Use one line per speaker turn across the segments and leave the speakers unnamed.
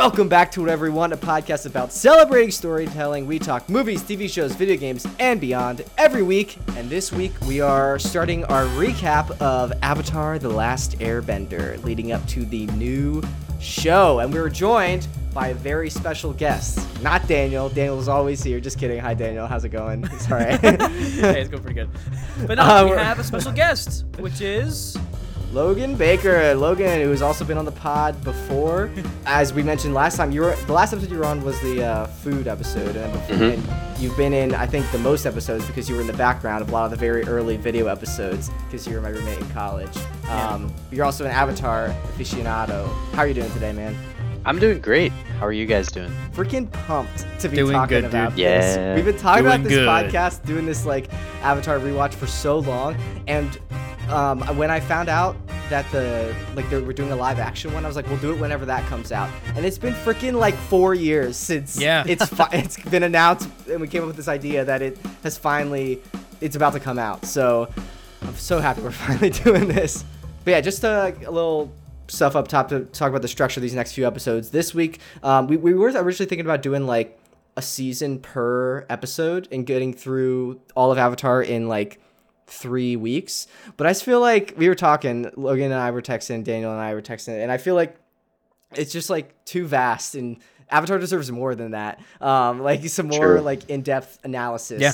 Welcome back to Whatever We Want, a podcast about celebrating storytelling. We talk movies, TV shows, video games, and beyond every week. And this week we are starting our recap of Avatar The Last Airbender, leading up to the new show. And we are joined by a very special guest, not Daniel. Daniel's always here. Just kidding. Hi, Daniel. How's it going? Sorry.
hey, it's going pretty good. But no,
Uh,
we have a special guest, which is
Logan Baker. Logan, who has also been on the pod before. As we mentioned last time, you were the last episode you were on was the uh, food episode, and, before, and you've been in I think the most episodes because you were in the background of a lot of the very early video episodes because you were my roommate in college. Um, You're also an Avatar aficionado. How are you doing today, man?
I'm doing great. How are you guys doing?
Freaking pumped to be
Doing
talking
good,
about
dude.
this.
Yeah.
We've been talking about this
good.
podcast, doing this like Avatar rewatch for so long, and um, when I found out that the like they were doing a live action one, I was like, we'll do it whenever that comes out. And it's been freaking like four years since
Yeah.
it's fi- it's been announced, and we came up with this idea that it has finally it's about to come out. So I'm so happy we're finally doing this. But yeah, just uh, a little stuff up top to talk about the structure of these next few episodes. This week, um, we, we were originally thinking about doing like a season per episode and getting through all of Avatar in like three weeks. But I just feel like we were talking, Logan and I were texting, Daniel and I were texting, and I feel like it's just like too vast and Avatar deserves more than that. Um, like some more
True.
like in-depth analysis.
Yeah.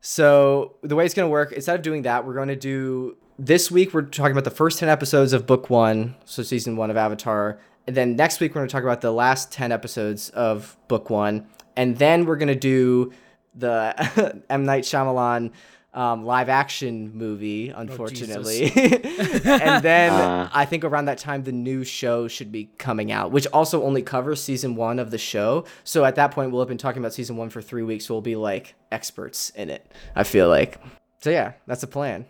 So the way it's gonna work, instead of doing that, we're gonna do this week. We're talking about the first ten episodes of book one, so season one of Avatar, and then next week we're gonna talk about the last ten episodes of book one, and then we're gonna do the M Night Shyamalan um, live action movie, unfortunately. and then
Uh.
I think around that time the new show should be coming out, which also only covers season one of the show. So at that point we'll have been talking about season one for three weeks, so we'll be like experts in it. I feel like. So yeah, that's the plan.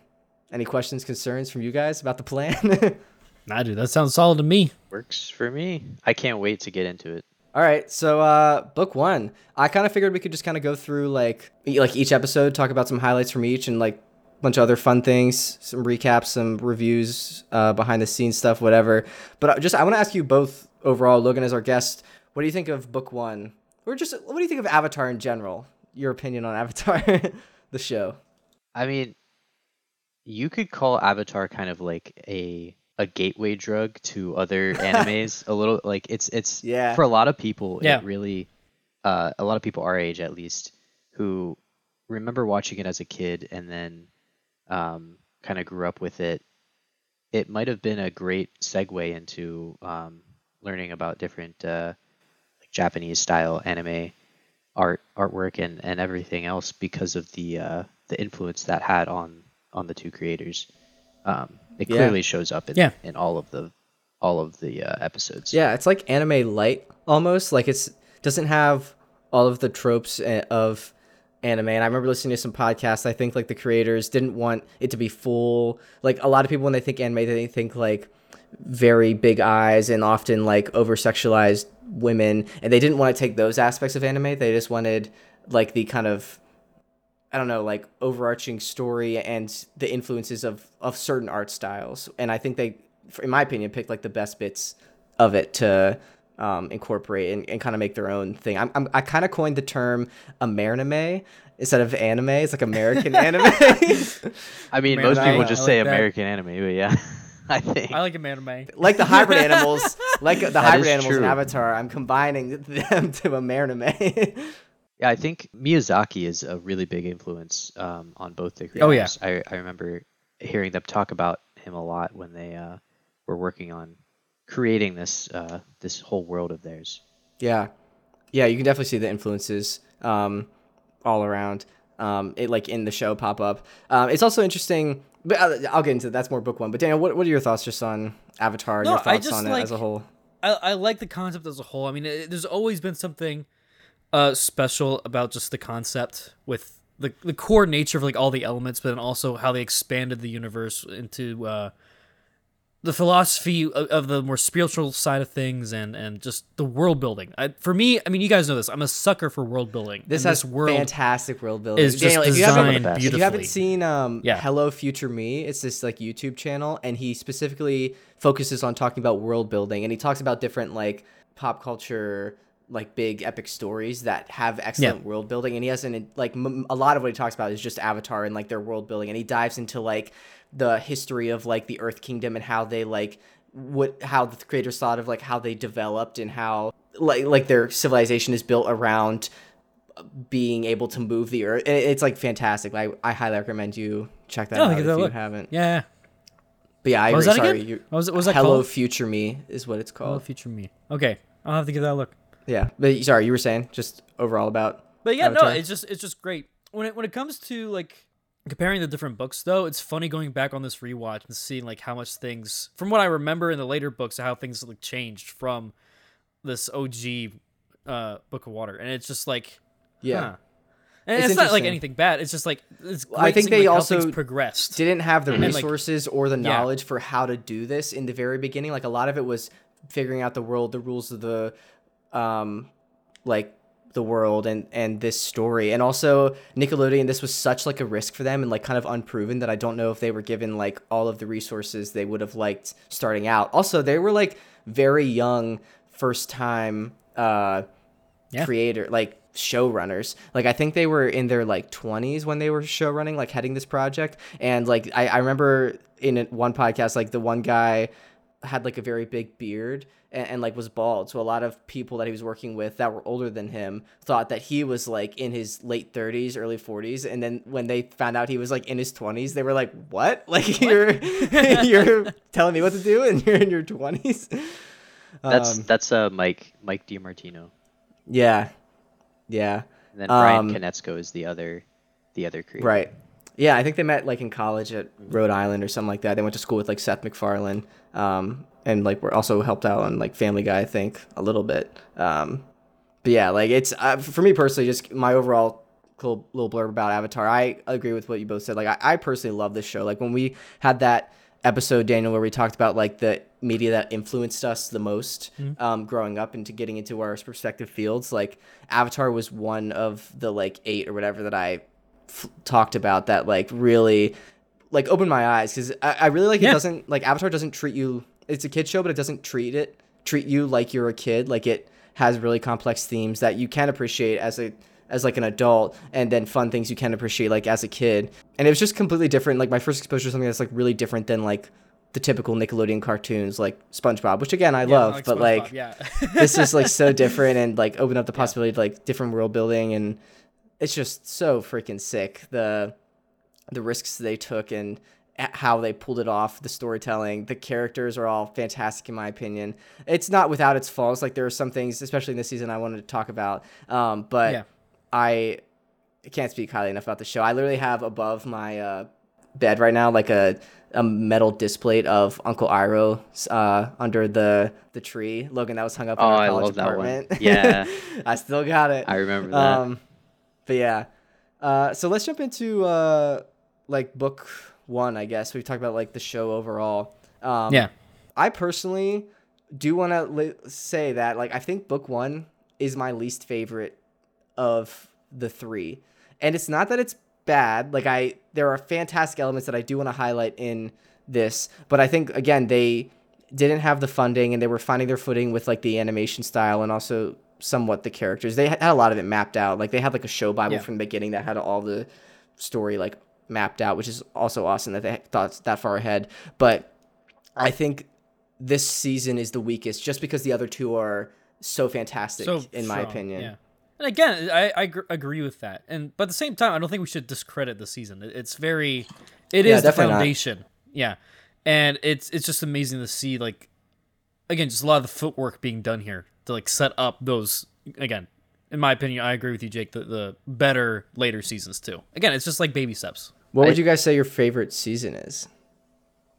Any questions, concerns from you guys about the plan?
Nah, dude, that sounds solid to me.
Works for me. I can't wait to get into it.
All right, so uh, book one. I kind of figured we could just kind of go through like like each episode, talk about some highlights from each, and like a bunch of other fun things, some recaps, some reviews, uh, behind the scenes stuff, whatever. But I- just I want to ask you both overall, Logan as our guest, what do you think of book one, or just what do you think of Avatar in general? Your opinion on Avatar, the show.
I mean, you could call Avatar kind of like a a gateway drug to other animes. a little like it's it's
Yeah.
for a lot of people.
Yeah.
It really, uh, a lot of people our age at least who remember watching it as a kid and then um, kind of grew up with it. It might have been a great segue into um, learning about different uh, like Japanese style anime art artwork and, and everything else because of the uh, the influence that had on on the two creators. Um, it
Yeah.
clearly shows up in,
Yeah.
in all of the all of the uh, episodes.
Yeah, it's like anime light almost. Like it's doesn't have all of the tropes eh, of anime. And I remember listening to some podcasts. I think like the creators didn't want it to be full. Like a lot of people when they think anime, they think like very big eyes and often like over sexualized women. And they didn't want to take those aspects of anime. They just wanted like the kind of I don't know, like overarching story and the influences of of certain art styles. And I think they, in my opinion, picked like the best bits of it to um, incorporate and, and kind of make their own thing. I'm, I'm I kind of coined the term Ameriname instead of anime. It's like American anime.
I mean,
Man,
most people
like-
just
I
say
like that.
American anime, but yeah, I think
I like him anime.
like the hybrid animals, like the hybrid
is
animals in. Avatar. I'm combining them to Ameriname.
Yeah, I think Miyazaki is a really big influence um, on both the creators.
Oh, yeah.
I, I remember hearing them talk about him a lot when they uh, were working on creating this uh, this whole world of theirs.
Yeah, yeah, you can definitely see the influences um, all around. Um, it like in the show pop up. Um, it's also interesting, but I'll, I'll get into that. that's more book one. But Daniel, what, what are your thoughts just on Avatar and
No,
your
I
thoughts
just
on it
like-
as a whole?
I, I like the concept as a whole. I mean, it, there's always been something uh, special about just the concept with the the core nature of like all the elements, but then also how they expanded the universe into uh, the philosophy of, of the more spiritual side of things and and just the world building. I, for me, I mean, you guys know this. I'm a sucker for world building.
This
and
has
world
fantastic world building.
is just
Daniel, if you haven't,
designed
If you
if you haven't seen um,
Yeah.
Hello Future Me, it's this like YouTube channel, and he specifically focuses on talking about world building, and he talks about different like pop culture like big epic stories that have excellent world building and he has an like m- a lot of what he talks about is just avatar and like their world building and he dives into like the history of like the earth kingdom and how they like what how the creators thought of like how they developed and how like like their civilization is built around being able to move the earth. It's like fantastic. Like I highly recommend you check that
Oh,
out if you
look.
haven't.
Yeah.
But yeah, I
was that
Sorry, you-
What was it- what was that
Hello
called?
Future Me is what it's
called
called.
future me. Okay, I'll have to give that a look.
Yeah, but sorry, you were saying just overall about.
But yeah, no, it's just it's just great. When it when it comes to like comparing the different books though, it's funny going back on this rewatch and seeing like how much things from what I remember in the later books how things like changed from this OG uh book of water. And it's just like
Yeah,
huh. And
It's
it's, not like anything bad. It's just like it's
I think they
like,
also
progressed.
didn't have the
like-
resources or the
Yeah.
knowledge for how to do this in the very beginning. Like a lot of it was figuring out the world, the rules of the, um, like the world and and this story, and also Nickelodeon. This was such like a risk for them and like kind of unproven that I don't know if they were given like all of the resources they would have liked starting out. Also, they were like very young, first time uh,
Yeah.
creator like showrunners like i think they were in their like 20s when they were showrunning like heading this project and like i, I remember in one podcast like the one guy had like a very big beard and, and like was bald. So a lot of people that he was working with that were older than him thought that he was like in his late 30s early 40s and then when they found out he was like in his 20s they were like what? Like you're you're telling me what to do and you're in your 20s
That's
Um,
that's uh Mike Mike DiMartino.
yeah. Yeah.
And then Bryan
Um,
Konietzko is the other the other creator.
Right. Yeah, I think they met like in college at Rhode Island or something like that. They went to school with like Seth MacFarlane, um, and like were also helped out on like Family Guy, I think, a little bit. Um, but yeah, like it's uh, for me personally, just my overall cool little blurb about Avatar. I agree with what you both said. Like I, I personally love this show. Like when we had that episode, Daniel, where we talked about like the media that influenced us the most um, growing up into getting into our respective fields. Like Avatar was one of the like eight or whatever that I f- talked about that like really like opened my eyes because I, I really like
Yeah.
it doesn't like Avatar doesn't treat you. It's a kid show, but it doesn't treat it treat you like you're a kid. Like it has really complex themes that you can appreciate as a as like an adult and then fun things you can appreciate like as a kid and it was just completely different like my first exposure to something that's like really different than like the typical nickelodeon cartoons like spongebob which again i
Yeah,
love but
SpongeBob,
like
yeah.
this is like so different and like open up the possibility of like different world building and it's just so freaking sick the the risks they took and how they pulled it off the storytelling the characters are all fantastic in my opinion it's not without its faults like there are some things especially in this season i wanted to talk about um but
Yeah.
i can't speak highly enough about the show i literally have above my uh bed right now like a a metal display of Uncle Iroh uh, under the the tree. Logan, that was hung up in
Oh,
our
I
college
love that one.
apartment.
Yeah.
I still got it.
I remember that.
Um, but yeah, uh, so let's jump into uh, like book one. I guess we've talked about like the show overall. Um,
yeah.
I personally do want to li- say that like I think book one is my least favorite of the three, and it's not that it's bad. Like I, there are fantastic elements that I do want to highlight in this, but I think again they didn't have the funding and they were finding their footing with like the animation style and also somewhat the characters. They had a lot of it mapped out. Like they had like a show bible
Yeah.
from the beginning that had all the story like mapped out, which is also awesome that they thought that far ahead. But I think this season is the weakest just because the other two are so fantastic
so
in my
strong,
opinion.
Yeah. And again, I, I gr- agree with that. And but at the same time, I don't think we should discredit the season. It- It's very, it is
Yeah,
the
definitely not.
foundation. Yeah, and it's it's just amazing to see like, again, just a lot of the footwork being done here to like set up those. Again, in my opinion, I agree with you, Jake. The the better later seasons too. Again, it's just like baby steps.
What would
I-
you guys say your favorite season is?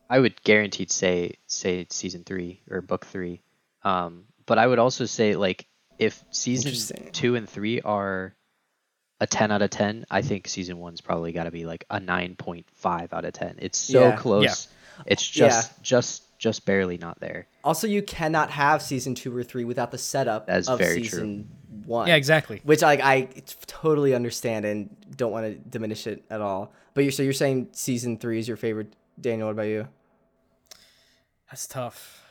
I would guaranteed say say season three or book three. Um, but I would also say like if season
Interesting.
two and three are a ten out of ten, I think season one's probably got to be like a nine point five out of ten. It's so
Yeah.
close. It's just just just barely not there.
Also, you cannot have season two or three without the setup
That is
of
very true.
season one.
Yeah, exactly.
Which like I totally understand and don't want to diminish it at all. But you're so you're saying season three is your favorite, Daniel? What about you?
That's tough.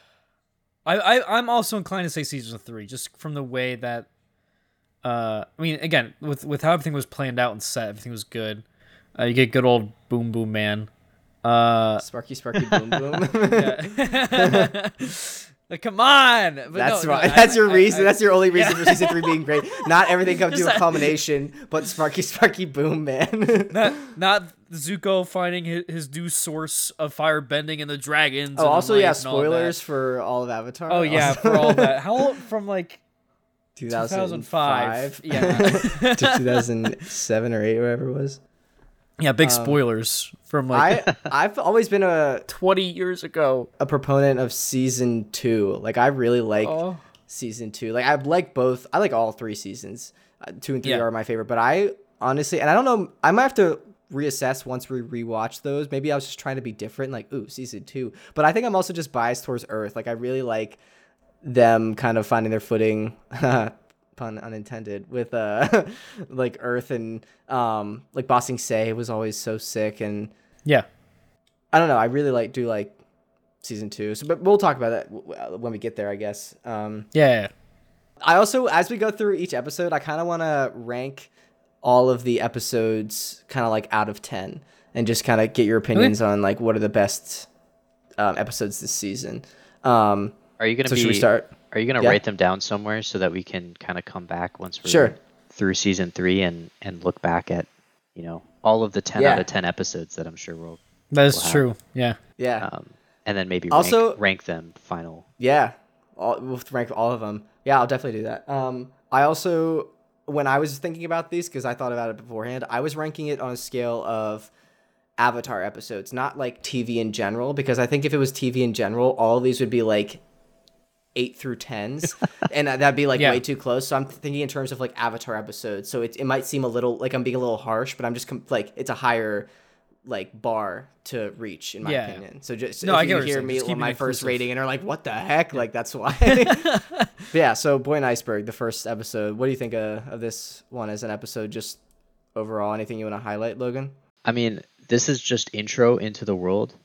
I, I I'm also inclined to say season three, just from the way that. Uh, I mean, again, with with how everything was planned out and set, everything was good. Uh, you get good old Boom Boom Man. Uh,
Sparky Sparky Boom Boom.
like, come on. But
That's
no, no,
why.
I-
your
I-
reason.
I-
that's your only reason for season three being great. Not everything comes to a culmination, but Sparky Sparky Boom Man.
not not Zuko finding his, his new source of fire bending and the dragons.
oh, also yeah,
and all
spoilers for all of Avatar.
Oh yeah,
Also-
for all that. How old from like
2005
2005? Yeah.
to 2007 or 8 whatever it was.
Yeah, big spoilers from like
I I've always been a
20 years ago.
a proponent of season 2. Like I really like
Oh.
season 2. Like I like both. I like all three seasons. Uh, 2 and 3
Yeah.
are my favorite, but I honestly and I don't know I might have to reassess once we rewatch those. Maybe I was just trying to be different like ooh, season 2. But I think I'm also just biased towards Earth. Like I really like them kind of finding their footing pun unintended with uh like earth and um like Ba Sing Se was always so sick and
Yeah.
i don't know i really like do like season two so but we'll talk about that w- w- when we get there i guess um
Yeah.
i also as we go through each episode i kind of want to rank all of the episodes kind of like out of 10 and just kind of get your opinions on like what are the best um, episodes this season um
Are you gonna
so
be?
should we start
Are you gonna
Yeah.
write them down somewhere so that we can kind of come back once we're
Sure.
through season three and and look back at you know all of the ten
Yeah.
out of ten episodes that I'm sure we'll
That is
Wow.
true. Yeah.
yeah
um, and then maybe
Also-
rank, rank them final.
Yeah, all, we'll rank all of them. Yeah, I'll definitely do that. Um, I also, when I was thinking about these, because I thought about it beforehand, I was ranking it on a scale of Avatar episodes, not like TV in general, because I think if it was TV in general, all of these would be like eight through tens, and that'd be like
Yeah.
way too close. So I'm thinking in terms of like Avatar episodes. So it, it might seem a little like I'm being a little harsh, but I'm just com- like it's a higher like bar to reach in my
Yeah.
opinion. So just
No,
if
I get
you hear me on my
it
first rating and are like, what the heck? Like that's why. Yeah. So Boy and Iceberg, the first episode. What do you think uh, of this one as an episode? Just overall, anything you want to highlight, Logan?
I mean, this is just intro into the world.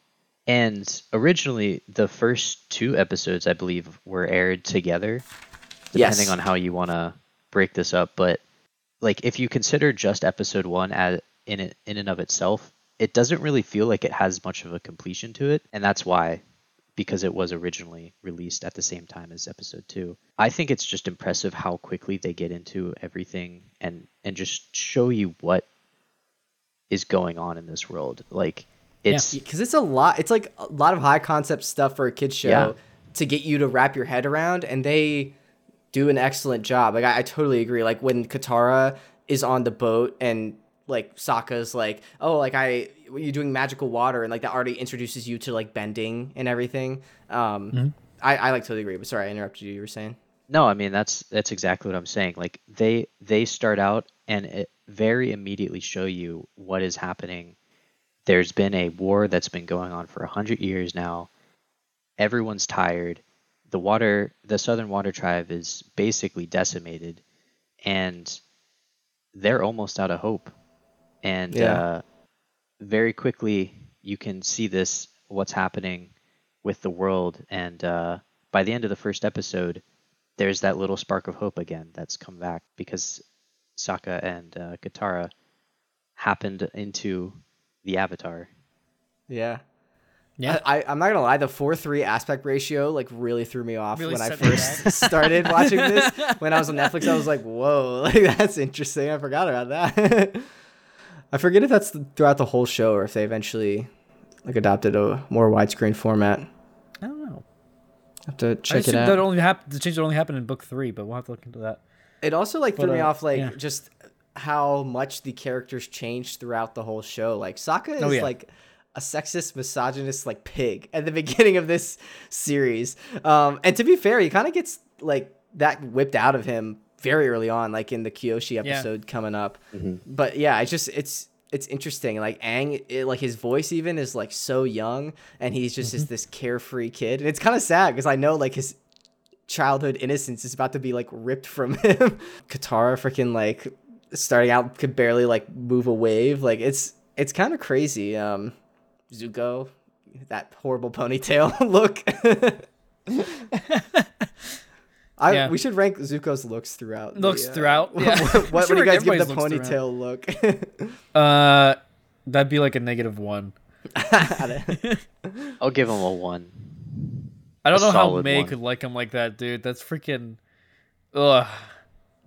And originally, the first two episodes, I believe, were aired together,
Yes.
depending on how you want to break this up. But like, if you consider just episode one as in it in and of itself, it doesn't really feel like it has much of a completion to it, and that's why, because it was originally released at the same time as episode two. I think it's just impressive how quickly they get into everything and and just show you what is going on in this world. Like it's
Because it's a lot. It's like a lot of high concept stuff for a kids show
Yeah.
to get you to wrap your head around, and they do an excellent job. Like I, I totally agree. Like when Katara is on the boat and like Sokka's like, oh, like I you're doing magical water, and like that already introduces you to like bending and everything. Um, I, I like totally agree. But sorry, I interrupted you. You were saying.
No, I mean that's that's exactly what I'm saying. Like they they start out and it very immediately show you what is happening. There's been a war that's been going on for a hundred years now. Everyone's tired. The water, the Southern Water Tribe is basically decimated, and they're almost out of hope. And
Yeah.
uh, very quickly, you can see this what's happening with the world. And uh, by the end of the first episode, there's that little spark of hope again that's come back because Sokka and uh, Katara happened into the Avatar.
Yeah.
Yeah.
I, I, I'm not gonna lie, the four three aspect ratio like really threw me off
Really
when I first started watching this. When I was on Netflix, I was like, "Whoa, like that's interesting." I forgot about that. I forget if that's throughout the whole show or if they eventually like adopted a more widescreen format.
I don't know.
have to
I
check it out.
that only happened. The change that only happened in book three, but we'll have to look into that.
It also like threw
But,
me
uh,
off like
yeah.
just how much the characters changed throughout the whole show. Like Sokka is
Oh, yeah.
like a sexist, misogynist like pig at the beginning of this series. Um, and to be fair, he kind of gets like that whipped out of him very early on, like in the Kyoshi episode coming up. But yeah, it's just it's it's interesting. Like Aang, it, like his voice even is like so young, and he's just just this carefree kid, and it's kind of sad because I know like his childhood innocence is about to be like ripped from him. Katara freaking like starting out could barely like move a wave. Like it's it's kind of crazy. Um Zuko, that horrible ponytail look. I
Yeah.
we should rank Zuko's looks throughout. the,
Looks
uh,
throughout,
What,
yeah.
what, what
should
do you guys give the
everybody's looks
ponytail look?
Uh, that'd be like a negative one.
I'll give him a one.
I don't
A
know how May
one.
could like him like that, dude. That's freaking. Ugh.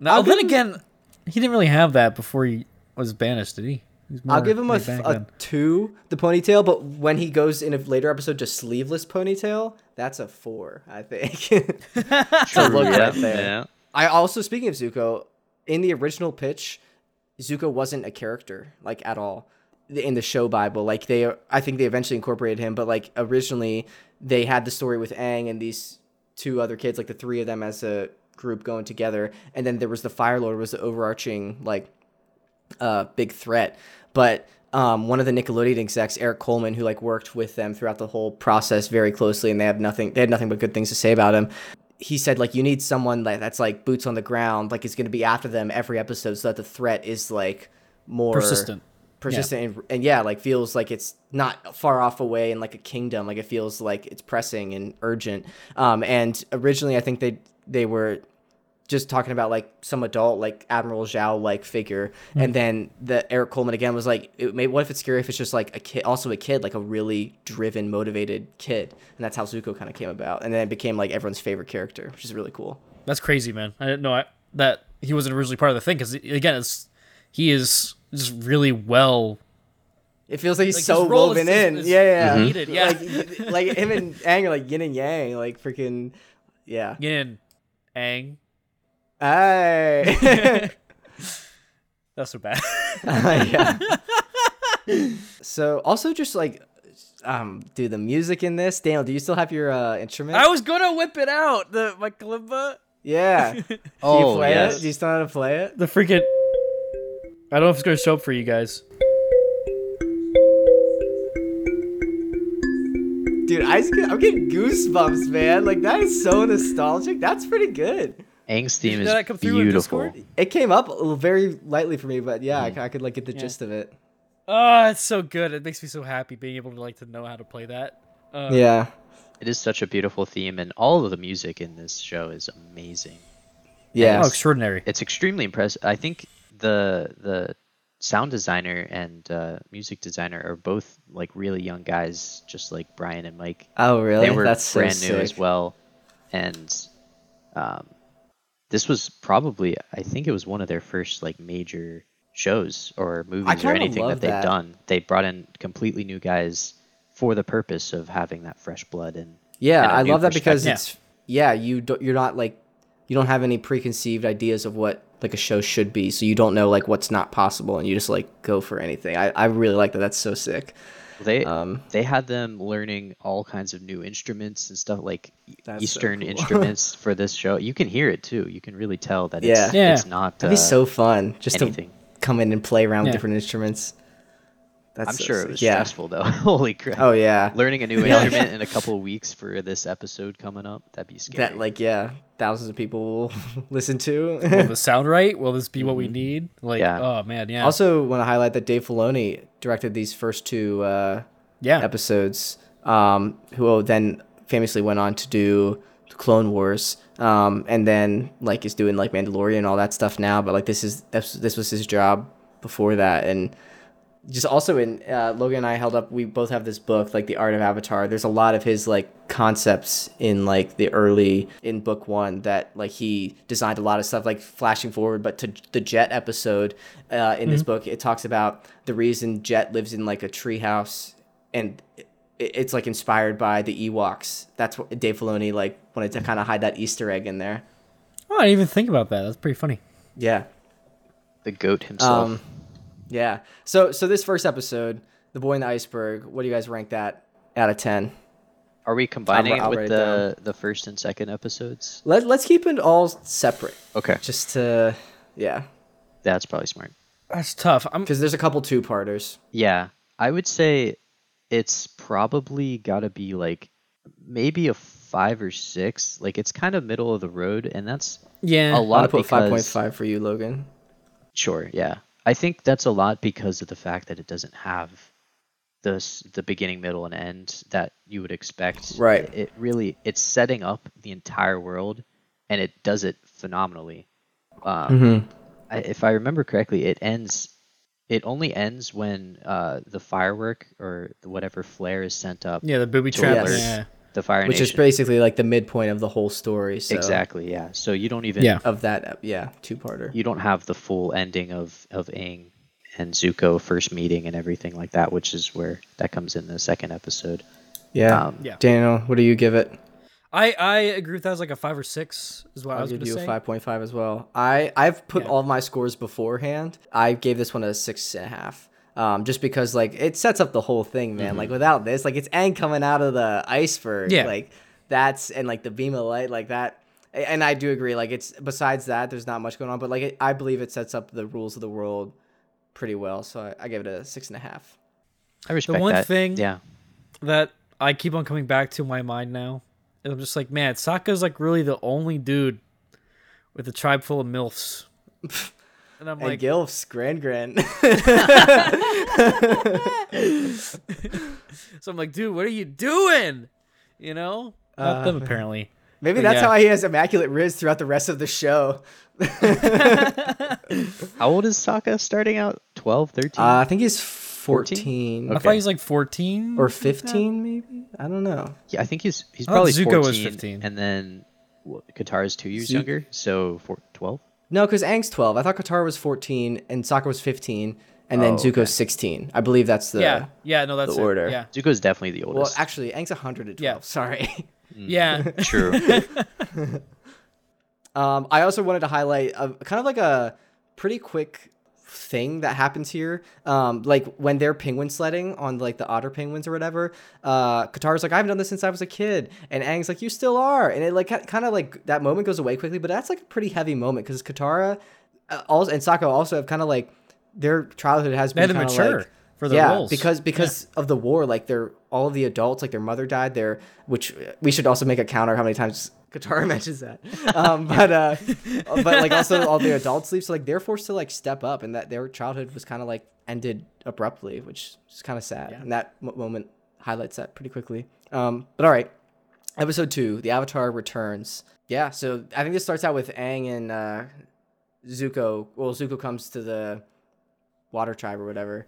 Now,
I'll
then
give
again, he didn't really have that before he was banished, did he? He
I'll give him a,
laid
th-
back
a
then.
two, the ponytail, but when he goes in a later episode to sleeveless ponytail, that's a four, I think. to look
yeah,
right there.
yeah.
I also, speaking of Zuko, in the original pitch, Zuko wasn't a character like at all in the show Bible. Like they, I think they eventually incorporated him, but like originally they had the story with Aang and these two other kids, like the three of them as a group going together, and then there was the Fire Lord was the overarching like uh, big threat. But um, one of the Nickelodeon execs, Eric Coleman, who like worked with them throughout the whole process very closely, and they have nothing, they had nothing but good things to say about him. He said like you need someone like that's like boots on the ground, like is going to be after them every episode, so that the threat is like more
Persistent.
persistent, And, and yeah, like feels like it's not far off away in like a kingdom, like it feels like it's pressing and urgent. Um, and originally, I think they they were just talking about like some adult like Admiral Zhao like figure, and mm. then the Eric Coleman again was like, may, what if it's scary if it's just like a kid, also a kid, like a really driven, motivated kid, and that's how Zuko kind of came about, and then it became like everyone's favorite character, which is really cool.
That's crazy, man. I didn't know I, that he wasn't originally part of the thing because again, it's he is just really well.
It feels like he's
Like,
so
his role is-
woven in,
is
yeah, yeah, yeah.
needed, yeah.
like like him and Aang are like yin and yang, like freaking, yeah.
Yin, Aang.
Hey.
That's so bad.
yeah. so also just like um dude the music in this daniel do you still have your uh instrument
I was gonna whip it out. The my kalimba.
yeah do you
Oh,
play
yes.
it do you still know how to play it
The freaking. I don't know if it's gonna show up for you guys.
Dude I just get, i'm getting goosebumps man like that is so nostalgic that's pretty good
Aang's theme is
come
beautiful.
It came up very lightly for me but yeah
Mm.
I, I could like get the gist of it
Oh, it's so good. It makes me so happy being able to like to know how to play that. Uh,
yeah
It is such a beautiful theme, and all of the music in this show is amazing.
yeah
Oh, extraordinary.
It's extremely impressive. I think the the sound designer and uh, music designer are both like really young guys, just like Bryan and Mike.
oh really
They were
that's so
brand new as well, and um, this was probably I think it was one of their first like major shows or movies or anything that they've
that.
done. They brought in completely new guys for the purpose of having that fresh blood and
Yeah,
and
I love that because
perspective.
it's yeah, you don't you're not like you don't have any preconceived ideas of what like a show should be, so you don't know like what's not possible, and you just like go for anything. I, I really like that. That's so sick.
They
Um,
they had them learning all kinds of new instruments and stuff like e-
That's so
Eastern
cool.
instruments for this show. You can hear it too. You can really tell that
Yeah.
it's,
Yeah.
it's not.
That'd be
uh,
so fun just
anything.
to come in and play around
Yeah.
with different instruments. That's
I'm
so
sure it was
yeah.
stressful though. Holy crap!
Oh yeah,
Learning a new instrument in a couple of weeks for this episode coming up. That'd be scary.
that like yeah, thousands of people will listen to.
Will this sound right? Will this be what we need? Like,
Yeah.
oh man, yeah.
also, want to highlight that Dave Filoni directed these first two uh,
yeah.
episodes, um, who then famously went on to do Clone Wars, um, and then like is doing like Mandalorian and all that stuff now. But like this is this, this was his job before that, and just also in uh, Logan and I held up. We both have this book, like The Art of Avatar. There's a lot of his like concepts in like the early in book one that like he designed a lot of stuff like flashing forward. But to the Jet episode uh, in this book, it talks about the reason Jet lives in like a treehouse and it, it's like inspired by the Ewoks. That's what Dave Filoni like wanted to kind of hide that Easter egg in there.
Oh, I didn't even think about that. That's pretty funny.
Yeah.
the goat himself.
Um, yeah. So so this first episode, The Boy in the Iceberg, what do you guys rank that out of 10?
Are we combining
I'll
it
write
with
it
the the first and second episodes?
Let, let's keep it all separate
Okay,
just to yeah,
that's probably smart.
That's tough. I'm
cuz there's a couple two-parters.
Yeah, I would say it's probably got to be like maybe a five or six. Like it's kind of middle of the road, and that's
yeah.
a
I'm
lot
going to put
because
5.5 for you, Logan.
sure, yeah. I think that's a lot because of the fact that it doesn't have the the beginning, middle, and end that you would expect.
Right.
It, it really it's setting up the entire world, and it does it phenomenally. Um,
Mm-hmm.
I, if I remember correctly, it ends. It only ends when uh, the firework or whatever flare is sent up.
Yeah, the booby
to
trap.
Yes.
Yeah.
The Fire
Which is basically like the midpoint of the whole story. So
exactly yeah. So you don't even
Yeah.
Of that, yeah, two-parter.
you don't have the full ending of of Aang and Zuko first meeting and everything like that, which is where that comes in the second episode.
Yeah.
Um,
Yeah.
Daniel, what do you give it?
I I agree with that as like a five or six is what I
I'll
was
give
gonna
you
say.
a five point five as well. I I've put
Yeah.
all my scores beforehand. I gave this one a six and a half. Um, just because like it sets up the whole thing, man. Like without this, like it's Aang coming out of the iceberg.
Yeah.
Like that's and like the beam of light, like that. And I do agree. Like it's besides that, there's not much going on. But like it, I believe it sets up the rules of the world pretty well. So I, I give it a six and a half.
I respect the
one
that.
thing-
yeah,
that I keep on coming back to my mind now. And I'm just like, man, Sokka's like really the only dude with a tribe full of milfs. And I'm
And
like,
Gilfs, Gran Gran.
so I'm like, dude, what are you doing? You know, not
Uh,
them apparently.
Maybe
But
that's
yeah.
how he has immaculate riz throughout the rest of the show.
how old is Sokka starting out? 12, 13?
Uh, I think he's 14,
I
Okay.
thought he's like 14
or 15, maybe. I don't know.
yeah, I think he's he's
I thought
probably
Zuko
14,
was 15.
and then what, Katara's two years
Zu-
younger, so four, 12.
No, because Aang's 12. I thought Katara was 14 and Sokka was 15, and then
Oh,
Zuko's
okay.
16. I believe that's the.
Yeah, yeah, no, that's
the
it.
order.
Yeah,
Zuko's definitely the oldest.
Well,
oldest.
actually, Aang's 112.
Yeah.
Sorry.
yeah.
True.
Um, I also wanted to highlight a, kind of like a pretty quick thing that happens here. Um, like when they're penguin sledding on like the otter penguins or whatever. Uh, Katara's like, I haven't done this since I was a kid, and Aang's like, you still are, and it like kind of like that moment goes away quickly, but that's like a pretty heavy moment because Katara, uh, also and Sokka also have kind of like their childhood has been kinda
mature
like,
for their
yeah,
roles.
because because of the war, like they're all of the adults, like their mother died. There, which we should also make a counter how many times Katara mentions that. Um, but uh, but like also all the adults leave, so like they're forced to like step up, and that their childhood was kind of like ended abruptly, which is kind of sad. And that mo- moment highlights that pretty quickly. Um, but all right, episode two, the Avatar returns. Yeah, so I think this starts out with Aang and uh, Zuko. Well, Zuko comes to the water tribe or whatever.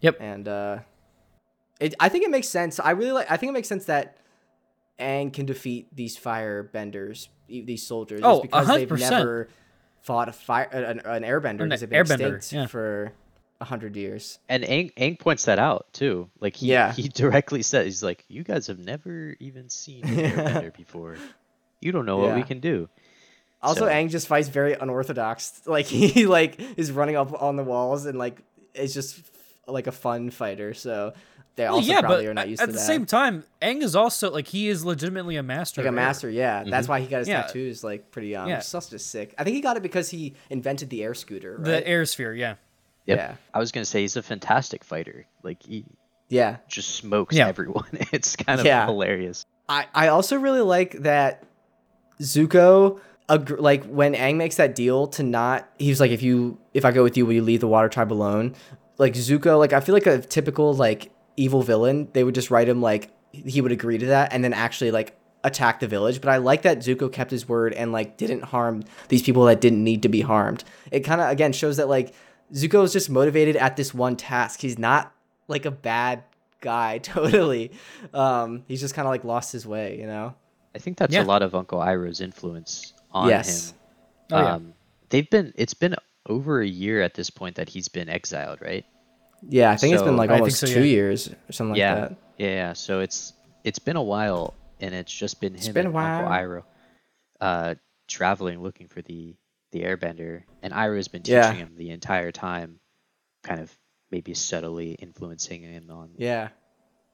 Yep.
And uh, it, I think it makes sense. I really like. I think it makes sense that Aang can defeat these fire benders, e- these soldiers, is
Oh,
because they've
100%.
never fought a fire an, an airbender
An
because they've been
airbender,
extinct
yeah.
for a hundred years.
and Aang, Aang points that out too. Like he
Yeah.
he directly says, he's like, you guys have never even seen an airbender before. You don't know what we can do.
Also,
So-
Aang just fights very unorthodox. Like he like is running up on the walls and like is just like a fun fighter. So they
Well,
also
yeah,
probably
but
are not used to that.
at
to
the
that.
same time, Aang is also like he is legitimately a master.
like a
of air.
master, yeah. That's mm-hmm. why he got his
Yeah.
tattoos like pretty young.
Yeah.
Yeah. It's just sick. I think he got it because he invented the air scooter. Right?
The air sphere, yeah.
Yep.
Yeah.
I was gonna say he's a fantastic fighter. Like he
yeah.
just smokes
Yeah.
everyone. It's kind of
Yeah.
hilarious.
I, I also really like that Zuko agr- like when Aang makes that deal to not he's like if you if I go with you will you leave the water tribe alone like Zuko like I feel like a typical like evil villain they would just write him like he would agree to that and then actually like attack the village but I like that Zuko kept his word and like didn't harm these people that didn't need to be harmed it kind of again shows that like Zuko is just motivated at this one task he's not like a bad guy totally um he's just kind of like lost his way you know
I think that's
Yeah.
a lot of Uncle Iroh's influence on
Yes.
him.
Oh, yeah.
um, they've been it's been over a year at this point that he's been exiled, right?
Yeah, I think it's been like almost
so,
two
yeah.
years or something
yeah,
like that.
yeah, yeah. So it's it's been a while, and it's just been him
been a
and Uncle
while.
Iroh, uh, traveling looking for the the Airbender, and Iroh's been teaching
Yeah.
him the entire time, kind of maybe subtly influencing him on.
Yeah,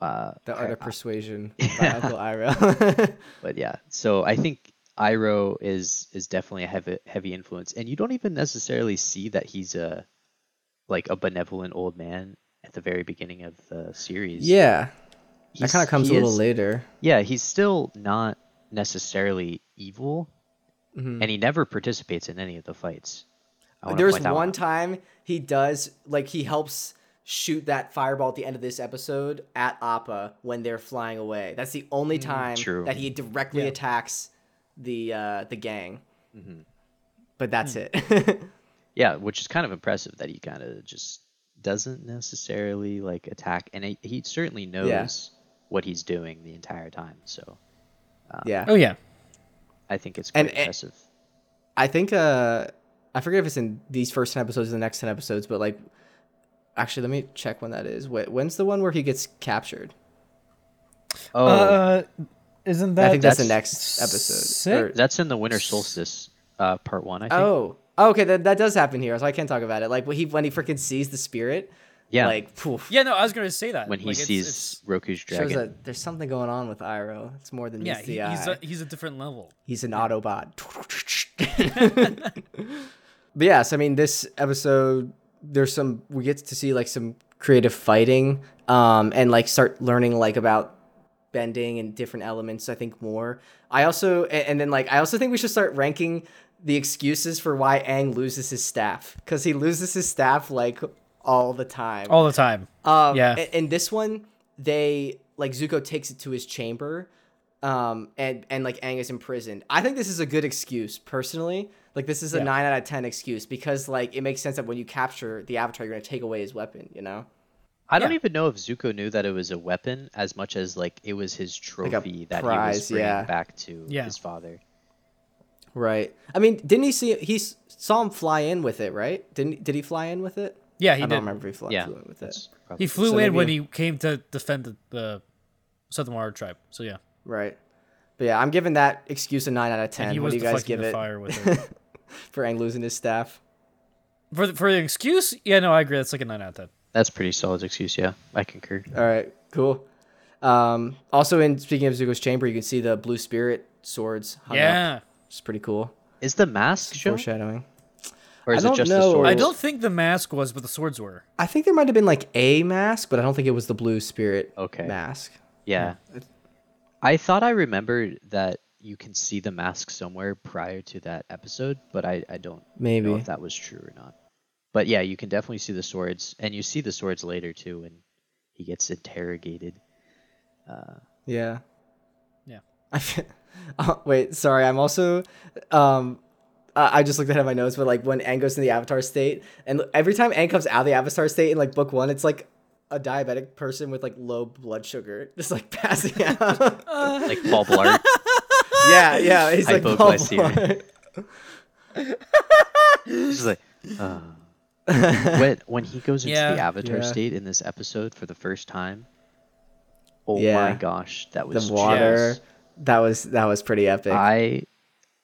Uh,
the art of persuasion by Uncle Iroh.
but yeah, so I think Iroh is is definitely a heavy heavy influence, and you don't even necessarily see that he's a like a benevolent old man at the very beginning of the series.
yeah, that kind of comes a little
is-
later.
Yeah, he's still not necessarily evil,
Mhm.
and he never participates in any of the fights.
There's one
out.
time he does like he helps shoot that fireball at the end of this episode at Appa when they're flying away. That's the only time
true.
that he directly
Yeah.
attacks the uh, the gang. But that's
Hmm.
it.
Yeah, which is kind of impressive that he kind of just doesn't necessarily like attack, and he, he certainly knows what he's doing the entire time. So
yeah.
Oh yeah.
I think it's
And-
quite
and-
impressive.
I think uh I forget if it's in these first 10 episodes or the next 10 episodes, but like actually let me check when that is. When's the one where he gets captured?
Oh,
Uh, isn't that?
I think that's, the next episode. Or-
that's in the winter solstice uh, part one. I think.
oh. Oh, okay, that, that does happen here, so I can't talk about it. Like when he when he freaking sees the spirit,
yeah,
like poof,
Yeah, no, I was gonna say that
when he
Like, it's-
sees
it's-
Roku's
shows
dragon.
that there's something going on with Iroh. It's more than
yeah,
meets the
he,
eye.
he's a, he's a different level.
He's an Autobot. but yes, I mean this episode there's some we get to see like some creative fighting um and like start learning like about bending and different elements I think more. I also a- and then like I also think we should start ranking the excuses for why Aang loses his staff cuz he loses his staff like all the time.
all the time.
Um,
Yeah.
In, in this one, they like Zuko takes it to his chamber, um, and and like Aang is imprisoned. I think this is a good excuse personally. Like this is a
Yeah.
nine out of ten excuse because like it makes sense that when you capture the Avatar, you're gonna take away his weapon. You know.
I don't
yeah.
even know if Zuko knew that it was a weapon as much as like it was his trophy that he was bringing
yeah.
back to
Yeah.
his father.
Right. I mean, didn't he see? He saw him fly in with it, right? Didn't did he fly in with it?
Yeah, he did.
I
did.
don't remember if he fly,
Yeah,
flew in with it.
He flew
So
in when he came to defend the, the Southern Water Tribe. So yeah,
Right. But yeah, I'm giving that excuse a nine out of
and
ten.
he
What
was
do you guys give it
fire with it.
for Aang losing his staff?
for the, for the excuse, yeah, no, I agree. That's like a nine out of ten.
That's pretty solid excuse. Yeah, I concur.
All right, cool. Um, also, in speaking of Zuko's chamber, you can see the blue spirit swords hung up.
Yeah,
It's pretty cool.
Is the mask shown,
Foreshadowing.
or is
I
it
don't
just
know.
the sword?
I don't think the mask was, but the swords were.
I think there might have been like a mask, but I don't think it was the blue spirit
Okay.
mask.
Yeah. I thought I remembered that you can see the mask somewhere prior to that episode, but I, I don't
Maybe.
know if that was true or not. But yeah, you can definitely see the swords, and you see the swords later too when he gets interrogated.
Uh, yeah.
Yeah.
I fe- oh, wait, sorry. I'm also um I I just looked ahead of my notes, but like when Aang goes in the Avatar state, and every time Aang comes out of the Avatar state in like book one, it's like a diabetic person with like low blood sugar, just like passing out.
Like Paul Blart.
yeah, yeah, he's like Paul
Hypoglycemia.
Blart.
He's like, uh. when when he goes into the Avatar
Yeah.
state in this episode for the first time. Oh
Yeah.
my gosh, that was
the water.
just-
That was that was pretty epic.
I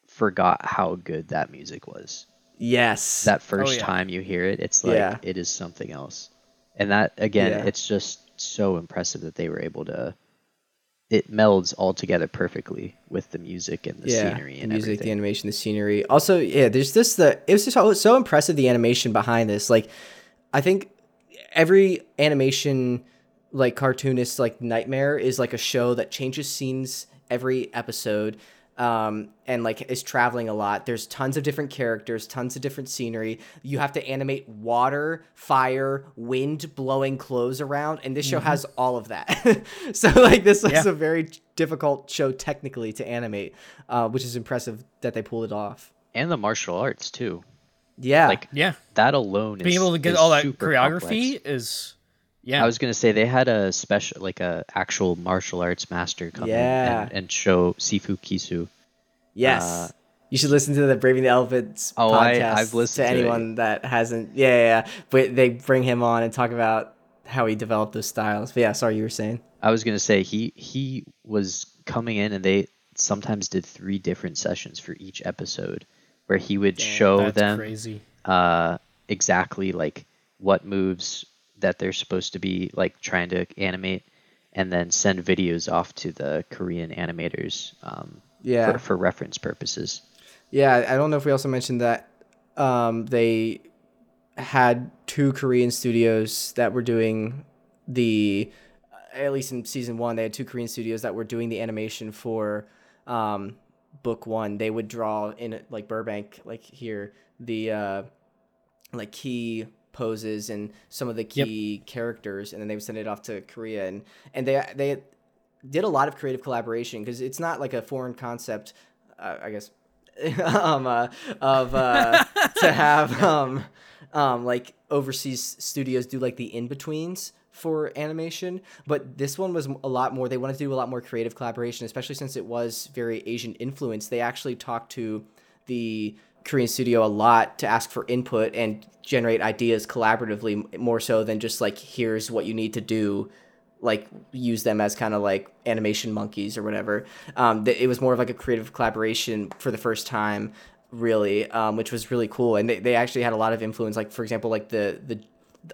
forgot how good that music was.
yes.
That oh, first
yeah.
time you hear it, it's like
Yeah.
it is something else. And that again,
Yeah.
it's just so impressive that they were able to. It melds all together perfectly with the music and the scenery
the
and
music, the animation, the scenery. Also, yeah, there's this the it was just so, so impressive the animation behind this. Like, I think every animation like cartoonist like nightmare is like a show that changes scenes every episode um and like is traveling a lot there's tons of different characters tons of different scenery you have to animate water fire wind blowing clothes around and this show has all of that so like this was
Yeah.
a very difficult show technically to animate uh which is impressive that they pulled it off
and the martial arts too.
yeah
Like
Yeah,
that alone is
being able to get all that choreography
complex.
is. Yeah,
I was gonna say they had a special, like a actual martial arts master come
Yeah.
in and, and show Sifu Kisu.
Yes.
Uh,
you should listen to the Braving the Elements
Oh, I-
podcast.
I've listened
to
to
anyone that hasn't. Yeah, yeah, yeah. But they bring him on and talk about how he developed those styles. But yeah, sorry, you were saying.
I was gonna say he he was coming in and they sometimes did three different sessions for each episode where he would show
that's
them
crazy.
uh exactly like what moves that they're supposed to be like trying to animate and then send videos off to the Korean animators um
Yeah.
for, for reference purposes.
Yeah, I don't know if we also mentioned that um, they had two Korean studios that were doing the, at least in season one, they had two Korean studios that were doing the animation for um, book one. They would draw in like Burbank, like here, the uh, like key poses and some of the key characters, and then they would send it off to Korea, and and they they did a lot of creative collaboration because it's not like a foreign concept, uh, I guess, um, uh, of uh, to have um, um, like overseas studios do like the in betweens for animation, but this one was a lot more. They wanted to do a lot more creative collaboration, especially since it was very Asian influenced. They actually talked to the Korean studio a lot to ask for input and generate ideas collaboratively, more so than just like here's what you need to do like use them as kind of like animation monkeys or whatever. Um, it was more of like a creative collaboration for the first time, really, um, which was really cool. And they, they actually had a lot of influence. Like for example, like the the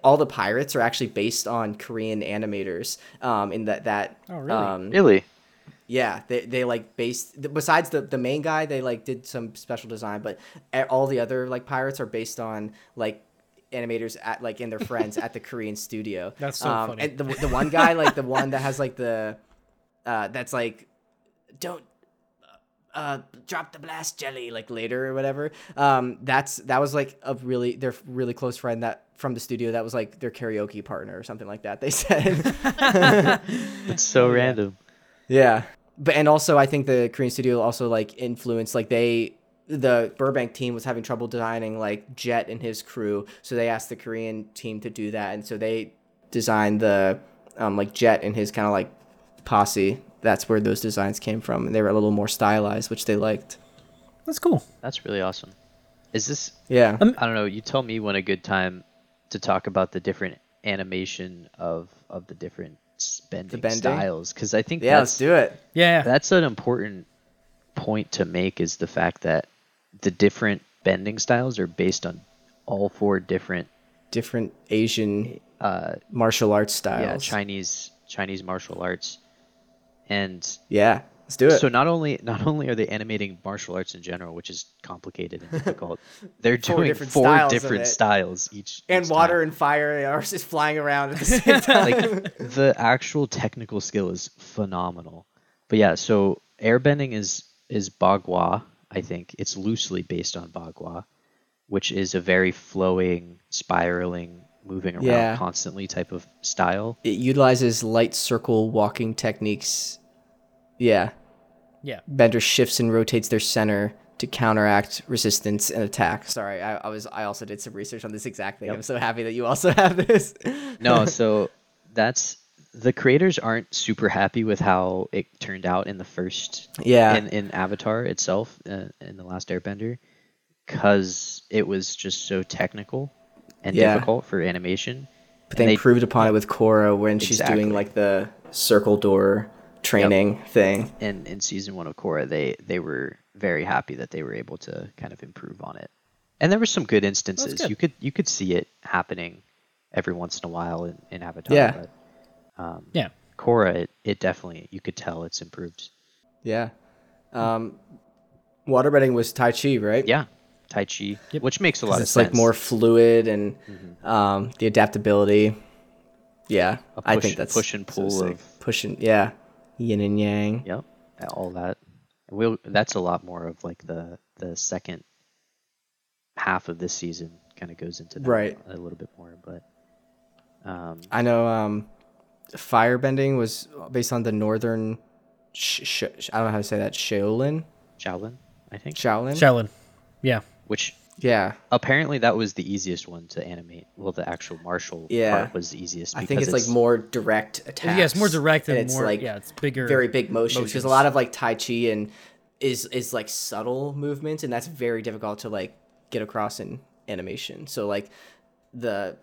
all the pirates are actually based on Korean animators. Um, in that that
Oh, really?
um,
Really?
Yeah, they, they like based besides the the main guy, they like did some special design, but all the other like pirates are based on like animators at like and their friends at the Korean studio.
That's so
um,
funny.
And the the one guy, like the one that has like the uh that's like don't uh drop the blast jelly like later or whatever. Um that's that was like a really their really close friend that from the studio that was like their karaoke partner or something like that. They said.
It's so random.
Yeah. But and also I think the Korean studio also like influenced like they the Burbank team was having trouble designing like Jet and his crew, so they asked the Korean team to do that and so they designed the um like Jet and his kind of like posse. That's where those designs came from and they were a little more stylized, which they liked.
That's cool.
That's really awesome. Is this?
Yeah.
Um,
I don't know. You tell me when a good time to talk about the different animation of of the different s- bending,
bending?
styles, because I think
yeah,
that's
let's do it.
Yeah.
that's an important point to make is the fact that the different bending styles are based on all four different
Different Asian
uh
martial arts styles.
yeah Chinese Chinese martial arts and
Yeah, let's do it.
so not only not only are they animating martial arts in general which is complicated and difficult they're
Four
doing
different
four
styles
different styles each
and
each
water
time.
and fire are just flying around at the same time.
like the actual technical skill is phenomenal. But yeah, so airbending is is bagua. I think it's loosely based on bagua, which is a very flowing, spiraling, moving around
Yeah.
constantly type of style.
it utilizes light circle walking techniques. Yeah.
Yeah.
Bender shifts and rotates their center to counteract resistance and attack. Sorry, I, I was I also did some research on this exact thing.
Yep.
I'm so happy that you also have this.
No, so that's the creators aren't super happy with how it turned out in the first
Yeah.
in, in Avatar itself uh, in the last Airbender because it was just so technical and
Yeah.
difficult for animation.
but they,
they-
improved upon it with Korra when she's doing like the circle door training thing.
in in season one of Korra, they they were very happy that they were able to kind of improve on it. And there were some good instances.
good.
You could you could see it happening every once in a while in, in Avatar.
Yeah.
But, um,
Yeah.
Korra, it, it definitely you could tell it's improved.
Yeah. Um waterbending was Tai Chi, right?
Yeah, Tai Chi,
Yep.
which makes a lot of
It's
sense.
It's like more fluid and um the adaptability. Yeah.
A
I
push-
think that's
push and pull
sick.
of-
pushing yeah. Yin and yang.
Yep, all that. We'll that's a lot more of like the the second half of this season kind of goes into that
Right.
a little bit more, but um,
I know um, firebending was based on the northern. Sh- sh- I don't know how to say that. Shaolin.
Shaolin, I think,
Shaolin.
Shaolin. Yeah.
which
yeah,
apparently that was the easiest one to animate. Well, the actual martial
Yeah.
part was the easiest.
I think
because
it's, like more direct attacks.
Yeah, it's more direct and,
it's
more.
like
yeah, it's bigger.
very big motions because a lot of like Tai Chi and is is like subtle movements and that's very difficult to like get across in animation. So like the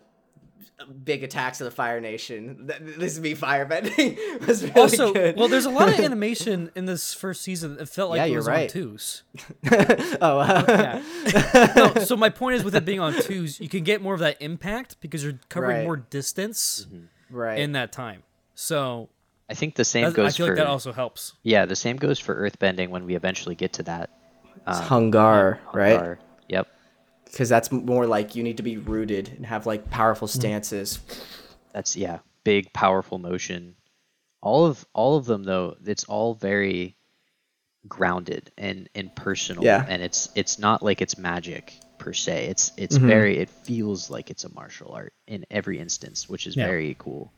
big attacks of the Fire Nation. th- This would be firebending. was really
Also,
good.
well, there's a lot of animation in this first season. It felt like
Yeah,
it
you're
was
right.
on twos.
oh, uh,
Yeah. no, so my point is, with it being on twos, you can get more of that impact because you're covering
Right.
more distance
right.
in that time. So
I think the same
that's- I
goes
feel
for
like that also helps.
yeah, the same goes for earthbending when we eventually get to that.
It's
Um,
Hung Gar, right?
Hung Gar. Yep,
because that's more like you need to be rooted and have like powerful stances.
that's yeah, big powerful motion. All of all of them though, it's all very grounded and and personal.
Yeah.
and it's it's not like it's magic. per se. It's it's
Mhm.
very it feels like it's a martial art in every instance, which is
Yeah.
very cool.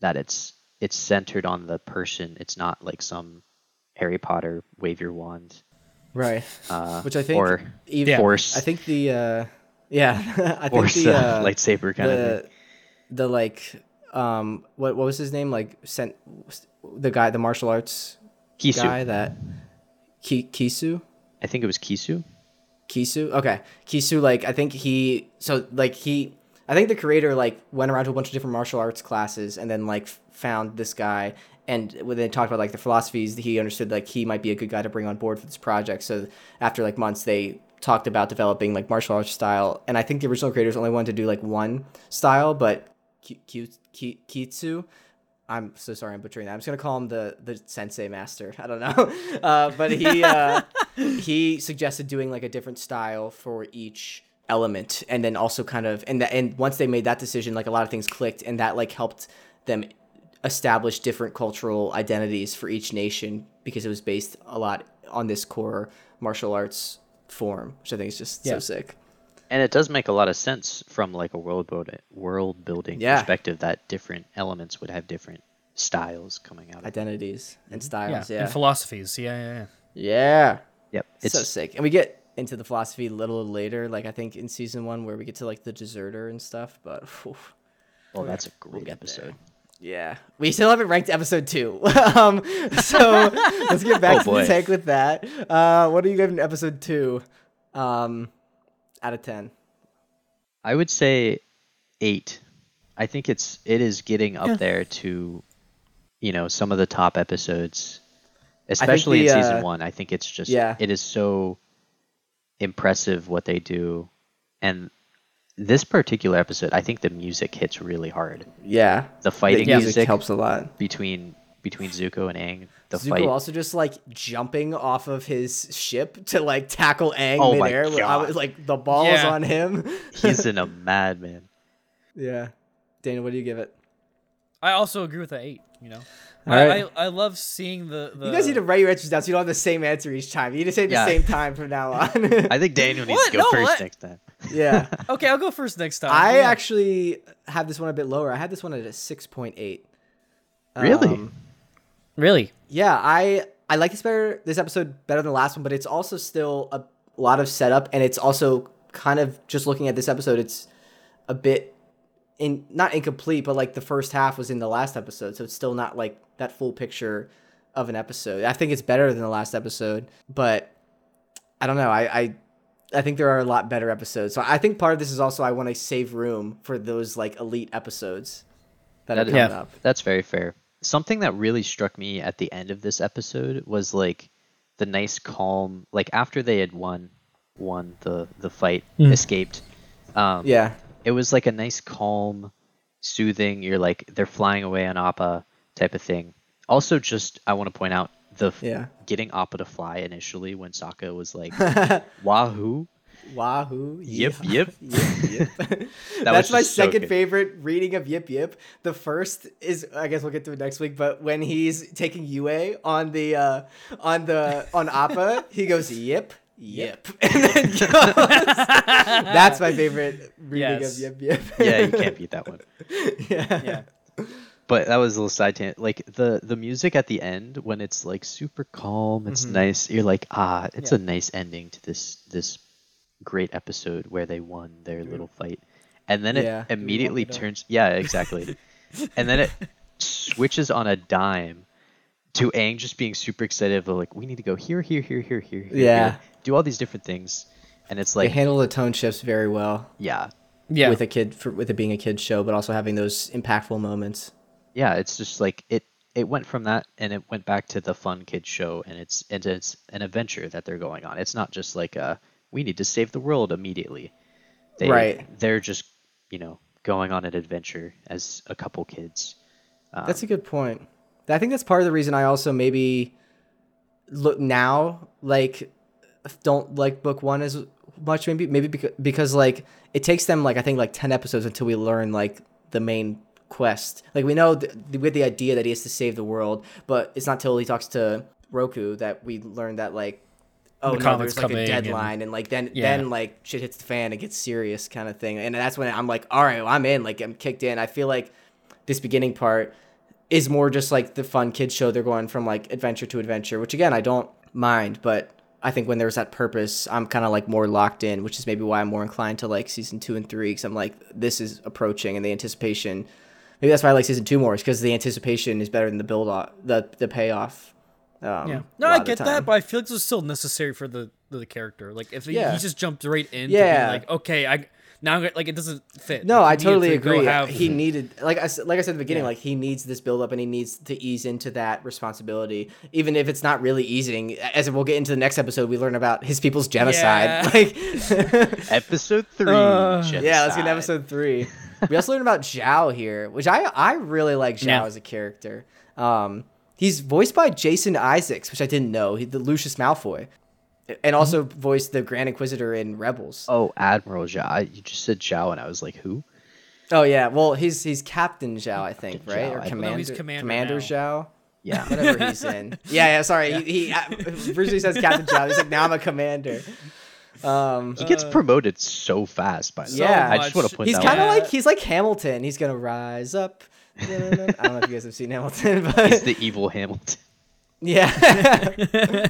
That it's it's centered on the person. It's not like some Harry Potter wave your wand.
Right.
Uh,
Which I think
or
even
force
I think the uh yeah, I think
force
the
uh,
uh,
lightsaber kind of
the
thing.
the like um what what was his name like sent the guy the martial arts
Kisu.
guy that Ki, Kisu
I think it was Kisu.
Kisu okay Kisu like I think he so like he I think the creator like went around to a bunch of different martial arts classes and then like found this guy and when they talked about like the philosophies he understood like he might be a good guy to bring on board for this project so after like months they talked about developing like martial arts style and I think the original creators only wanted to do like one style but Ki- Ki- Ki- Kitsu I'm so sorry I'm butchering that. I'm just gonna call him the the sensei master. I don't know, uh, but he uh, he suggested doing like a different style for each element, and then also kind of and that and once they made that decision, like a lot of things clicked, and that like helped them establish different cultural identities for each nation because it was based a lot on this core martial arts form, which I think is just so sick.
And it does make a lot of sense from like a world building world building
Yeah.
perspective that different elements would have different styles coming out of it.
Identities and
mm-hmm.
styles, yeah,
and philosophies. Yeah, yeah, yeah.
yeah.
Yep.
It's
It's
so sick. And we get into the philosophy a little later, like I think in season one where we get to like the deserter and stuff, but phew,
well oh, that's a
we'll
great episode.
there. Yeah. We still haven't ranked episode two. um so let's get back
Oh,
to
boy.
the tank with that. Uh what are you giving episode two? Um out of ten.
I would say eight. I think it's it is getting up there to, you know, some of the top episodes, especially
the,
in season
uh,
one. I think it's just
yeah.
it is so impressive what they do, and this particular episode, I think the music hits really hard.
Yeah.
The fighting
the
music,
helps a lot.
between between Zuko and Aang. The
Zuko
fight,
also just like jumping off of his ship to like tackle Aang
Oh my
midair. I
God.
was like the balls
Yeah.
on him.
he's in a madman.
yeah. Dana, what do you give it?
I also agree with the eight. You know,
All
I,
right.
I I love seeing the, the
You guys need to write your answers down so you don't have the same answer each time. You need to say it
Yeah.
the same time from now on.
I think Daniel needs
What?
to go
No,
first
what?
next time.
yeah.
Okay, I'll go first next time.
I
Yeah.
actually have this one a bit lower. I had this one at a 6.8.
Really?
Um,
really.
yeah, I I like this better this episode better than the last one, but it's also still a lot of setup and it's also kind of just looking at this episode, it's a bit in not incomplete, but like the first half was in the last episode, so it's still not like that full picture of an episode. I think it's better than the last episode, but I don't know. I I, I think there are a lot better episodes. So I think part of this is also I want to save room for those like elite episodes that, are coming
Yeah.
up.
That's very fair. Something that really struck me at the end of this episode was like the nice calm like after they had won won the the fight, escaped. Um
Yeah.
It was like a nice calm, soothing, you're like they're flying away on Appa type of thing. Also just I want to point out the f-
Yeah.
getting Appa to fly initially when Sokka was like Wahoo.
Wahoo!
Yip,
yeah.
yip.
yip, yip.
was
That's my
just so
second
good.
favorite reading of Yip Yip. The first is I guess we'll get to it next week, but when he's taking Yue on the uh on the on Appa, he goes yip. Yip. And. That's my favorite reading
Yes.
of Yip Yip.
Yeah, you can't beat that one.
yeah.
Yeah.
But that was a little side tangent. Like the the music at the end when it's like super calm, it's
Mm-hmm.
nice. You're like, ah, it's
Yeah.
a nice ending to this this great episode where they won their little fight. And then
Yeah.
it immediately
it
turns yeah, exactly. and then it switches on a dime to Aang just being super excited of like, we need to go here, here, here, here, here, here,
Yeah.
here, do all these different things. And it's like They
handle the tone shifts very well
yeah.
Yeah.
with a kid for with it being a kid show, but also having those impactful moments.
yeah it's just like it it went from that and it went back to the fun kids show and it's and it's an adventure that they're going on it's not just like a we need to save the world immediately they,
Right.
they're just you know going on an adventure as a couple kids um,
That's a good point. I think that's part of the reason I also maybe look now like don't like book one as much maybe maybe because, because like it takes them like I think like 10 episodes until we learn like the main quest. Like we know th- with the idea that he has to save the world, but it's not till he talks to Roku that we learn that like oh
The
no, there's like a
coming and-
deadline, and, like then
Yeah.
then like shit hits the fan, it gets serious kind of thing, and that's when I'm like, all right, well, I'm in, like I'm kicked in. I feel like this beginning part is more just like the fun kids show. They're going from like adventure to adventure, which again I don't mind, but I think when there's that purpose, I'm kind of like more locked in, which is maybe why I'm more inclined to like season two and three, because I'm like this is approaching, and the anticipation. Maybe that's why I like season two more, is because the anticipation is better than the build off, the the payoff. Um,
Yeah. No, I get that, but I feel like this is still necessary for the the character. Like if he,
Yeah.
he just jumped right in,
Yeah.
to be like okay, I now I'm like it doesn't fit.
No,
Like,
I totally
to
agree.
have-
He needed, like I s- like I said at the beginning,
Yeah.
like he needs this build up and he needs to ease into that responsibility, even if it's not really easing. As we'll get into the next episode, we learn about his people's genocide.
Yeah.
Like,
Episode three.
Uh,
yeah, let's get
genocide.
episode three. we also learn about Zhao here, which I I really like Zhao
Yeah.
as a character. Um, he's voiced by Jason Isaacs, which I didn't know. He the Lucius Malfoy, and also
Mm-hmm.
voiced the Grand Inquisitor in Rebels.
Oh, Admiral Zhao. You just said Zhao, and I was like, who?
Oh yeah, well he's he's Captain Zhao, I think,
Captain
right?
Zhao,
Or
I- No,
Commander,
he's Commander
Commander
now.
Zhao.
Yeah.
whatever he's in. Yeah, yeah. Sorry, he, he uh, Bruce Lee says Captain Zhao. He's like, now I'm a commander. Um,
He gets promoted so fast by the way.
Yeah.
I just want to
much.
put
he's kind of like he's like Hamilton. He's gonna rise up. I don't know if you guys have seen Hamilton, but
He's the evil Hamilton.
yeah,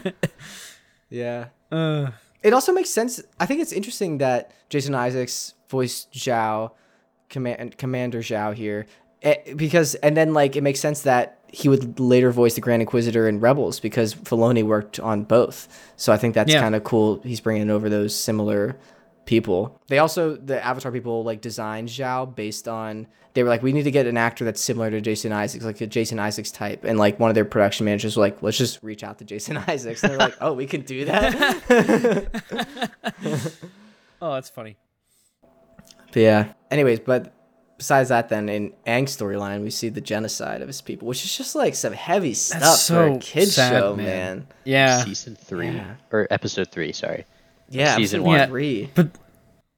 yeah.
Uh,
It also makes sense. I think it's interesting that Jason Isaacs voiced Zhao, command, Commander Zhao here, eh, because and then like it makes sense that he would later voice the Grand Inquisitor in Rebels because Filoni worked on both. So I think that's
Yeah.
kind of cool. He's bringing over those similar people. They also the Avatar people like designed Zhao based on they were like we need to get an actor that's similar to Jason Isaacs, like a Jason Isaacs type, and like one of their production managers were like let's just reach out to Jason Isaacs. And they're like, oh, we can do that.
oh, that's funny.
But yeah. Anyways, but besides that, then in Aang's storyline, we see the genocide of his people, which is just like some heavy stuff for a kids
sad,
show,
man.
man.
Yeah,
Season three
Yeah.
or episode three? Sorry.
Yeah,
Season
episode
one.
Yeah.
three.
but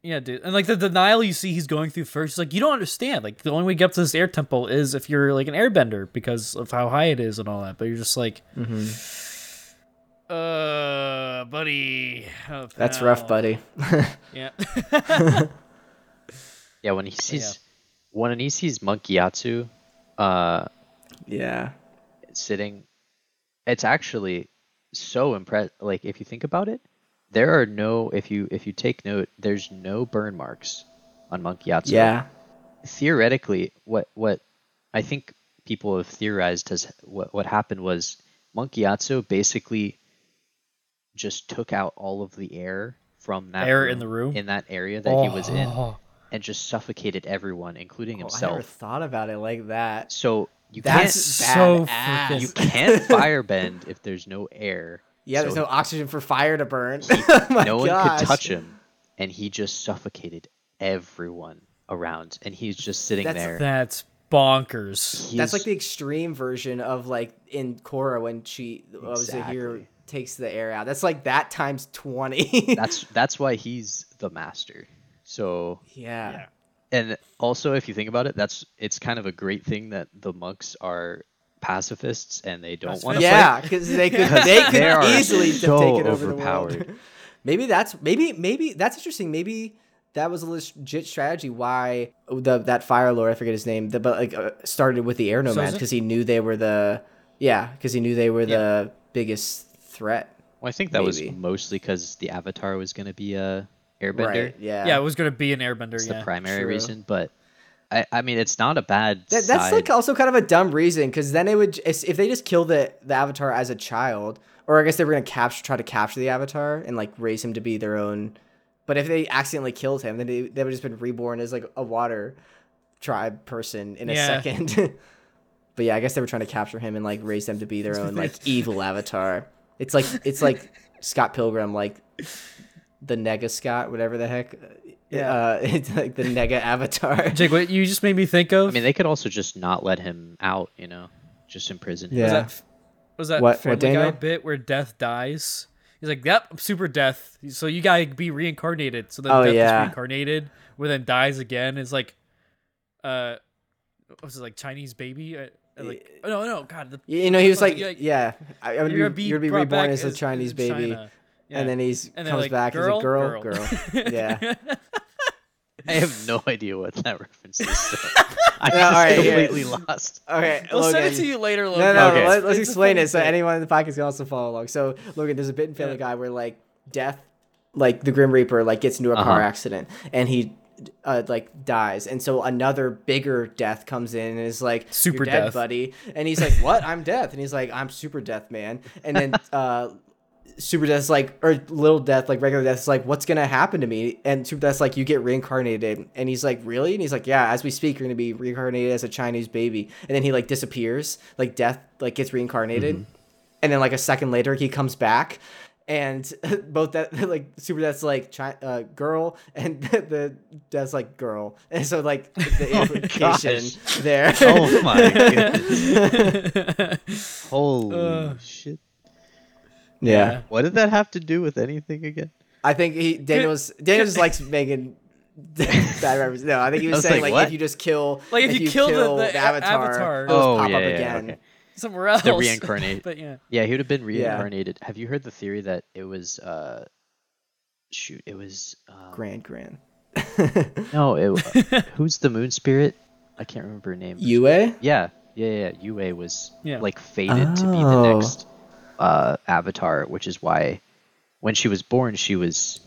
yeah, dude, and like the denial you see he's going through first, like you don't understand. Like the only way to get up to this air temple is if you're like an airbender because of how high it is and all that. But you're just like,
Mm-hmm.
uh, buddy, oh,
That's rough, buddy.
Yeah,
Yeah, when he sees when he sees Monk Gyatso, uh,
yeah.
sitting, it's actually so impressive. Like if you think about it, there are no if you if you take note, there's no burn marks on Monk Gyatso.
Yeah.
theoretically, what what I think people have theorized has what what happened was Monk Gyatso basically just took out all of the air from that
Air in the room?
in that area that he was in
Oh.
and just suffocated everyone, including
Oh, I
himself.
never thought about it like that.
So you
That's
can't
so
you can't firebend if there's no air.
Yeah, there's
So
no oxygen for fire to burn. oh my
no one
gosh.
could touch him, and he just suffocated everyone around, and he's just sitting
That's-
there.
That's bonkers.
He
That's like the extreme version of like in Korra when she what was it here takes the air out. That's like that times twenty.
that's that's why he's the master. So
yeah.
Yeah.
and also if you think about it, that's it's kind of a great thing that the monks are pacifists and they don't want to
Yeah, because they could they could
They
easily have
so
taken over the world.
overpowered.
maybe that's maybe maybe that's interesting. Maybe that was a legit strategy why the that fire lord I forget his name, the, but like uh, started with the air nomads
Soza?
because he knew they were the yeah because he knew they were the biggest threat.
Well, I think that was mostly because the avatar was going to be a airbender.
Right? Yeah.
Yeah, it was gonna be an airbender.
That's
yeah.
the primary
true.
reason, but I, I mean, it's not a bad.
That, that's
side.
like also kind of a dumb reason because then it would if if they just kill the the avatar as a child, or I guess they were gonna capture try to capture the avatar and like raise him to be their own. But if they accidentally killed him, then they, they would have just been reborn as like a water tribe person in a
Yeah.
second. but yeah, I guess they were trying to capture him and like raise them to be their own like evil avatar. It's like it's like Scott Pilgrim, like the Nega Scott, whatever the heck.
Yeah.
Uh, it's like the Nega avatar.
Jake, what you just made me think of?
I mean, they could also just not let him out. You know, just imprison him.
Yeah.
was that was that
What- what,
Guy
Daniel?
bit where Death dies? He's like, "Yep, I'm super Death." So you gotta be reincarnated. So then
Oh,
Death
yeah.
is reincarnated, where then dies again. Is like, uh, what was it like Chinese baby? Uh, like, oh, no, no, God, the,
You know, he was like,
Yeah,
yeah, I, I would
you're
be,
gonna be
you're gonna be reborn
back
as a Chinese baby.
China. Yeah.
and then he's
And
comes
like,
back
"Girl,
he's like girl
girl."
girl, yeah
I have no idea what that reference is. So I'm
Yeah,
just
all right, here.
completely lost.
okay
We'll send it to you later, Logan.
No, no,
Okay.
let, us
It's
explain it so
thing.
anyone in the podcast can also follow along. So, Logan, there's a bit in Family
Yeah.
Guy where like death, like the Grim Reaper, like gets into a car
Uh-huh.
accident and he uh, like dies, and so another bigger death comes in and is like
Super
dead,
death.
buddy, and he's like, "What? I'm death," and he's like, "I'm super death, man," and then. uh Super Death's like, or Little Death, like regular Death's like, what's gonna happen to me? And Super Death's like, you get reincarnated. And he's like, really? And he's like, yeah, as we speak, you're gonna be reincarnated as a Chinese baby. And then he like disappears, like Death like gets reincarnated. And then like a second later, he comes back, and both that like Super Death's like chi- uh, girl, and the Death's like girl. And so like the implication
gosh.
there.
Oh my goodness. Holy
Uh.
shit.
Yeah.
What did that have to do with anything again?
I think he Daniel's Daniel just likes making bad references. No, I think he was,
was
saying
like,
like, if you just kill
Like, if you kill the- the a-
avatar,
avatar.
those
Oh,
pop
yeah,
up
yeah,
again.
okay.
Somewhere else.
The reincarnate.
But yeah.
Yeah, he would have been reincarnated. Have you heard the theory that it was uh shoot, it was um,
Gran Gran.
No, it who's the moon spirit? I can't remember her name.
Yue?
Yeah, yeah, yeah. Yue was
Yeah.
like fated to be the
Oh.
next uh avatar, which is why when she was born she was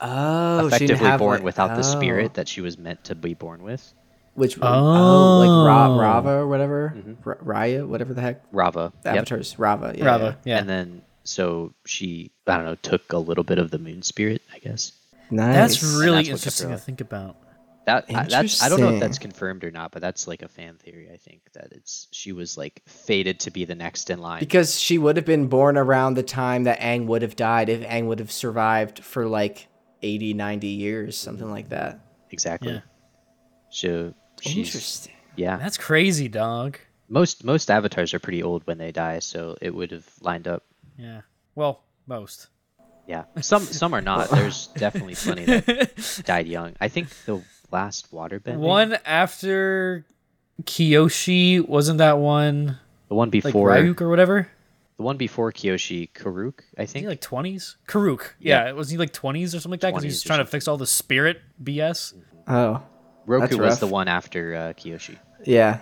Oh,
effectively
have,
born
like-
without the
oh.
spirit that she was meant to be born with.
Which oh, like Ra-
Oh.
Raava or whatever,
Mm-hmm.
R- Raya, whatever the heck.
Raava.
The
Yep.
Avatar's Raava. Yeah,
Raava. Yeah.
And then so she I don't know, took a little bit of the moon spirit, I guess.
Nice.
That's really
that's
interesting to think about.
That I, that's I don't know if that's confirmed or not, but that's like a fan theory. I think that it's she was like fated to be the next in line.
because she would have been born around the time that Aang would have died if Aang would have survived for like 80, 90 years, something like that.
exactly.
Yeah.
So she's
Interesting.
yeah.
That's crazy, dog.
Most most avatars are pretty old when they die, so it would have lined up.
Yeah. Well, most.
Yeah. Some some are not. There's definitely plenty that died young. I think the last waterbending
One after Kyoshi wasn't that one
the one
like
before
Ryuk or whatever?
the one before Kyoshi Kuruk, I
Was he
think.
like twenties? Kuruk.
Yeah.
Yeah. Was he like twenties or something like that? Because he's was
20s
trying to fix all the spirit BS.
Oh,
Roku
that's
was the one after uh, Kyoshi.
yeah.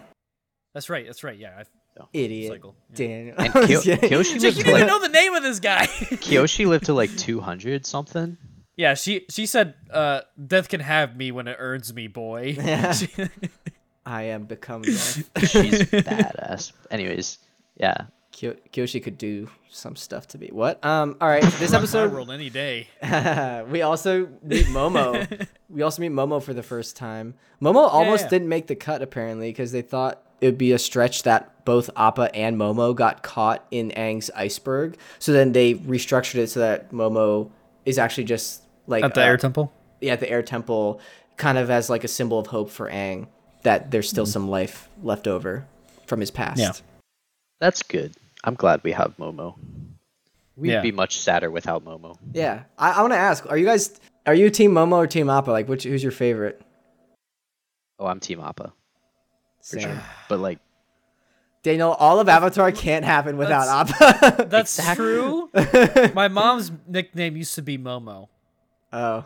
That's right. That's right. Yeah. I,
Idiot.
cycle. Yeah.
Daniel.
And
I was
Kyo-
kidding.
Kyoshi lived
you
to
didn't even
like,
know the name of this guy.
Kyoshi lived to like 200 something.
Yeah, she she said, uh, "Death can have me when it earns me, boy."
Yeah.
She-
I am becoming death.
She's badass. Anyways, yeah.
Kyo- Kyoshi could do some stuff to me. What? Um. All right. This episode,
world any day.
we also meet Momo. we also meet Momo for the first time. Momo almost
yeah.
didn't make the cut apparently because they thought it would be a stretch that both Appa and Momo got caught in Aang's iceberg. So then they restructured it so that Momo is actually just like
At the
uh,
air temple.
yeah, at the air temple, kind of as like a symbol of hope for Aang that there's still some life left over from his past.
Yeah.
That's good. I'm glad we have Momo. We'd
Yeah.
be much sadder without Momo.
Yeah. I, I want to ask: Are you guys are you team Momo or team Appa? Like, which who's your favorite?
Oh, I'm Team Appa for
Same.
sure. But like,
Daniel, all of Avatar can't happen without
That's-
Appa.
That's
Exactly.
true. My mom's nickname used to be Momo.
Oh.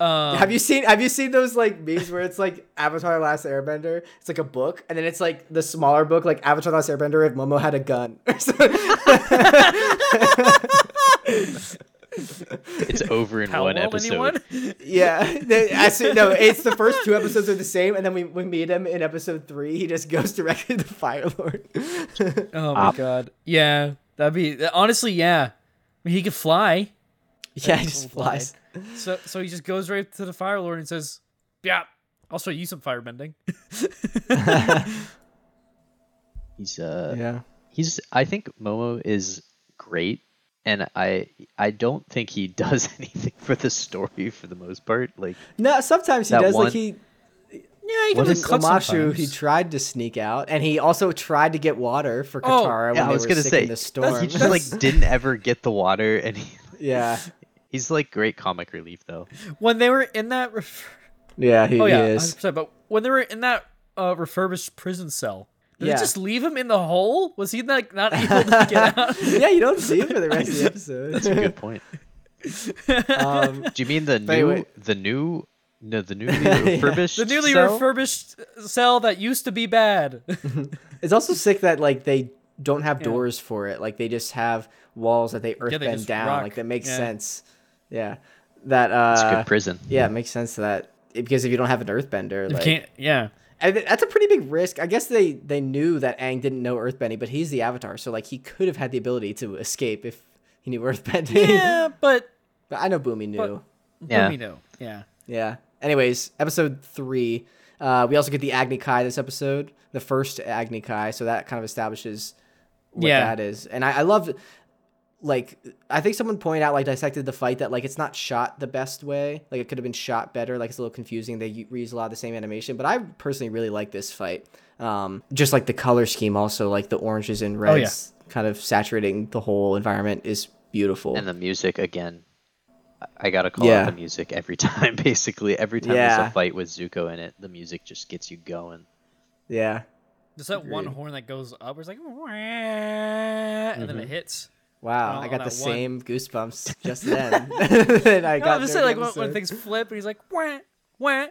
Um,
Have you seen Have you seen those like memes where it's like Avatar: Last Airbender? It's like a book, and then it's like the smaller book, like Avatar: Last Airbender, if Momo had a gun.
it's over in
Pal
one episode.
anyone?
yeah, they- I no, it's the first two episodes are the same, and then we, we meet him in episode three. He just goes directly to Fire Lord.
Oh my
Op.
god. Yeah, that'd be honestly. Yeah, I mean, he could fly.
yeah, he just flies.
So so he just goes right to the Fire Lord and says, "Yeah, I'll show you some firebending."
He's uh,
Yeah.
he's. I think Momo is great, and I I don't think he does anything for the story for the most part. Like,
No, sometimes he does.
one-
Like he
Yeah, he
What
comes
is
in clutch
Omashu, he tried to sneak out, and he also tried to get water for
Oh,
Katara
yeah,
when
I was
were
gonna
sick
say,
in the storm.
he just like didn't ever get the water, and he,
yeah,
he's like great comic relief though.
when they were in that. Ref-
yeah, he,
oh yeah,
he is.
100%, but when they were in that uh, refurbished prison cell, did
Yeah.
they just leave him in the hole? Was he like not able to get out?
yeah, you don't see him for the rest of the episode.
That's a good point.
Um,
Do you mean the
But
new,
anyway.
the new, no, the newly refurbished?
The newly
cell?
refurbished cell that used to be bad.
it's also sick that like they don't have
Yeah.
doors for it. Like they just have walls that they earth
Yeah, they
bend down.
rock.
Like that makes
Yeah.
sense. Yeah, that uh,
It's a good prison.
yeah, it makes sense that because if you don't have an earthbender,
You
like,
can't. Yeah.
and that's a pretty big risk. I guess they they knew that Aang didn't know earthbending, but he's the Avatar, so like he could have had the ability to escape if he knew earthbending.
Yeah, but
but I know Bumi knew.
Yeah.
let me know. Yeah.
Yeah. Anyways, episode three. Uh, we also get the Agni Kai this episode, the first Agni Kai, so that kind of establishes what
Yeah.
that is. And I, I loved, like, I think someone pointed out, like, dissected the fight that, like, it's not shot the best way. Like, it could have been shot better. Like, it's a little confusing. They reuse a lot of the same animation, but I personally really like this fight. Um, just like the color scheme, also like the oranges and
Oh, yeah.
reds, kind of saturating the whole environment is beautiful.
And the music again. I- I gotta call
Yeah.
out the music every time. Basically, every time
Yeah.
there's a fight with Zuko in it, the music just gets you going.
yeah.
Just that one horn that goes up, where it's like, "Wah," and then it hits.
Wow,
on-
I got the
one.
same goosebumps just then. Then I
No,
got
I'm just saying, like when, when things flip, and he's like, wah, wah,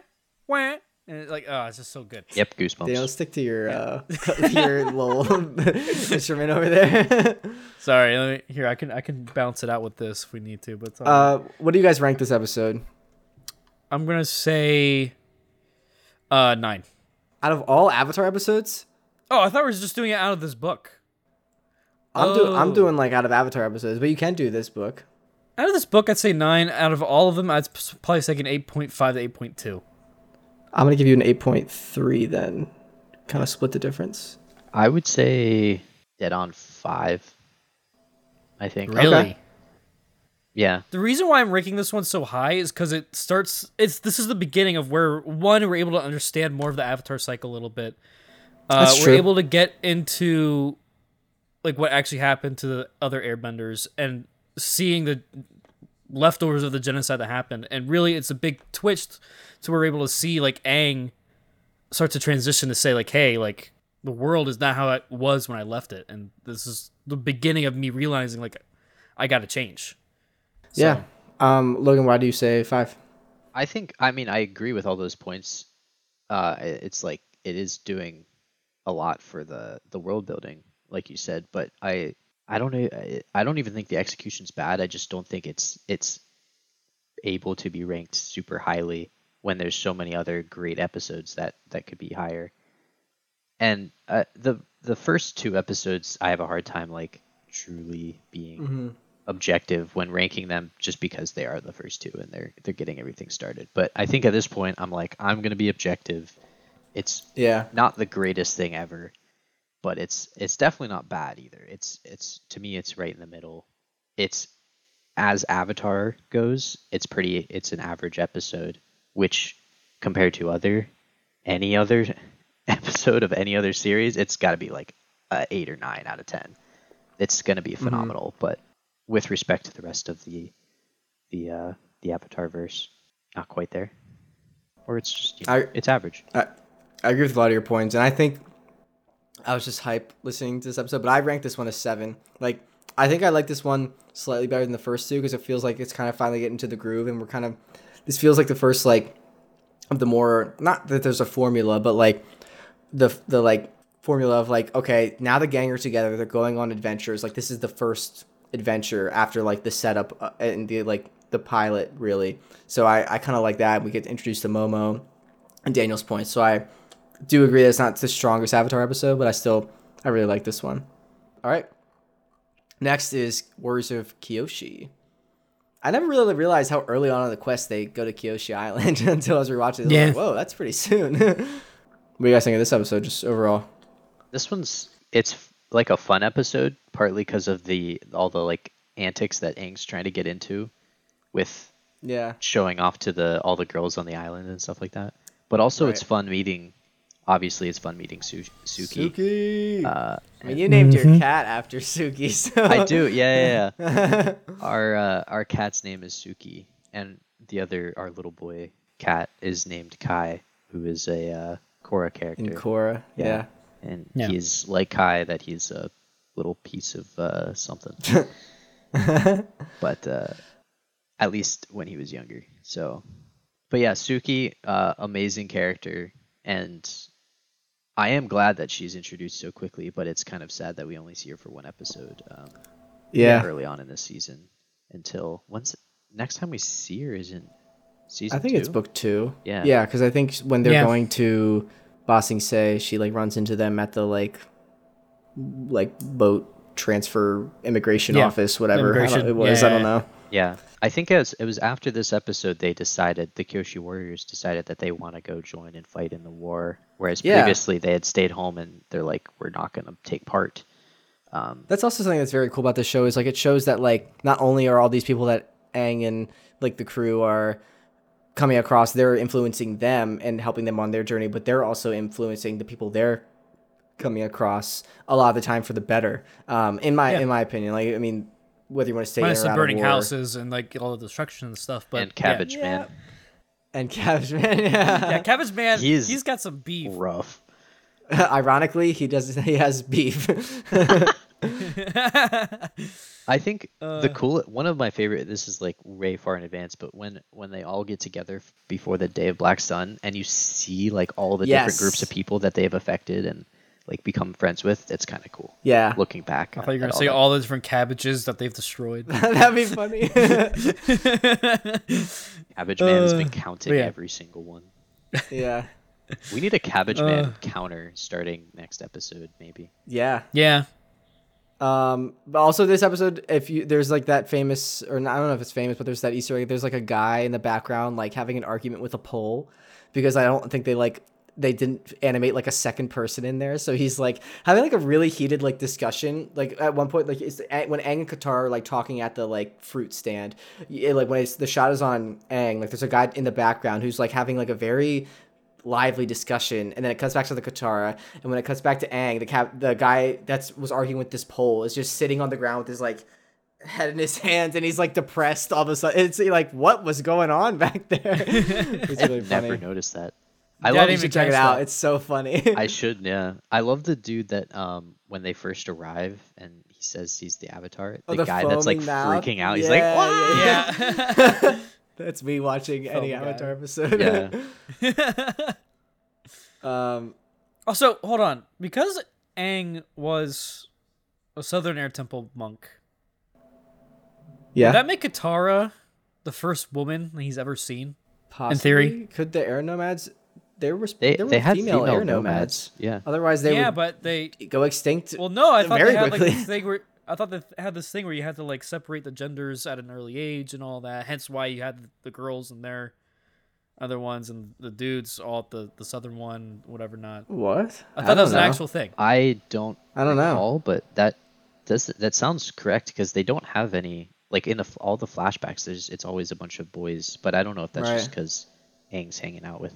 wah, and it's like, oh, it's just so good.
Yep, goosebumps.
Daniel, stick to your uh, your little instrument over there.
Sorry, let me, here I can I can bounce it out with this if we need to, but uh,
uh, what do you guys rank this episode?
I'm gonna say uh nine.
Out of all Avatar episodes,
Oh, I thought we were just doing it out of this book.
I'm doing I'm
Oh.
doing like out of Avatar episodes, but you can do this book.
Out of this book, I'd say nine. Out of all of them, I'd probably say an eight point five to eight point two.
I'm gonna give you an eight point three then. Kind of split the difference.
I would say dead on five. I think.
Really?
Okay.
Yeah.
The reason why I'm ranking this one so high is because it starts. It's this is the beginning of where one we're able to understand more of the Avatar cycle a little bit. Uh,
That's
we're
true.
able to get into like what actually happened to the other Airbenders and seeing the leftovers of the genocide that happened. And really, it's a big twist to where we're able to see like Aang start to transition to say like, hey, like the world is not how it was when I left it, and this is the beginning of me realizing like I got to change. So-
Yeah. Um, Logan, why do you say five?
I think I mean I agree with all those points. Uh, it's like it is doing a lot for the the world building, like you said. But I I don't know I- don't even think the execution's bad. I just don't think it's it's able to be ranked super highly when there's so many other great episodes that that could be higher. And uh, the the first two episodes, I have a hard time like truly being objective when ranking them just because they are the first two and they're they're getting everything started. But I think at this point I'm like I'm going to be objective. It's
Yeah.
not the greatest thing ever, but it's it's definitely not bad either. It's it's to me it's right in the middle. It's as Avatar goes, it's pretty it's an average episode, which compared to other any other episode of any other series, it's got to be like a 8 or 9 out of 10. It's going to be phenomenal, but with respect to the rest of the the uh the Avatar verse, not quite there. Or it's just you know,
I-
it's average.
I, I agree with a lot of your points, and I think I was just hype listening to this episode, but I ranked this one a seven. Like, I think I like this one slightly better than the first two because it feels like it's kind of finally getting to the groove, and we're kind of this feels like the first like of the more not that there's a formula, but like the the like formula of like okay now the gang are together, they're going on adventures. Like this is the first adventure after like the setup uh, and the like the pilot really. So I I kind of like that. We get introduced to Momo and Daniel's point. So I do agree that it's not the strongest Avatar episode, but I still I really like this one. All right. Next is Warriors of Kyoshi. I never really realized how early on in the quest they go to Kyoshi Island until I was rewatching it.
Yeah.
like, Whoa, that's pretty soon. what do you guys think of this episode, just overall?
This one's it's like a fun episode, partly because of the all the like antics that Aang's trying to get into with
Yeah.
showing off to the all the girls on the island and stuff like that. But also, it's fun meeting. Obviously, it's fun meeting Su- Suki.
Suki.
Uh,
I mean, you named your cat after Suki, so
I do, yeah, yeah, yeah. our uh, our cat's name is Suki, and the other our little boy cat is named Kai, who is a uh, Korra character.
In Korra, yeah.
and
Yeah.
he's like Kai that he's a little piece of uh, something. but uh, at least when he was younger. So, but yeah, Suki, uh, amazing character, and I am glad that she's introduced so quickly. But it's kind of sad that we only see her for one episode. Um,
Yeah.
early on in this season until when's next time we see her is in season
I think it's book two.
Yeah.
Yeah, because I think when they're
Yeah.
going to Ba Sing Se, she like runs into them at the like like boat transfer immigration
Yeah,
office, whatever
immigration.
it was.
Yeah,
I don't
yeah,
know.
yeah i think it was, it was after this episode they decided the kyoshi warriors decided that they want to go join and fight in the war whereas
Yeah.
previously they had stayed home and they're like we're not going to take part um,
That's also something that's very cool about this show is like it shows that like not only are all these people that Aang and like the crew are coming across, they're influencing them and helping them on their journey, but they're also influencing the people they're coming across a lot of the time for the better. Um, in my
Yeah.
in my opinion, like I mean, whether you want to stay
Minus
in
the burning
war,
houses and like all the destruction and stuff. But
and cabbage
Yeah.
man
and Cabbage Man, yeah.
Yeah, Cabbage Man.
he
he's got some beef.
rough
Ironically, he does he has beef.
I think the
Uh.
cool one of my favorite. This is like way far in advance, but when when they all get together before the day of Black Sun, and you see like all the different groups of people that they've affected and like become friends with, it's kind of cool.
yeah,
Looking back,
I thought you were gonna say
that.
all the different cabbages that they've destroyed.
that'd be funny.
Cabbage Man has been
Uh,
counting
yeah.
every single one.
yeah,
We need a Cabbage Man
Uh.
counter starting next episode, maybe.
yeah.
yeah,
Um, but also this episode, if you there's like that famous or not, I don't know if it's famous, but there's that Easter egg. There's like a guy in the background like having an argument with a pole, because I don't think they like they didn't animate like a second person in there. So he's like having like a really heated like discussion. Like at one point, like it's eh, when Aang and Katara are like talking at the like fruit stand. It, eh, like when it's the shot is on Aang, like there's a guy in the background who's like having like a very lively discussion, and then it cuts back to the Katara, and when it cuts back to Aang, the cap, the guy that's was arguing with this pole is just sitting on the ground with his like head in his hands, and he's like depressed all of a sudden. It's like what was going on back there? it's really funny.
Never noticed that. I
Yeah,
love.
didn't
You
even
should check it out.
that.
It's so funny.
I should. Yeah, I love the dude that um when they first arrive and he says he's the Avatar.
Oh,
The,
the
guy that's like
mouth?
freaking out. He's
Yeah,
like, what?
yeah,
yeah.
That's me watching any
guy.
Avatar episode.
Yeah.
um.
also, hold on, because Aang was a Southern Air Temple monk.
Yeah.
Would that make Katara the first woman he's ever seen?
Possibly.
theory.
could the air nomads? There were
They
there were
they had
female,
female,
air
nomads.
nomads.
Yeah.
Otherwise, they
yeah,
would
but they.
go extinct.
Well, no, I thought they had like
quickly.
this thing where I thought they had this thing where you had to like separate the genders at an early age and all that. Hence why you had the girls and their other ones and the dudes all at the the southern one, whatever. Not.
what?
I thought that was
don't
an actual thing.
I don't.
I don't know.
recall, but that does that sounds correct because they don't have any like in the all the flashbacks. There's it's always a bunch of boys, but I don't know if that's just because Aang's hanging out with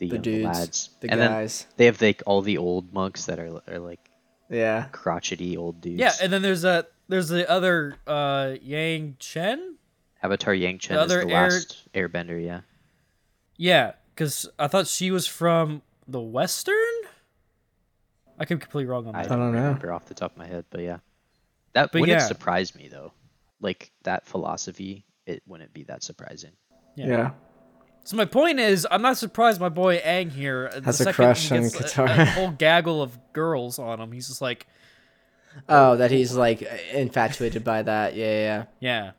the,
The dudes,
lads.
the
and
guys.
then they have like all the old monks that are are like
Yeah.
crotchety old dudes.
Yeah, and then there's a there's the other uh Yang Chen.
Avatar Yang Chen
The
is
other
the
air-
last Airbender. Yeah.
Yeah, because I thought she was from the Western. I could be completely wrong on
I
that.
don't,
don't know.
off the top of my head, but yeah, that
But
wouldn't
yeah.
surprise me though. Like that philosophy, it wouldn't be that surprising.
Yeah.
Yeah.
So my point is, I'm not surprised my boy Aang here uh,
the a
second
crush
he
on
gets a-
Katara.
A, whole gaggle of girls on him. He's just like,
Oh, that he's like infatuated by that. Yeah, yeah. yeah.
yeah,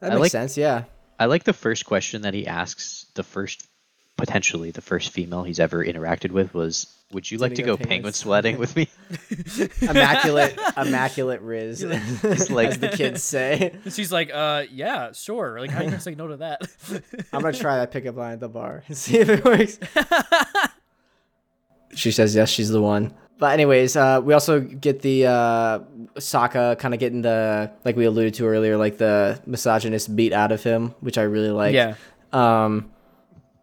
That
I
makes
like-
sense. Yeah.
I like the first question that he asks. The first, potentially the first female he's ever interacted with was, "Would you like to go
go
penguin
penguin
sledding with me?"
Immaculate, immaculate Riz,
He's like-
as the kids say.
she's like, uh, yeah, sure. Like, how you gonna say no to that?
I'm gonna try that pickup line at the bar and see if it works. she says yes, she's the one. But anyways, uh, we also get the uh, Sokka kind of getting the like we alluded to earlier, like the misogynist beat out of him, which I really like.
yeah,
Um,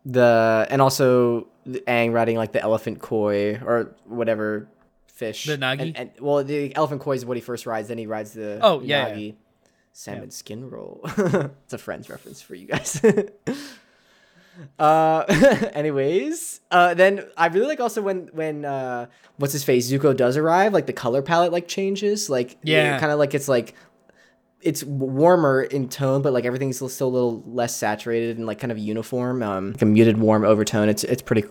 the and also the Aang riding like the elephant koi or whatever fish.
The nagi?
And, and well, the elephant koi is what he first rides. Then he rides the
Oh, yeah, yeah.
salmon
Yeah.
skin roll. it's a friend's reference for you guys. uh, anyways, uh, then I really like also when when uh, what's his face Zuko does arrive, like the color palette like changes, like
Yeah.
kind of like it's like it's warmer in tone, but like everything's still a little less saturated and like kind of uniform. Um, like a muted warm overtone. It's it's pretty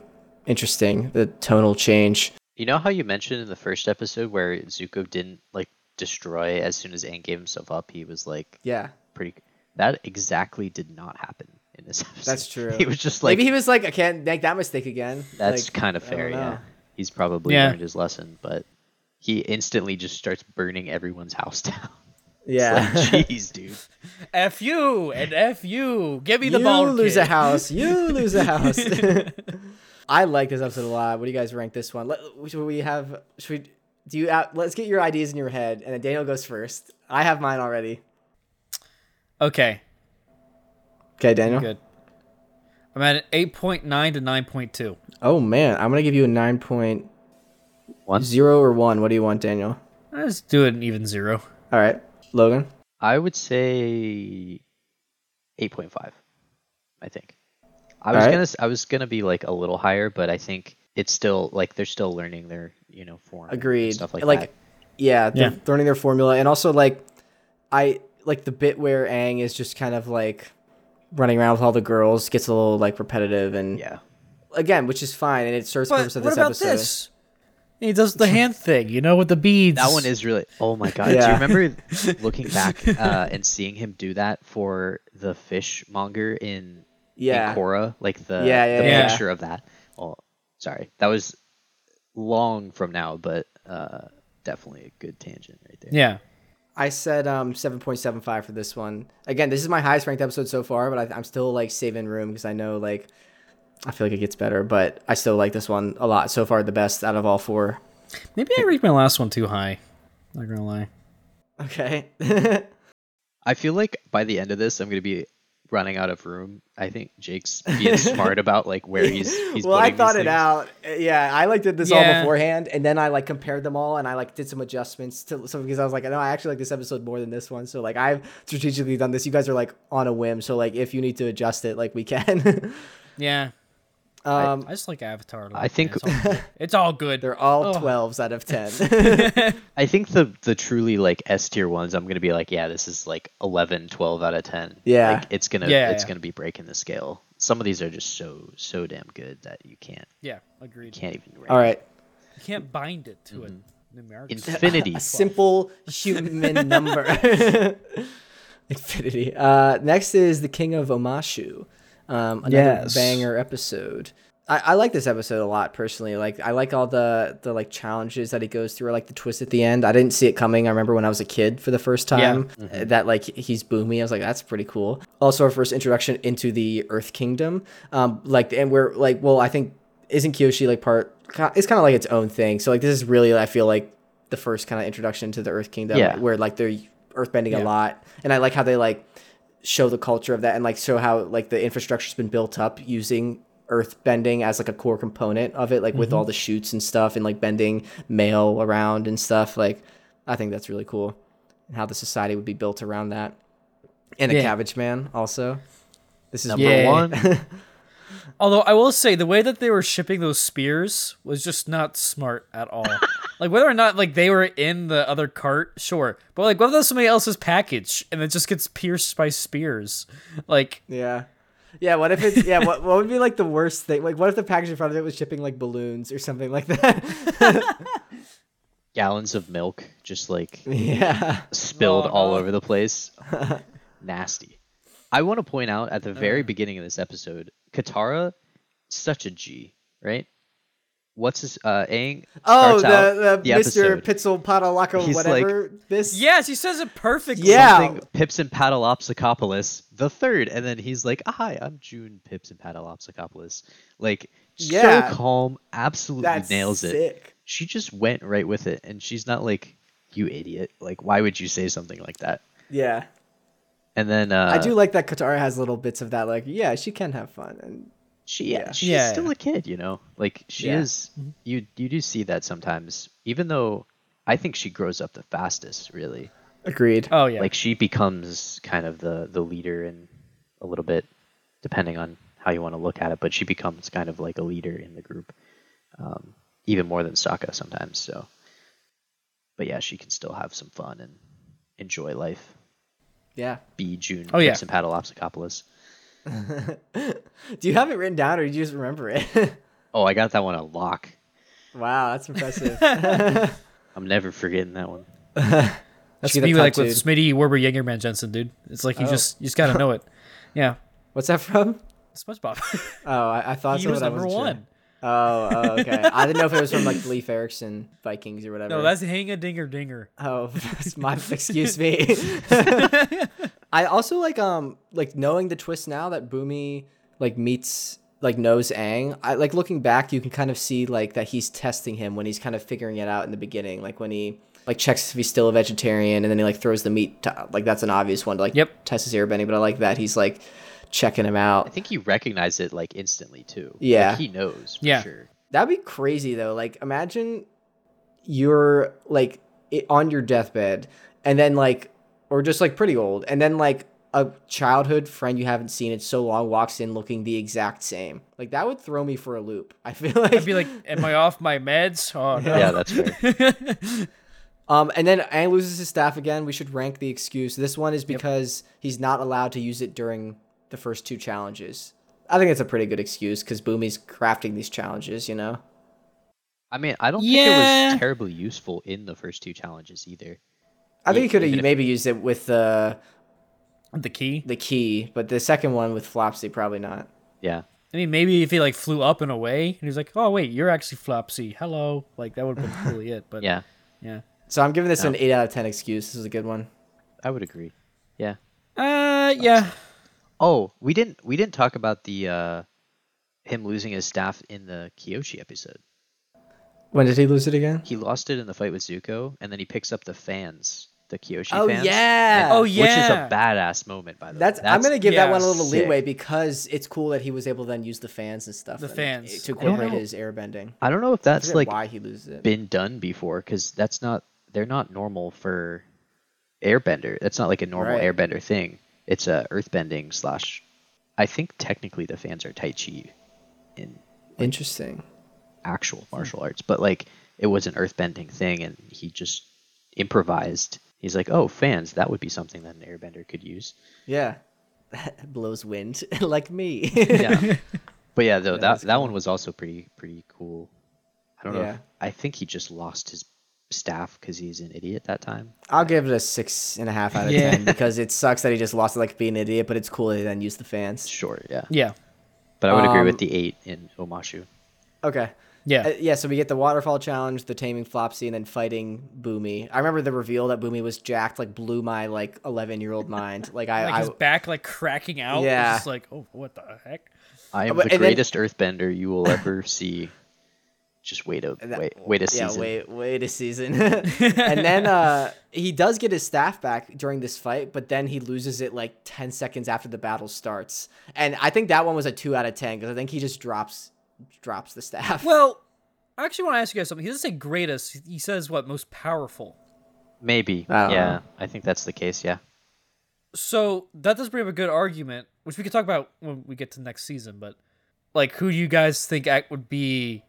interesting. The tonal change.
You know how you mentioned in the first episode where Zuko didn't like destroy as soon as Aang gave himself up. He was like
Yeah,
pretty. That exactly did not happen in this episode.
That's true.
He was just like
maybe he was like, I can't make that mistake again.
That's
Like,
kind of fair, yeah. He's probably
Yeah.
learned his lesson, but he instantly just starts burning everyone's house down.
Yeah.
It's like, jeez, dude.
F you and F you. Give me the
you
ball.
lose
kid.
a house. You lose a house. I like this episode a lot. What do you guys rank this one? Let, should we have? Should we? Do you? Uh, let's get your ideas in your head, and then Daniel goes first. I have mine already.
Okay,
Okay, Daniel.
good. I'm at an 8.9 to 9.2.
Oh man, I'm gonna give you a nine point
One.
zero or one. What do you want, Daniel?
Let's do an even zero.
All right, Logan.
I would say eight point five. I think. I was
Alright.
gonna. s- I was gonna be like a little higher, but I think it's still like they're still learning their you know form. and
Agreed.
Stuff like,
like
that.
yeah, they're
Yeah.
learning their formula, and also like, I like the bit where Aang is just kind of like running around with all the girls gets a little like repetitive, and
Yeah.
again, which is fine, and it serves the purpose of
what
this
about
episode.
this? He does the hand thing, you know, with the beads.
That one is really. Oh my god! Do you remember looking back uh, and seeing him do that for the fishmonger in
Yeah,
in Korra, like the
Yeah, yeah,
the
yeah.
picture of that. Oh, sorry, that was long from now, but uh, definitely a good tangent right there.
Yeah.
I said um 7.75 for this one. Again, this is my highest ranked episode so far, but I, I'm still like saving room because I know like I feel like it gets better, but I still like this one a lot. So far, the best out of all four.
Maybe I ranked my last one too high. Not gonna lie.
Okay.
I feel like by the end of this, I'm gonna be running out of room. I think Jake's being smart about like where he's. he's
well, I thought it
things.
out. Yeah, I like did this all beforehand, and then I like compared them all, and I like did some adjustments to so because I was like, no, I actually like this episode more than this one. So like I've strategically done this. You guys are like on a whim, so like if you need to adjust it, like we can.
Yeah.
Um,
I just like Avatar. a
I think-
man. It's all good. It's all good.
they're all
Oh.
12s out of 10.
I think the the truly like S tier ones, I'm gonna be like, yeah, this is like 11, 12 out of 10.
Yeah.
like, it's gonna
Yeah,
it's
yeah.
gonna be breaking the scale. Some of these are just so so damn good that you can't
yeah, agreed.
can't even. Rank.
all right.
You can't bind it to
Mm-hmm.
a numerical. system.
Infinity.
a simple human number. Infinity. Uh, next is the King of Omashu. Um, another
Yes.
banger episode. I, I like this episode a lot personally. Like I like all the the like challenges that he goes through. I like the twist at the end. I didn't see it coming. I remember when I was a kid for the first time uh, that like he's Bumi. I was like, that's pretty cool. Also, our first introduction into the Earth Kingdom. Um, like and we're like, well, I think isn't Kyoshi like part? It's kind of like its own thing. So like this is really I feel like the first kind of introduction to the Earth Kingdom,
Yeah.
where like they're earthbending a lot, and I like how they like show the culture of that and like show how like the infrastructure's been built up using earth bending as like a core component of it like with mm-hmm. all the shoots and stuff and like bending mail around and stuff like i think that's really cool and how the society would be built around that and a
Yeah.
cabbage man also this is
Number
Yeah.
one.
Although I will say the way that they were shipping those spears was just not smart at all. like whether or not like they were in the other cart, sure, but like what if that's somebody else's package and it just gets pierced by spears? Like
yeah yeah what if it's yeah what, what would be like the worst thing like what if the package in front of it was shipping like balloons or something like that
Gallons of milk just like
yeah
spilled
Oh,
all
no.
over the place. Nasty. I want to point out at the
Uh.
very beginning of this episode, Katara, such a G, right? What's his uh Aang
oh
starts out
the, the, mr
episode.
pitzel patalaka
He's
whatever this
yes, he says it perfectly.
Yeah.
Pippinpaddleopsicopolis the third, and then he's like, "Hi, I'm June Pippinpaddleopsicopolis." Like,
Yeah.
so calm, absolutely
that's
nails it.
sick.
She just went right with it, and she's not like, "You idiot!" Like, why would you say something like that?
yeah
And then uh,
I do like that Katara has little bits of that, like, yeah, she can have fun. And
she yeah,
Yeah.
she's
Yeah,
still
yeah.
a kid, you know. Like she
Yeah.
is. You you do see that sometimes, even though I think she grows up the fastest, really.
agreed.
Oh yeah.
like she becomes kind of the the leader and a little bit depending on how you want to look at it but she becomes kind of like a leader in the group um, even more than Sokka sometimes so but yeah she can still have some fun and enjoy life
Yeah.
B June
Oh, yeah.
Patalopsicopoulos.
Do you have it written down or do you just remember it?
Oh, I got that one a lock.
wow, that's impressive.
I'm never forgetting that one.
That's
Should get
me like with. Smitty Werbenjagermanjensen, dude. It's like you
Oh.
just you just gotta know it. Yeah,
What's that from?
SpongeBob.
Oh, I, I thought
he
so,
was
but I
number
wasn't sure. Oh, oh, okay. I didn't know if it was from like Leif Erikson Vikings or whatever.
No, that's Hang a Dinger Dinger.
Oh, that's my excuse me. I also like um like knowing the twist now that Bumi like meets like knows Aang. I like looking back, you can kind of see like that he's testing him when he's kind of figuring it out in the beginning, like when he like checks if he's still a vegetarian, and then he like throws the meat. To, like that's an obvious one to like
Yep.
test his airbending. But I like that he's like checking him out.
I think he recognized it like instantly too.
Yeah.
Like, he knows for
Yeah.
sure.
That'd be crazy though. Like imagine you're like i- on your deathbed and then like or just like pretty old and then like a childhood friend you haven't seen in so long walks in looking the exact same. Like that would throw me for a loop. I feel like
I'd be like, "Am I off my meds?" Oh no.
Yeah, that's fair.
um and then Aang loses his staff again. We should rank the excuse. This one is because he's not allowed to use it during the first two challenges. I think it's a pretty good excuse because Bumi's crafting these challenges, you know?
I mean, I don't think it was terribly useful in the first two challenges either.
I think he could
even
have
if-
maybe used it with the
the key.
the key, but the second one with Flopsy probably not.
Yeah.
I mean, maybe if he like flew up and away, and he's like, "Oh wait, you're actually Flopsy. Hello." Like that would have been really it. But
Yeah.
yeah.
So I'm giving this an eight out of ten excuse. This is a good one.
I would agree. Yeah.
Uh, yeah.
Oh, we didn't we didn't talk about the uh him losing his staff in the Kyoshi episode.
When did he lose it again?
He lost it in the fight with Zuko, and then he picks up the fans, the Kyoshi fans.
Oh
fans.
yeah.
Oh, yeah,
Which is a badass moment, by the
That's,
way.
I'm gonna give that one a little
sick.
leeway because it's cool that he was able to then use the fans and stuff.
The
and-
fans.
to
I
incorporate his airbending.
I don't know if that's like
why he loses it.
been done before, because that's not they're not normal for airbender. That's not like a normal
Right.
airbender thing. It's a earthbending slash. I think technically the fans are Tai Chi in
Interesting.
actual hmm. martial arts, but like it was an earthbending thing, and he just improvised. He's like, "Oh, fans, that would be something that an airbender could use."
Yeah. Blows wind like me.
Yeah, but yeah, though
That
that that
cool.
one was also pretty pretty cool. I don't know. If, I think he just lost his staff because he's an idiot that time.
I'll give it a six and a half out of
Yeah.
ten because it sucks that he just lost it like being an idiot, but it's cool that he then used the fans.
Sure, yeah,
Yeah.
but I would agree
Um,
with the eight in Omashu.
Okay.
Yeah.
Uh, yeah, so we get the waterfall challenge, the taming Flopsy, and then fighting Bumi. I remember the reveal that Bumi was jacked, like blew my like eleven year old mind. Like I,
like
I
his back like cracking out.
Yeah.
Yeah. Just like, oh, what the heck?
I am
but-
the
and then-
greatest earthbender you will ever see. Just wait a
that-
wait wait a
yeah,
season.
wait, wait a season. and then uh, he does get his staff back during this fight, but then he loses it like ten seconds after the battle starts. And I think that one was a two out of ten because I think he just drops drops the staff.
Well, I actually want to ask you guys something. He doesn't say greatest. He says what most powerful.
Maybe.
I
yeah,
know.
I think that's the case. Yeah.
So that does bring up a good argument, which we could talk about when we get to next season. But like, who do you guys think act would be?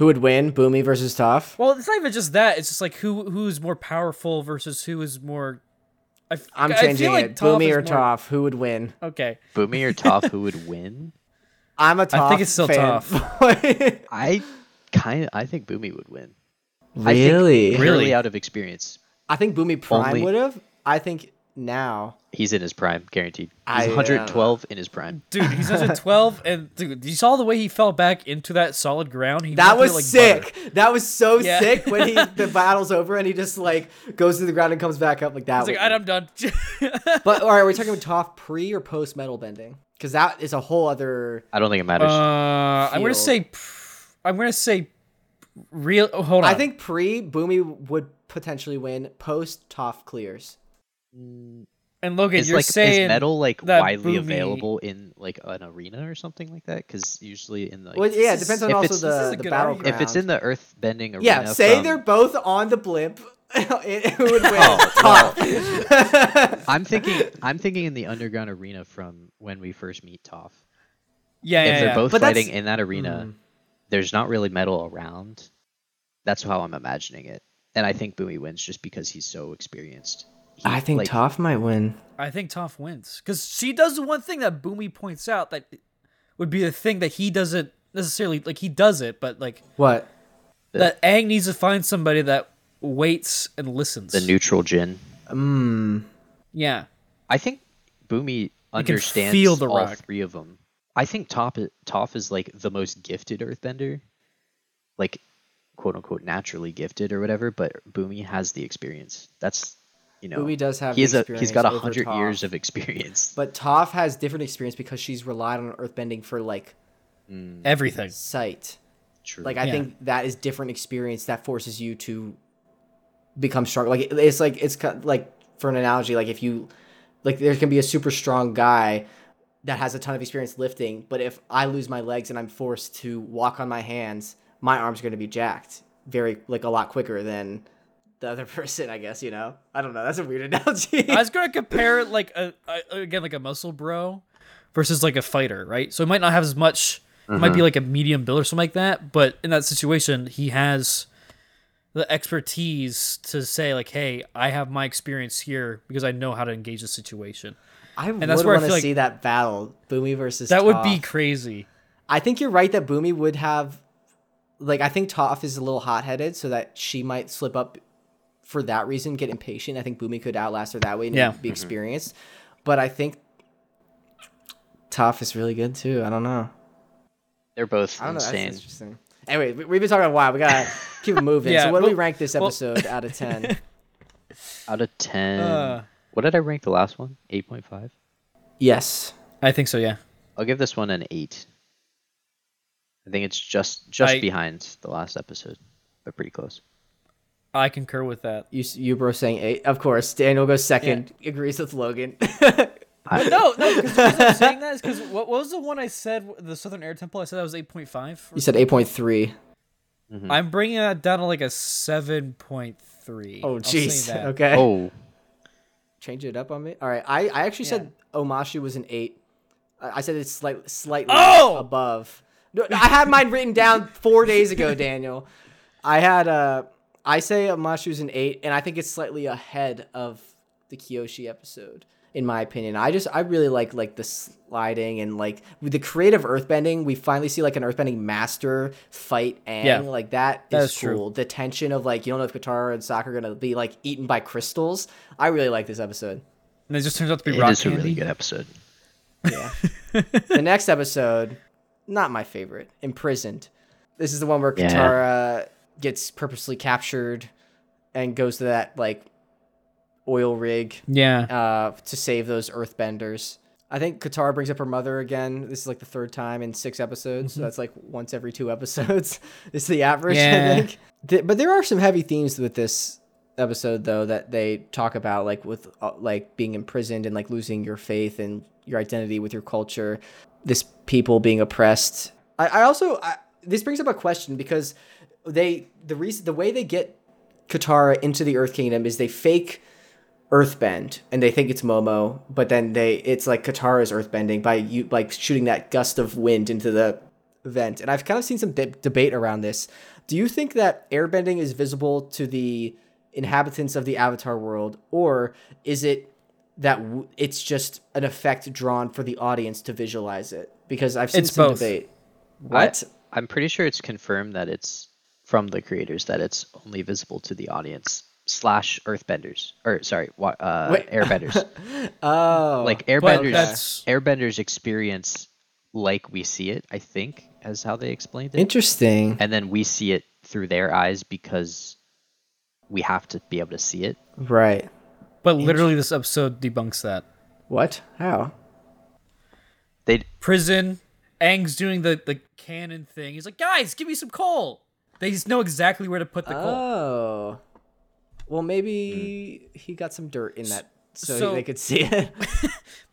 Who would win, Bumi versus Toph?
Well, it's not even just that. It's just like who who's more powerful versus who is more. I,
am
I feel
changing
like
it.
Toph Bumi
or
more-
Toph? Who would win?
Okay.
Bumi or Toph, who would win?
I'm a Toph.
I think it's still
fan.
I kind of I think Bumi would win.
really?
Purely
Really?
out of experience.
I think Bumi Prime
Only-
would have. I think now.
He's in his prime, guaranteed. He's
uh,
112 in his prime.
Dude, he's under 12, and dude, you saw the way he fell back into that solid ground. He
That was
like
sick.
butter.
That was so
Yeah.
sick when he the battle's over and he just like goes to the ground and comes back up like that.
He's like,
would-
I'm done.
but all right, are we talking about Toph pre or post metal bending? Because that is a whole other.
I don't think it matters.
Uh, I'm gonna say, I'm gonna say, real. Oh, hold on.
I think pre Bumi would potentially win. Post Toph clears.
And Logan,
is
you're
like
saying
is metal like
that
widely
Bumi-
available in like an arena or something like that? Because usually in the like,
Well, yeah, it
is-
depends on
if
also
it's-
the the battleground.
if it's in the earth bending arena,
yeah, say
from-
they're both on the blimp. it who would win?
Oh,
Toph.
I'm thinking I'm thinking in the underground arena from when we first meet Toph.
yeah,
if
yeah,
they're
yeah.
both
But that's-
fighting in that arena,
Mm.
there's not really metal around. That's how I'm imagining it. And I think Bumi wins just because he's so experienced. He-
I think
like,
Toph might win.
I think Toph wins because she does the one thing that Bumi points out that would be the thing that he doesn't necessarily like. He does it, but like
What?
that Aang needs to find somebody that waits and listens.
the neutral jing.
Mm.
yeah,
I think
Bumi
understands
feel the
all
rock.
three of them. I think Toph Toph is like the most gifted Earthbender, like quote unquote naturally gifted or whatever. But Bumi has the experience. That's you know
Bumi does have
He's a he's got a hundred years of experience.
But Toph has different experience because she's relied on earthbending for like mm.
everything.
sight.
True.
Like I
Yeah.
think that is different experience that forces you to become strong. Like it's like it's kind like for an analogy, like if you like there can be a super strong guy that has a ton of experience lifting, but if I lose my legs and I'm forced to walk on my hands, my arms are going to be jacked very like a lot quicker than the other person. I guess you know. I don't know. That's a weird analogy.
I was gonna compare it like a, a again like a muscle bro versus like a fighter, right? So he might not have as much. It might be uh-huh. like a medium build or something like that, but in that situation, he has the expertise to say like, "Hey, I have my experience here because I know how to engage the situation."
I would
that's where I
want to
like-
see that battle, Bumi versus.
That would be crazy.
I think you're right that Bumi would have, like, I think Toph is a little hot headed, so that she might slip up for that reason, get impatient. I think Bumi could outlast her that way and
Yeah.
be experienced. But I think Toph is really good too. I don't know.
They're both
I don't know. That's
insane.
interesting. Anyway, we- we've been talking a while. We gotta keep it moving.
Yeah,
so, what do we rank this
well-
episode out of ten?
Out of ten,
Uh.
what did I rank the last one? Eight point five.
yes.
I think so. Yeah.
I'll give this one an eight. I think it's just just
I-
behind the last episode, but pretty close.
I concur with that.
You, you bro saying eight. Of course, Daniel goes second. Agrees with Logan.
I,
No, no. Because the reason I'm saying that is because what, what was the one I said? The Southern Air Temple. I said that was eight point five.
you said eight point three.
I'm bringing that down to like a seven point three.
Oh, jeez. Okay.
oh,
change it up on me. All right, I, I actually said Omashu was an eight. I, I said it's slight, slightly
Oh!
above. No, I had mine written down four days ago, Daniel. I had uh, I say Omashu's an eight, and I think it's slightly ahead of the Kyoshi episode, in my opinion. I just I really like like the sliding and like with the creative earthbending. We finally see like an earthbending master fight, and
Yeah.
like that
That
is
is true.
cool. The tension of like you don't know if Katara and Sokka are gonna be like eaten by crystals. I really like this episode.
And it just turns out to be
it
rock
is a really good episode.
Yeah. the next episode, not my favorite. Imprisoned. This is the one where
Yeah.
Katara gets purposely captured and goes to that like oil rig
Yeah.
uh, to save those earthbenders. I think Katara brings up her mother again. This is like the third time in six episodes. So that's like once every two episodes. is the average, I
Yeah.
think. Th- but there are some heavy themes with this episode though that they talk about like with uh, like being imprisoned and like losing your faith and your identity with your culture this people being oppressed i, I also I, this brings up a question because they the reason the way they get katara into the earth kingdom is they fake earthbend and they think it's momo but then they it's like katara's earthbending by you like shooting that gust of wind into the vent. And i've kind of seen some de- debate around this. Do you think that airbending is visible to the inhabitants of the avatar world or is it that w- it's just an effect drawn for the audience to visualize it? Because i've seen
It's
some
both.
debate.
I,
what?
I'm pretty sure it's confirmed that it's from the creators that it's only visible to the audience slash earthbenders or sorry uh,
Wait.
airbenders
oh
like airbenders
that's-
airbenders experience like we see it i think as how they explained it
interesting
and then we see it through their eyes because we have to be able to see it
right
But literally, this episode debunks that.
what how
they
Prison. ang's doing the the cannon thing. He's like, guys, give me some coal. They just know exactly where to put the coal.
oh well maybe he got some dirt in that so,
So-
they could see it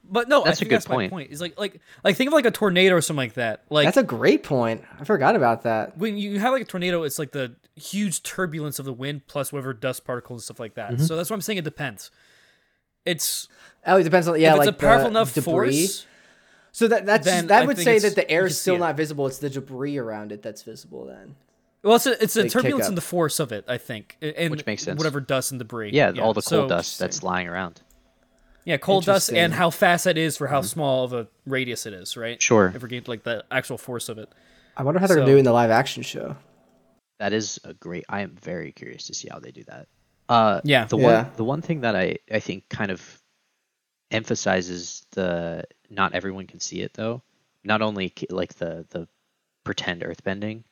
But no,
That's
I
a
think
good
that's my
point.
point. Is like like like think of like a tornado or something like that. Like
that's a great point i forgot about that
when you have like a tornado, it's like the huge turbulence of the wind plus whatever dust particles and stuff like
Mm-hmm.
that. So that's why I'm saying it depends. It's
oh it depends on yeah
if it's
like
a powerful
the
enough
debris.
force.
so that that's that
I
would say that the air is
see
still
it.
not visible it's the debris around it that's visible then
Well, it's a, it's a turbulence
up.
in the force of it, I think, and
Which makes sense.
Whatever dust and debris.
Yeah, all the coal
so-
dust that's lying around.
Yeah, coal dust and how fast that is for how small of a radius it is, right?
Sure.
If we're getting to, like the actual force of it.
I wonder how they're
So-
doing the live action show.
That is a great. I am very curious to see how they do that. Uh,
Yeah.
The
Yeah.
one, the one thing that I I think kind of emphasizes the not everyone can see it though. Not only like the the pretend earthbending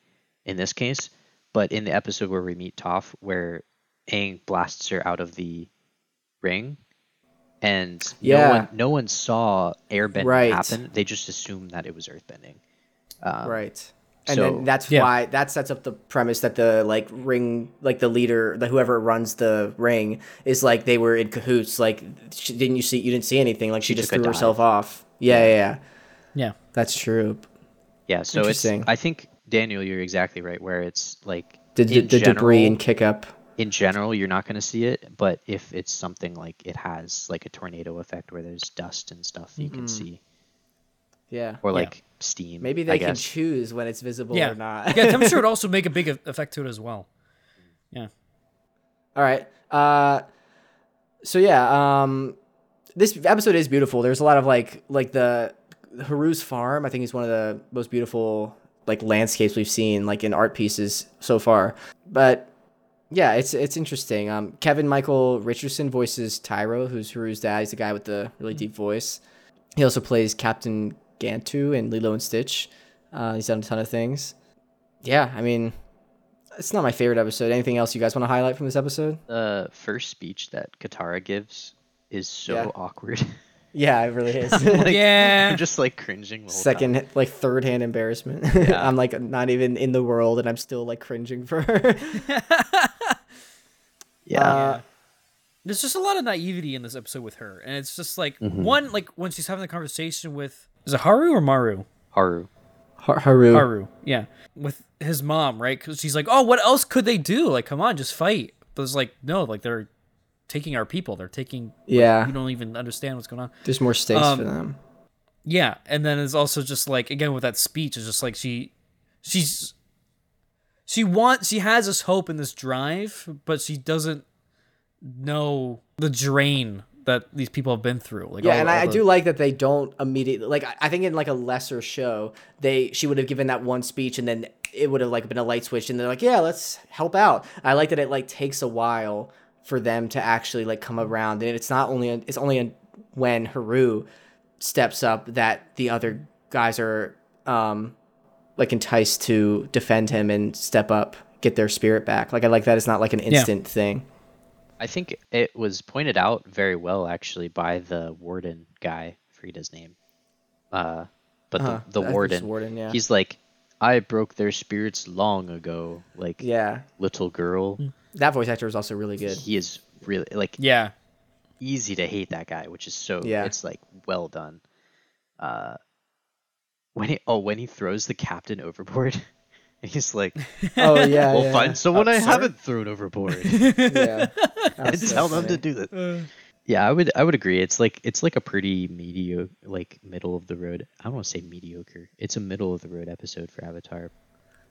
in this case, but in the episode where we meet Toph, where Aang blasts her out of the ring, and
Yeah.
no one no one saw airbending
Right.
happen. They just assumed that it was earthbending. Um,
right. And
so-
then that's
Yeah.
why that sets up the premise that the like ring, like the leader, the whoever runs the ring is like they were in cahoots. Like, she, didn't you see? You didn't see anything. Like she,
She
just threw herself off. Yeah, yeah, yeah.
Yeah.
That's true.
Yeah, so it's.
Interesting.
I think Daniel, you're exactly right. Where it's like
The, the,
in
the debris and kick up.
in general, you're not going to see it, but if it's something like it has like a tornado effect where there's dust and stuff, you can see,
Yeah.
or
Yeah.
like steam.
Maybe
I
they can
guess.
choose when it's visible
Yeah.
or not.
yeah, temperature would also make a big effect to it as well. Yeah.
All right. Uh, so yeah, um, this episode is beautiful. There's a lot of like like the Haru's farm. I think is one of the most beautiful like landscapes we've seen like in art pieces so far. But yeah, it's it's interesting. Um, Kevin Michael Richardson voices Tyro, who's Haru's dad. He's the guy with the really deep voice. He also plays Captain Gantu in Lilo and Stitch. Uh, he's done a ton of things. Yeah, I mean, it's not my favorite episode. Anything else you guys want to highlight from this episode?
The first speech that Katara gives is so
Yeah.
awkward.
Yeah, it really is.
Like,
Yeah.
I'm just like cringing. The whole
Second,
time.
like third hand embarrassment. Yeah. I'm like not even in the world, and I'm still like cringing for her.
Yeah.
Uh,
There's just a lot of naivety in this episode with her, and it's just like
Mm-hmm.
one like when she's having the conversation with is it Haru or Maru?
Haru.
Har- Haru.
Haru, yeah, with his mom, right? Because she's like, oh, what else could they do? Like, come on, just fight. But it's like, no, like they're taking our people. They're taking.
Yeah,
You don't even understand what's going on.
there's more stakes
Um,
for them.
Yeah, and then it's also just like again with that speech, it's just like she, she's, she wants, she has this hope and this drive, but she doesn't know the drain that these people have been through. Like,
Yeah,
all-
and I, I do like that they don't immediately like. I- I think in like a lesser show, they she would have given that one speech, and then it would have like been a light switch, and they're like, "Yeah, let's help out." I like that it like takes a while for them to actually like come around, and it's not only it's only when Haru steps up that the other guys are um like enticed to defend him and step up, get their spirit back. Like I like that it's not like an instant thing.
I think it was pointed out very well actually by the warden guy. I forget his name. Uh, but
Uh-huh,
the, the
think
warden,
warden, yeah.
he's like, I broke their spirits long ago. Like,
Yeah,
little girl.
That voice actor was also really good.
He is really like
yeah,
easy to hate that guy, which is so
Yeah.
it's like well done. Uh, when he oh when he throws the captain overboard, and he's like,
Oh yeah,
"We'll
yeah.
find someone I
sorry?
haven't thrown overboard
yeah.
and
so
tell them to
funny.
do that." Yeah, I would I would agree. It's like it's like a pretty mediocre, like middle of the road. I don't want to say mediocre. It's a middle of the road episode for Avatar.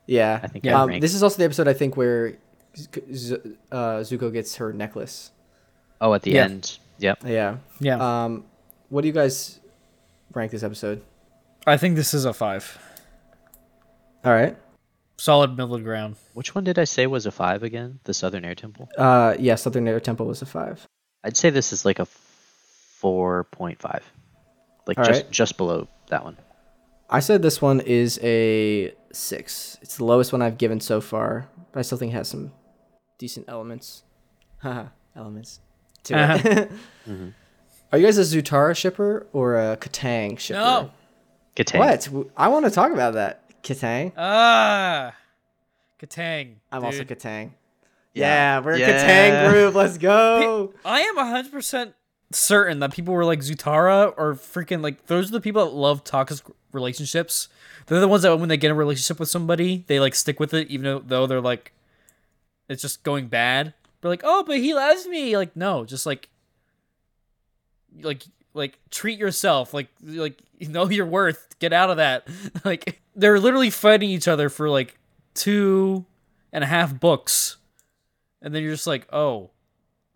Yeah.
I think
Yeah.
Um, this is also the episode I think where Z- uh, Zuko gets her necklace.
Oh, at the
Yeah.
end. Yep.
Yeah.
yeah.
Um, what do you guys rank this episode?
I think this is a five,
All right.
solid middle ground.
Which one did I say was a five again? The Southern Air Temple.
Uh, yeah, Southern Air Temple was a five.
I'd say this is like a four point five, like
All
just
right.
just below that one.
I said this one is a six. It's the lowest one I've given so far, but I still think it has some decent elements. Haha, elements. To it.
Mm-hmm.
Are you guys a Zutara shipper or a Kataang shipper?
No.
Kataang.
What? I want to talk about that. Kataang.
Ah, Kataang.
I'm also. Kataang.
Yeah.
Yeah, we're a Kataang group. Let's go.
I am hundred percent certain that people were like Zutara or freaking like those are the people that love toxic relationships. They're the ones that when they get in a relationship with somebody, they like stick with it, even though, though they're like, it's just going bad. They're like, oh, but he loves me. Like, no, just like, like, like treat yourself. Like, like you know your worth. Get out of that. Like, they're literally fighting each other for like two and a half books, and then you're just like, oh,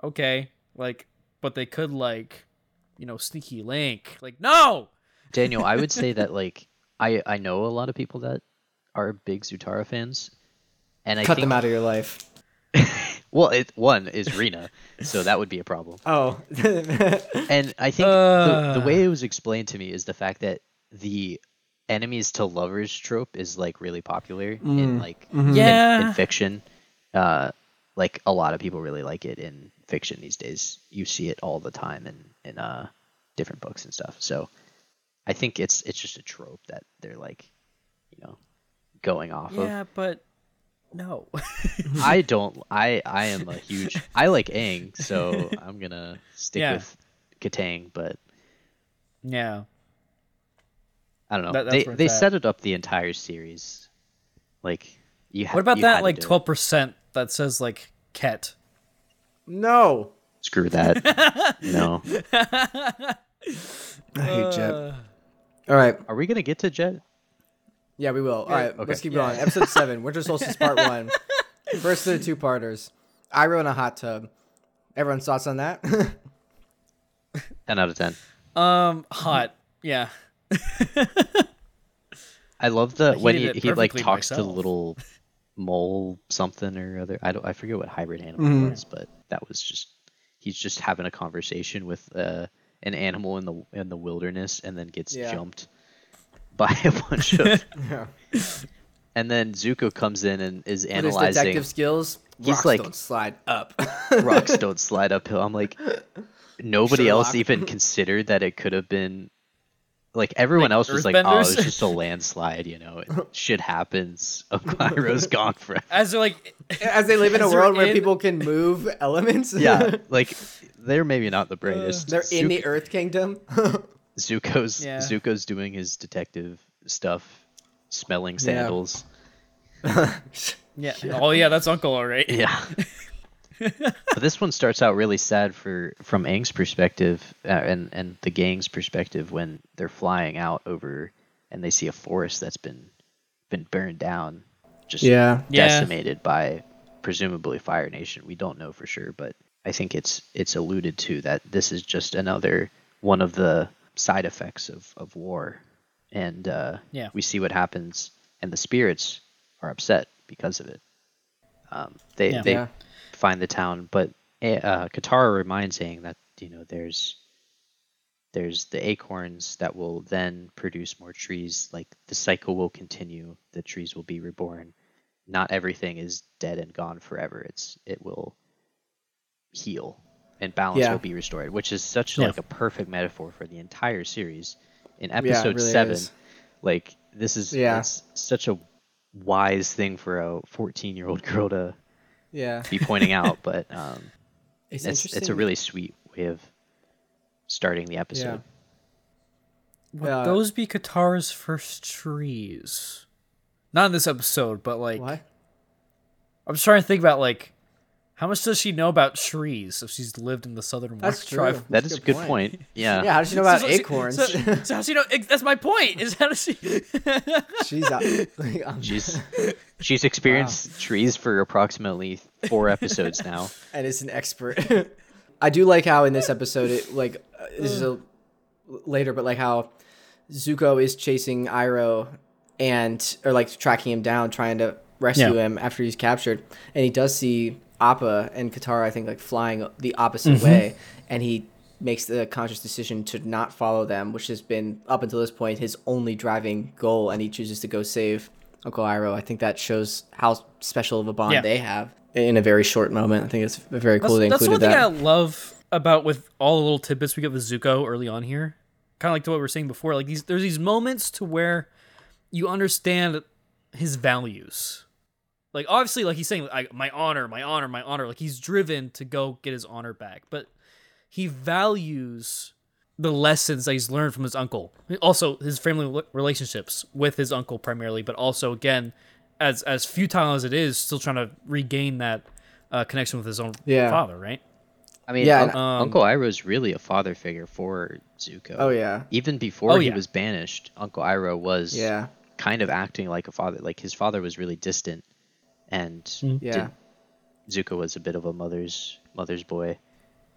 okay, like, but they could like, you know, sneaky link. Like, no,
Daniel, I would say that like I I know a lot of people that are big Zutara fans, and I
Cut
think
them out of your life.
well, it one is Rena, so that would be a problem.
Oh.
And I think the, the
Uh.
way it was explained to me is the fact that the enemies to lovers trope is like really popular in like in-
Yeah.
in, fiction. Uh, like a lot of people really like it in fiction these days. You see it all the time in in uh different books and stuff. So I think it's it's just a trope that they're like, you know, going off of.
yeah, but no.
I don't. I I am a huge. I like Aang, so I'm gonna stick
Yeah.
with Kataang. But
yeah,
I don't know.
That- that's
they
where
they
it's at.
set it up the entire series. Like you. Ha-
what about
you had
that
to
like
do it.
twelve percent that says like Ket?
no.
Screw that. no.
I hate Jet.
Uh,
All right.
Are we gonna get to Jet?
Yeah, we will. All right, let's keep
Yeah.
going. Episode seven, Winter Solstice Part One. First of the two parters. Iroh in a hot tub. Everyone's thoughts on that?
Ten out of ten.
um, hot. Yeah.
I love the when he, he like
perfectly
talks to the little mole something or other. I don't. I forget what hybrid animal
Mm-hmm.
it was, but that was just he's just having a conversation with uh, an animal in the in the wilderness, and then gets
Yeah.
jumped by a bunch of.
yeah.
and then Zuko comes in and is
With his detective skills,
He's
rocks
like-
don't slide up.
Rocks don't slide uphill. I'm like, nobody else even considered that it could have been. Like everyone
Like
else was like, oh, it's just a landslide, you know. It, shit happens. Iroh's gone forever.
As they're like,
As they live in a
as they're
world where
in-
people can move elements.
yeah, like they're maybe not the brightest.
They're in the Earth Kingdom.
Zuko's
Yeah.
Zuko's doing his detective stuff, smelling sandals.
yeah, oh yeah, that's Uncle, all right.
Yeah. but this one starts out really sad for from Aang's perspective uh, and and the gang's perspective when they're flying out over and they see a forest that's been been burned down, just
Yeah.
Yeah.
decimated by presumably Fire Nation. We don't know for sure, but I think it's it's alluded to that this is just another one of the side effects of, of war. And uh,
Yeah.
we see what happens, and the spirits are upset because of it. Um, they
Yeah.
they
Yeah.
find the town, but uh, Katara reminds Aang that you know there's there's the acorns that will then produce more trees. Like the cycle will continue, the trees will be reborn. Not everything is dead and gone forever. It's it will heal and balance
Yeah.
will be restored, which is such
Yeah.
like a perfect metaphor for the entire series. In
it
episode
really
seven,
is.
like this is
Yeah.
such a wise thing for a 14 year old girl to
Yeah.
be pointing out, but um,
It's,
it's, it's a really sweet way of starting the episode.
Would
Uh,
those be Katara's first trees? Not in this episode, but like,
What?
I'm just trying to think about like, how much does she know about trees if she's lived in the southern
That's true.
tribe?
That
That's
is
a
a
good
good
point.
point. Yeah.
Yeah, how does she know about
So- so-
acorns?
So, so how does she know? That's my point. Is how does she?
She's out. like, um,
She's she's experienced trees for approximately four episodes now.
and is an expert. I do like how in this episode, it like uh, this is a later, but like how Zuko is chasing Iroh and or like tracking him down, trying to rescue
Yeah.
him after he's captured, and he does see Appa and Katara, I think, like flying the opposite mm-hmm. way, and he makes the conscious decision to not follow them, which has been up until this point his only driving goal, and he chooses to go save Uncle Iroh. I think that shows how special of a bond
Yeah.
they have in a very short moment. I think it's very cool
That's,
they
that's
included
one thing
that.
I love about with all the little tidbits we get with Zuko early on here. Kind of like to what we were saying before. Like these, there's these moments to where you understand his values. Like obviously, like he's saying, like, my honor, my honor, my honor. Like he's driven to go get his honor back, but he values the lessons that he's learned from his uncle. Also, his family relationships with his uncle primarily, but also again, as as futile as it is, still trying to regain that uh, connection with his own
Yeah.
father, right?
I mean,
Yeah,
Un-
and-
Um,
Uncle Iroh's really a father figure for Zuko.
Oh yeah,
Even before
Oh,
he
yeah.
was banished, Uncle Iroh was
yeah,
kind of acting like a father. Like his father was really distant, and hmm.
Yeah.
did- Zuko was a bit of a mother's mother's boy,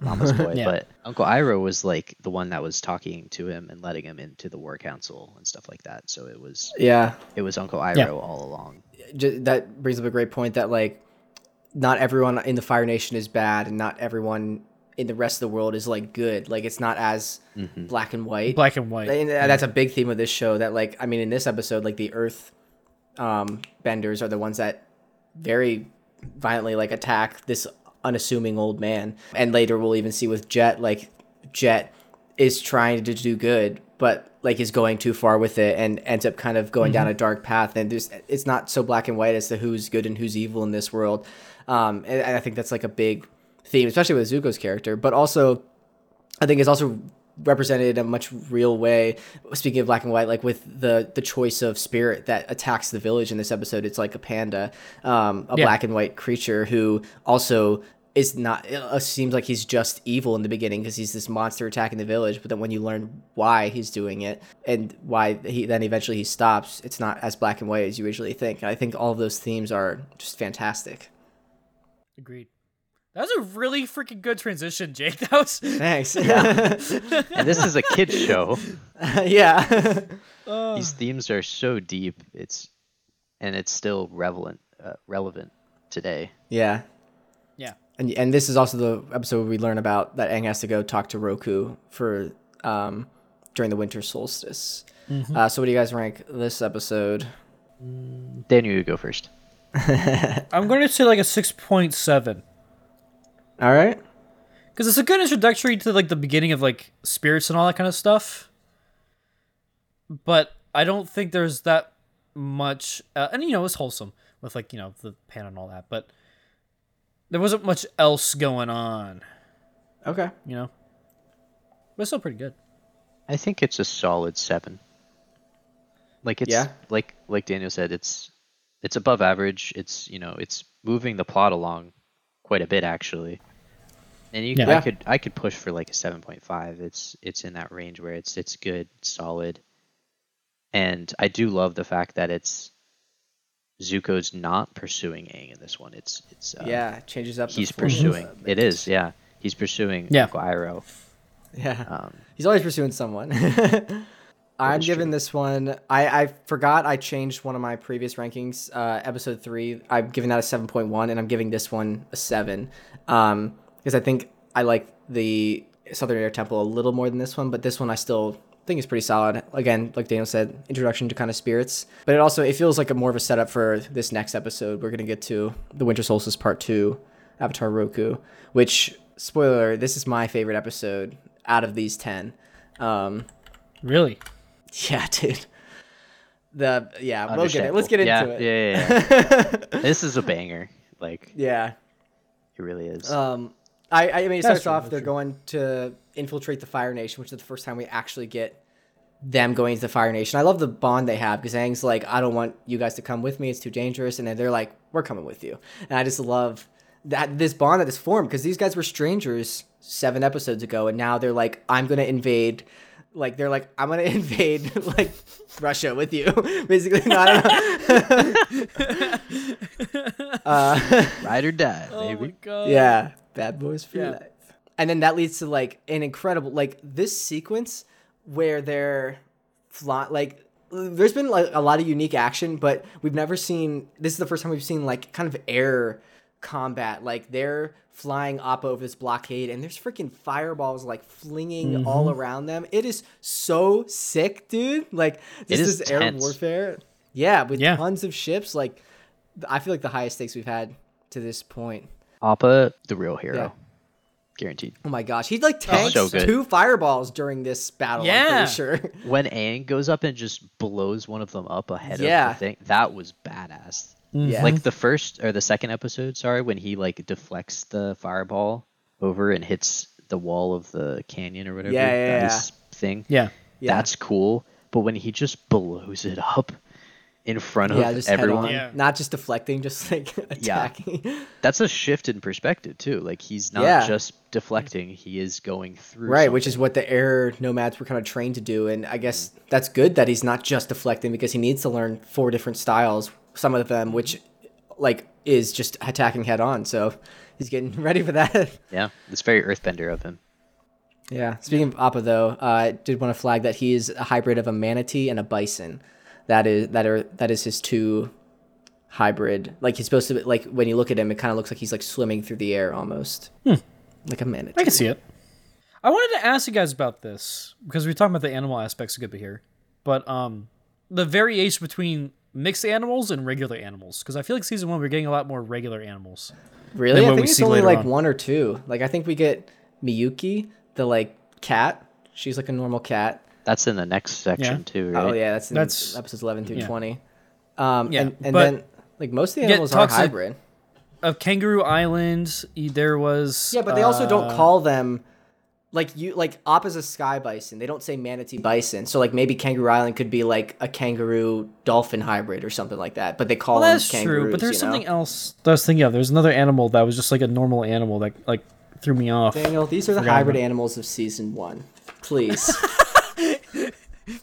mama's boy.
Yeah.
But Uncle Iroh was like the one that was talking to him and letting him into the War Council and stuff like that. So it was
Yeah.
it was Uncle Iroh
Yeah.
all along.
That brings up a great point that like not everyone in the Fire Nation is bad and not everyone in the rest of the world is like good. Like it's not as mm-hmm. black and white.
Black and white.
And uh, that's a big theme of this show that like I mean in this episode like the earth um benders are the ones that very violently like attack this unassuming old man. And later we'll even see with Jet like Jet is trying to do good but like is going too far with it and ends up kind of going down a dark path and there's it's not so black and white as to who's good and who's evil in this world. Um and, and I think that's like a big theme especially with Zuko's character but also I think it's also represented in a much real way. Speaking of black and white, like with the the choice of spirit that attacks the village in this episode, it's like a panda, um, a
Yeah.
black and white creature who also is not. It uh, seems like he's just evil in the beginning because he's this monster attacking the village. But then when you learn why he's doing it and why he then eventually he stops, it's not as black and white as you usually think. And I think all of those themes are just fantastic.
Agreed. That was a really freaking good transition, Jake. That was
Thanks. Yeah.
And this is a kids show.
yeah.
These themes are so deep. It's and it's still relevant uh, relevant today.
yeah.
yeah.
And and this is also the episode where we learn about that Aang has to go talk to Roku for um during the winter solstice. Uh, so what do you guys rank this episode?
Daniel, you go first.
I'm going to say like a six point seven
All right.
because it's a good introductory to like the beginning of like spirits and all that kind of stuff. But I don't think there's that much, uh, and you know it's wholesome with like you know the pan and all that, but there wasn't much else going on,
Okay.
you know. But it's still pretty good.
I think it's a solid seven. Like it's
Yeah.
like like Daniel said, it's it's above average. It's you know it's moving the plot along quite a bit actually. And you,
Yeah.
I could I could push for like a seven point five. It's it's in that range where it's it's good, solid. And I do love the fact that it's Zuko's not pursuing Aang in this one. It's it's uh,
yeah, it changes up.
he's
formula
pursuing.
a bit.
It is yeah. He's pursuing
Yeah.
Uncle Iroh.
Yeah.
Um,
He's always pursuing someone. I'm giving
true.
this one. I, I forgot I changed one of my previous rankings. Uh, episode three, I'm giving that a 7.1, and I'm giving this one a seven. Um, because I think I like the Southern Air Temple a little more than this one, but this one I still think is pretty solid. Again, like Daniel said, introduction to kind of spirits, but it also it feels like a more of a setup for this next episode. We're gonna get to the Winter Solstice Part Two, Avatar Roku, which spoiler, this is my favorite episode out of these ten. Um,
Really?
yeah, dude. The yeah, we'll get it. Let's get into
yeah,
it.
Yeah, yeah, yeah. this is a banger. Like
Yeah.
it really is.
Um, I, I mean, it
That's
starts
true,
off. They're
true.
going to infiltrate the Fire Nation, which is the first time we actually get them going to the Fire Nation. I love the bond they have because Aang's like, I don't want you guys to come with me. It's too dangerous. And then they're like, we're coming with you. And I just love that this bond that is formed because these guys were strangers seven episodes ago, and now they're like, I'm gonna invade. Like they're like, I'm gonna invade like Russia with you, basically. No, I don't uh,
Ride or die,
Oh my
baby.
god.
yeah, bad boys for
Yeah.
life. And then that leads to like an incredible like this sequence where they're fly like there's been like a lot of unique action, but we've never seen this is the first time we've seen like kind of air combat. Like they're flying up over this blockade and there's freaking fireballs like flinging mm-hmm. all around them. It is so sick, dude. Like this
is
is air warfare. Yeah, with
Yeah.
tons of ships. Like I feel like the highest stakes we've had to this point.
Appa, the real hero,
Yeah.
guaranteed.
Oh my gosh, he like oh, tanks
so
two fireballs during this battle. I'm
Yeah.
pretty sure.
When Aang goes up and just blows one of them up ahead
Yeah.
of the thing, that was badass.
Yeah,
Like the first or the second episode, sorry, when he like deflects the fireball over and hits the wall of the canyon or whatever
Yeah, yeah, yeah.
thing.
Yeah.
yeah.
That's cool. But when he just blows it up in front
yeah,
of
just
everyone,
Yeah.
not just deflecting, just like attacking.
that's a shift in perspective too. Like he's not
Yeah.
just deflecting; he is going through.
Right, which is what the air nomads were kind of trained to do, and I guess mm. that's good that he's not just deflecting because he needs to learn four different styles. Some of them, which like is just attacking head on. So he's getting ready for that.
Yeah, it's very Earthbender of him.
Yeah. Speaking of Appa, though, uh, I did want to flag that he is a hybrid of a manatee and a bison. That is that are that is his two hybrid. Like he's supposed to be, like when you look at him, it kind of looks like he's like swimming through the air almost, like a manatee.
I can see it. I wanted to ask you guys about this because we are talking about the animal aspects of Good bit here, but um, the variation between mixed animals and regular animals because I feel like season one we're getting a lot more regular animals.
Really, I think
we
it's
see
only like
on.
one or two. Like I think we get Miyuki, the like cat. She's like a normal cat.
That's in the next section
Yeah.
too, right?
Oh yeah, that's in
That's-
episodes eleven through
yeah.
twenty. Um,
Yeah,
and, and
but-
then like most of the animals are
toxic-
hybrid.
Of Kangaroo Island, there was
Yeah, but they also don't
uh,
call them like you like Appa's a sky bison. They don't say manatee bison. So like maybe Kangaroo Island could be like a kangaroo dolphin hybrid or something like that. But they call
Well,
them
that's true, but there's
you know?
something else that I was thinking of. There's another animal that was just like a normal animal that like threw me off.
Daniel, these are the
Forgot
hybrid
about-
animals of season one. Please.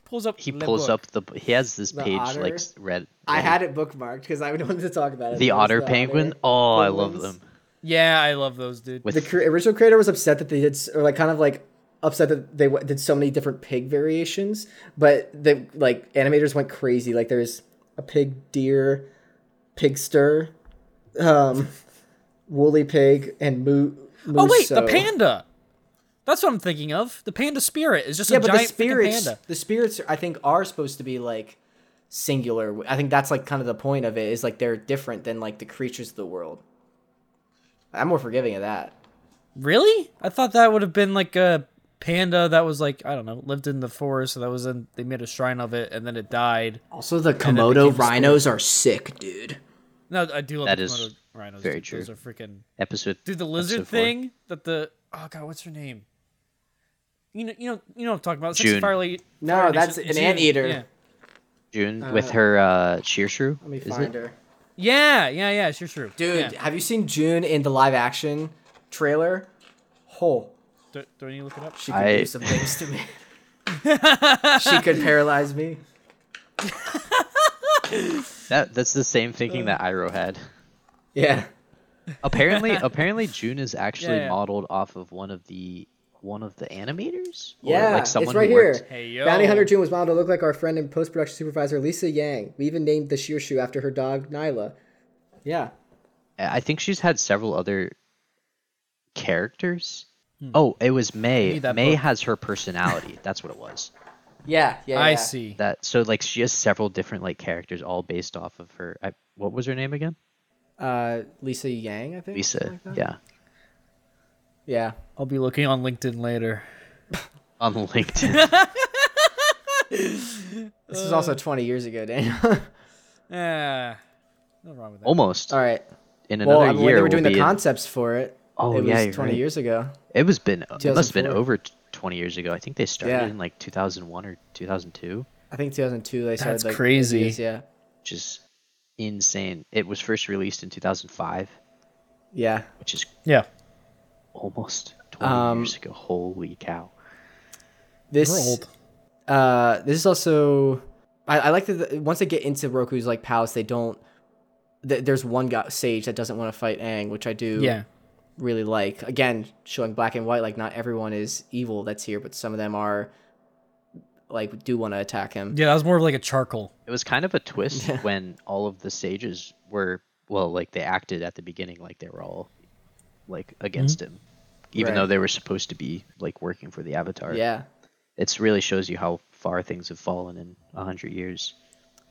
Pulls up.
He pulls
Book.
up the. He has this
The
page
otter?
like s- red.
I had it bookmarked because I wanted to talk about it.
the
There's
otter penguin.
otter
Oh, I love them.
Yeah, I love those, dude.
With
The cre- original creator was upset that they did, or like kind of like upset that they w- did so many different pig variations, but the like animators went crazy. Like there's a pig deer, pigster, um, woolly pig, and moo.
oh wait, the panda. That's what I'm thinking of. The panda spirit is just
Yeah,
a
but the
giant freaking
spirits,
panda.
the spirits, I think, are supposed to be like singular. I think that's like kind of the point of it is like they're different than like the creatures of the world. I'm more forgiving of that.
Really? I thought that would have been like a panda that was like I don't know, lived in the forest. So that was in. They made a shrine of it, and then it died.
Also, the Komodo
a spirit.
rhinos are sick, dude.
No, I do love
That
the
is
Komodo rhinos.
very
dude.
true.
Those are freaking.
Episode.
Dude, the lizard
episode four.
thing that the oh god, what's her name? You know, you know, you know what I'm talking about. It's
June.
Fire Lady-
No,
Fire
that's
Nation-
an
June,
anteater.
Yeah.
June with her uh, shirshu.
Let me
is
find
it?
her.
Yeah, yeah, yeah, sure, sure.
Dude,
yeah.
have you seen June in the live action trailer? Oh,
Do, do I need to look it up?
she could
I-
do some things to me. she could paralyze me.
That that's the same thinking that Iroh had.
Yeah.
Apparently, apparently June is actually
Yeah, yeah.
modeled off of one of the one of the animators. Or,
Yeah,
like someone
it's right here.
worked-
Hey yo,
Bounty Hunter June was modeled to look like our friend and post production supervisor Lisa Yang. We even named the Shirshu after her dog Nyla. Yeah.
I think she's had several other characters. Oh, it was May.
Hmm. need that
May
book.
has her personality. That's what it was.
Yeah, yeah.
I
yeah.
see.
That so like she has several different like characters all based off of her. I, what was her name again?
Uh, Lisa Yang, I think.
Lisa.
like
yeah,
Yeah.
I'll be looking on LinkedIn later.
on LinkedIn.
This was also uh. 20 years ago, Daniel.
Yeah, nothing wrong with that.
Almost.
All right.
In
Well,
another
I mean, when
year,
they were
we'll
doing the
be in-
concepts for it.
Oh,
it was
yeah, you're
20
right.
years ago.
It was been. It must have been over twenty years ago. I think they started
Yeah.
in like two thousand one or two thousand two,
I think 2002 they started
That's
like
crazy.
reviews, Yeah.
which is insane. It was first released in two thousand five,
Yeah.
which is
Yeah,
almost twenty
Um,
years ago. Holy cow!
This
we're old.
uh this is also I, I like that the, once they get into Roku's like palace they don't th- there's one guy sage that doesn't want to fight Aang, which I do
Yeah,
really like. Again, showing black and white like not everyone is evil that's here, but some of them are like do want to attack him.
yeah. That was more of like a charcoal.
It was kind of a twist
Yeah.
when all of the sages were well, like they acted at the beginning like they were all like against him, even
Right.
though they were supposed to be like working for the Avatar.
Yeah.
it really shows you how far things have fallen in a hundred years.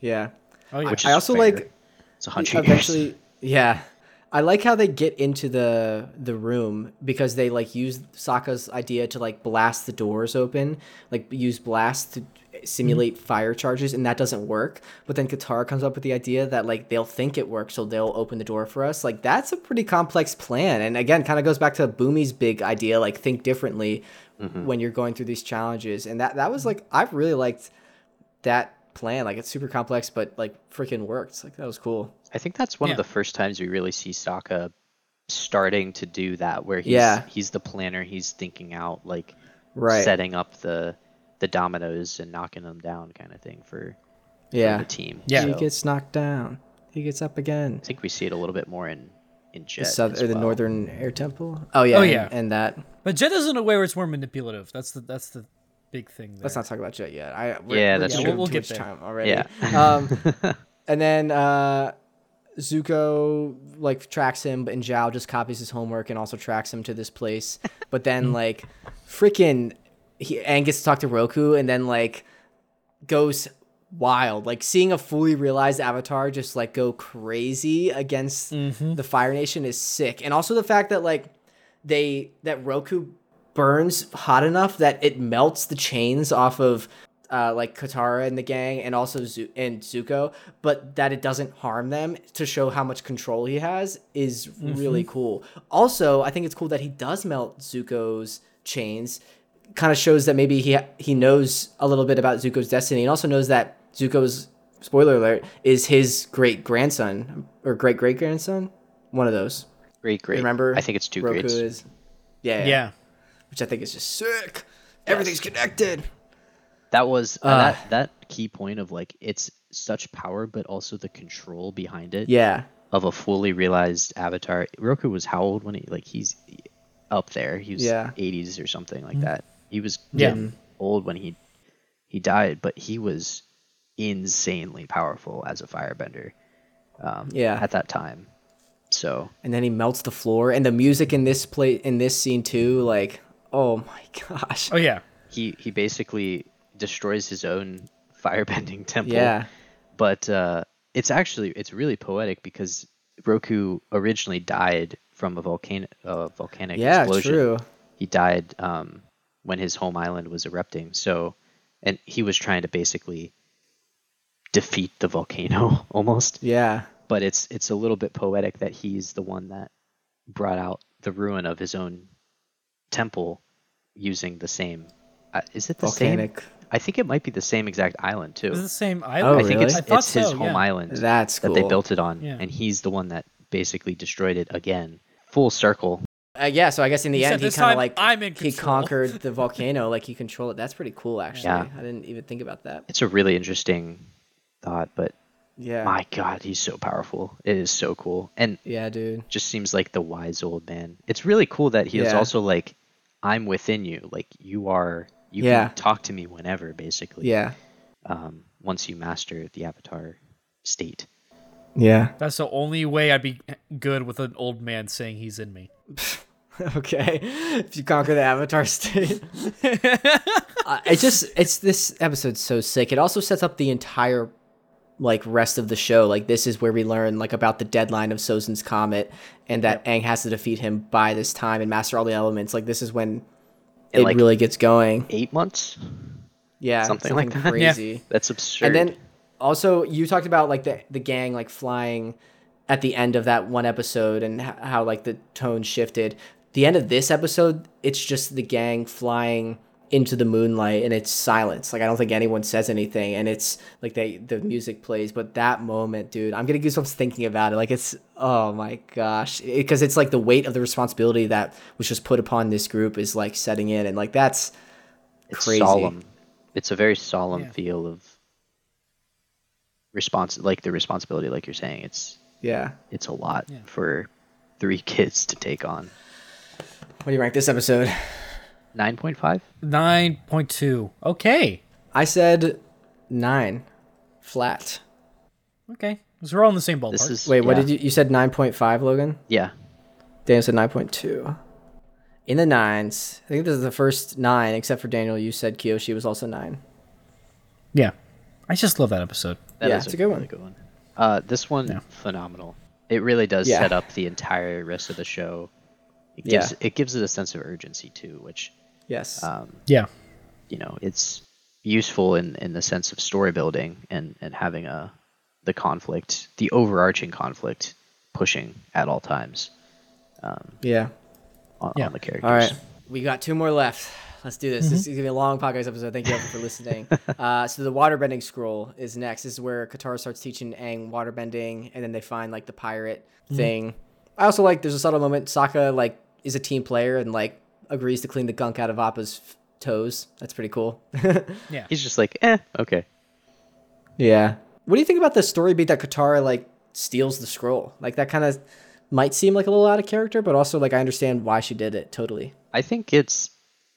Yeah.
Oh yeah,
Which
I
is
also
fair.
like
It's a hundred years.
eventually yeah i like how they get into the the room because they like use Sokka's idea to like blast the doors open like use blast to simulate mm-hmm. fire charges and that doesn't work. But then Katara comes up with the idea that like they'll think it works so they'll open the door for us. Like that's a pretty complex plan. And again kind of goes back to Bumi's big idea like think differently mm-hmm. when you're going through these challenges. And that that was like i really liked that plan. Like it's super complex but like freaking worked. Like that was cool.
I think that's one
Yeah.
of the first times we really see Sokka starting to do that, where he's
Yeah.
he's the planner, he's thinking out like
right.
setting up the the dominoes and knocking them down kind of thing for, for
yeah
the team.
Yeah.
he gets knocked down he gets up again.
I think we see it a little bit more in in Jet.
The south
as
or the northern air temple. Oh yeah,
Oh, yeah.
and, that.
But Jet is in a way where it's more manipulative. That's the that's the big thing. There.
Let's not talk about Jet yet. I we're,
Yeah,
we're
that's
taking
true.
too
We'll get
much
there.
time already.
Yeah.
um, and then uh, Zuko like tracks him, but and Zhao just copies his homework and also tracks him to this place. But then like, freaking, he and gets to talk to Roku, and then like goes wild. Like seeing a fully realized Avatar just like go crazy against the Fire Nation is sick, and also the fact that like they that Roku burns hot enough that it melts the chains off of uh, like Katara and the gang, and also Zu- and Zuko, but that it doesn't harm them to show how much control he has is really cool. Also, I think it's cool that he does melt Zuko's chains. Kind of shows that maybe he he knows a little bit about Zuko's destiny, and also knows that Zuko's spoiler alert is his great grandson or great great grandson, one of those.
Great, great.
Remember,
I think it's two
Roku
grades.
is, yeah,
Yeah.
which I think is just sick. Everything's connected.
That was uh, that that key point of like it's such power, but also the control behind it
Yeah,
of a fully realized avatar. Roku was how old when he like he's up there. He was
Yeah.
80s or something like that. He was
Yeah.
old when he he died, but he was insanely powerful as a firebender. Um,
Yeah.
at that time. So
and then he melts the floor, and the music in this play in this scene too. Like, oh my gosh.
Oh yeah.
he he basically destroys his own firebending temple.
Yeah,
but uh, it's actually it's really poetic because Roku originally died from a volcano uh, volcanic
yeah,
explosion.
true.
He died um, when his home island was erupting. So, and he was trying to basically defeat the volcano almost.
Yeah,
But it's it's a little bit poetic that he's the one that brought out the ruin of his own temple using the same. Uh, is it the
volcanic.
same? I think it might be the same exact island too.
Is it the same
Oh,
island?
I think
really?
it's
I thought
it's his
so,
home
yeah.
island
That's cool.
that they built it on,
Yeah.
and he's the one that basically destroyed it again. Full circle.
Uh, yeah, so I guess in the
He said,
end he kind of like
I'm in
he conquered the volcano, like he controlled it. That's pretty cool, actually.
Yeah.
I didn't even think about that.
It's a really interesting thought, but
Yeah,
my God, he's so powerful. It is so cool, and
yeah, dude.
just seems like the wise old man. It's really cool that he is also like, I'm within you. Like you are. You
Yeah.
can talk to me whenever, basically.
Yeah,
Um, once you master the avatar state.
yeah.
That's the only way I'd be good with an old man saying he's in me.
okay, if you conquer the Avatar state. uh, it just it's this episode's so sick. It also sets up the entire like rest of the show. Like this is where we learn like about the deadline of Sozin's comet and that Aang has to defeat him by this time and master all the elements. Like this is when
In
it
like
really gets going.
eight months.
Yeah,
something like that.
Yeah.
crazy.
That's absurd.
And then also you talked about like the the gang like flying at the end of that one episode and how like the tone shifted. The end of this episode, it's just the gang flying into the moonlight and it's silence. Like I don't think anyone says anything and it's like they the music plays, but that moment, dude, I'm getting goosebumps thinking about it. Like it's oh my gosh, because it's like the weight of the responsibility that was just put upon this group is like setting in and like that's
it's
crazy.
solemn. It's a very solemn
Yeah.
feel of response, like the responsibility, like you're saying. It's
yeah.
it's a lot
Yeah.
for three kids to take on.
What do you rank this episode?
Nine point five.
Nine point two. Okay.
I said nine, flat.
Okay. So we're all in the same ballpark.
This is
Wait, what
yeah.
did you? You said nine point five, Logan.
Yeah,
Daniel said nine point two. In the nines, I think this is the first nine, except for Daniel. You said Kyoshi was also nine.
yeah. I just love that episode.
that
Yeah,
is
it's a good one.
really good one. Uh, this one
Yeah.
phenomenal. It really does
Yeah.
set up the entire rest of the show. It
Yeah.
gives it gives it a sense of urgency too, which
Yes.
um,
Yeah.
you know it's useful in in the sense of story building and and having a the conflict, the overarching conflict, pushing at all times um,
yeah.
on,
Yeah.
on the characters.
All right. We got two more left. Let's do this. This is gonna be a long podcast episode. Thank you all for listening. uh, so the waterbending scroll is next. This is where Katara starts teaching Aang waterbending, and then they find like the pirate thing. I also like. There's a subtle moment. Sokka like is a team player and like agrees to clean the gunk out of Appa's f- toes. That's pretty cool. Yeah.
He's just like, eh, okay.
Yeah. What do you think about the story beat that Katara like steals the scroll. Like that kind of might seem like a little out of character, but also like I understand why she did it totally.
I think it's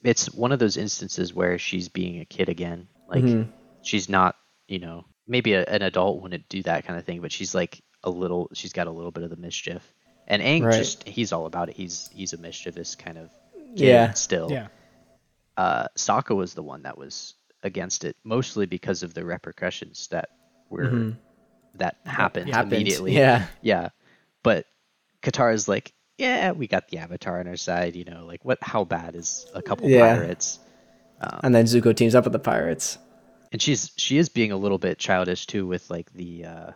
it's one of those instances where she's being a kid again. Like
Mm-hmm.
she's not, you know, maybe a, an adult wouldn't do that kind of thing, but she's like a little. She's got a little bit of the mischief. And Aang
Right.
just he's all about it. He's he's a mischievous kind of kid
Yeah.
still.
Yeah.
Uh, Sokka was the one that was against it, mostly because of the repercussions that were that happened,
Mm-hmm. Happened.
immediately.
Yeah.
Yeah. But Katara's like, yeah, we got the Avatar on our side. You know, like what? How bad is a couple
Yeah.
pirates?
And then Zuko teams up with the pirates.
And she's she is being a little bit childish too with like the uh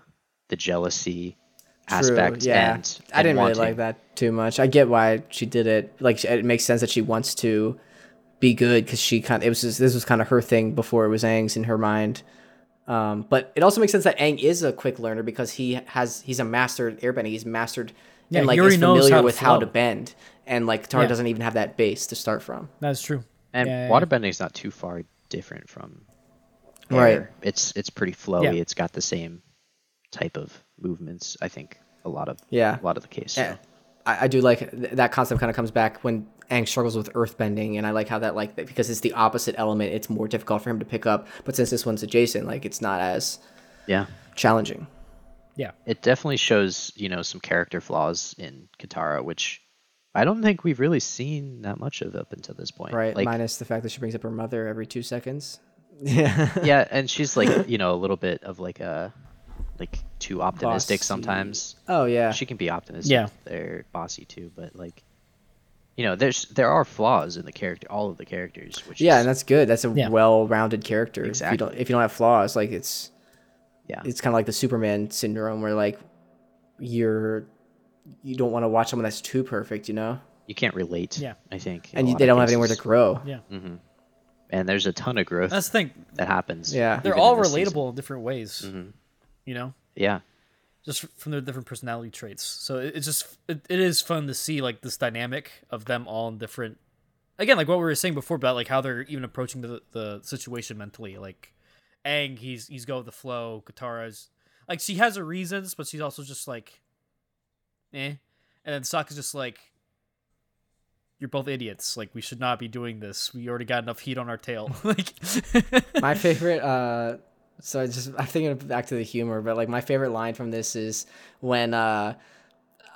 the jealousy
True,
aspect.
yeah.
and,
I didn't
and
really
wanting-
like that too much. I get why she did it. Like it makes sense that she wants to be good because she kind of it was just, this was kind of her thing before it was Aang's in her mind. Um, but it also makes sense that Aang is a quick learner because he has he's a master at airbending. He's mastered
Yeah,
and like
he
is
already knows
familiar
how to
with how to bend. And like Katara
Yeah.
doesn't even have that base to start from.
That's true.
And
Yeah, yeah, yeah.
waterbending's not too far different from
Right.
It's it's pretty flowy.
Yeah.
It's got the same type of movements. I think a lot of
Yeah.
a lot of the case. Eh, so.
Yeah. I, I do like th- that concept kind of comes back when Aang struggles with earth bending, and I like how that like because it's the opposite element, it's more difficult for him to pick up. But since this one's adjacent, like it's not as
Yeah.
challenging.
Yeah.
It definitely shows, you know, some character flaws in Katara, which I don't think we've really seen that much of up until this point.
Right,
Like,
minus the fact that she brings up her mother every two seconds. Yeah,
yeah, and she's like, you know, a little bit of like a like too optimistic
Bossy.
sometimes.
Oh yeah,
She can be optimistic.
Yeah.
They're bossy too, but like you know, there's there are flaws in the character, all of the characters, which
yeah,
is,
and that's good. That's a
Yeah.
well-rounded character. If you don't,
Exactly.
if you don't have flaws, like it's
yeah.
it's kind of like the Superman syndrome, where like you're you don't want to watch someone that's too perfect, you know,
you can't relate.
Yeah.
I think.
and you, they don't have anywhere to grow.
Yeah. Mm-hmm.
And there's a ton of growth
That's the thing.
that happens.
Yeah.
They're all relatable
season.
in different ways. Mm-hmm. You know,
Yeah.
just from their different personality traits. So it- it's just it, it is fun to see like this dynamic of them all in different. Again, like what we were saying before about like how they're even approaching the the situation mentally. Like Aang, he's he's go with the flow. Katara's like she has her reasons, but she's also just like, eh. And then Sokka's just like, you're both idiots. Like we should not be doing this. We already got enough heat on our tail. like,
my favorite uh so I just i'm thinking back to the humor but like my favorite line from this is when uh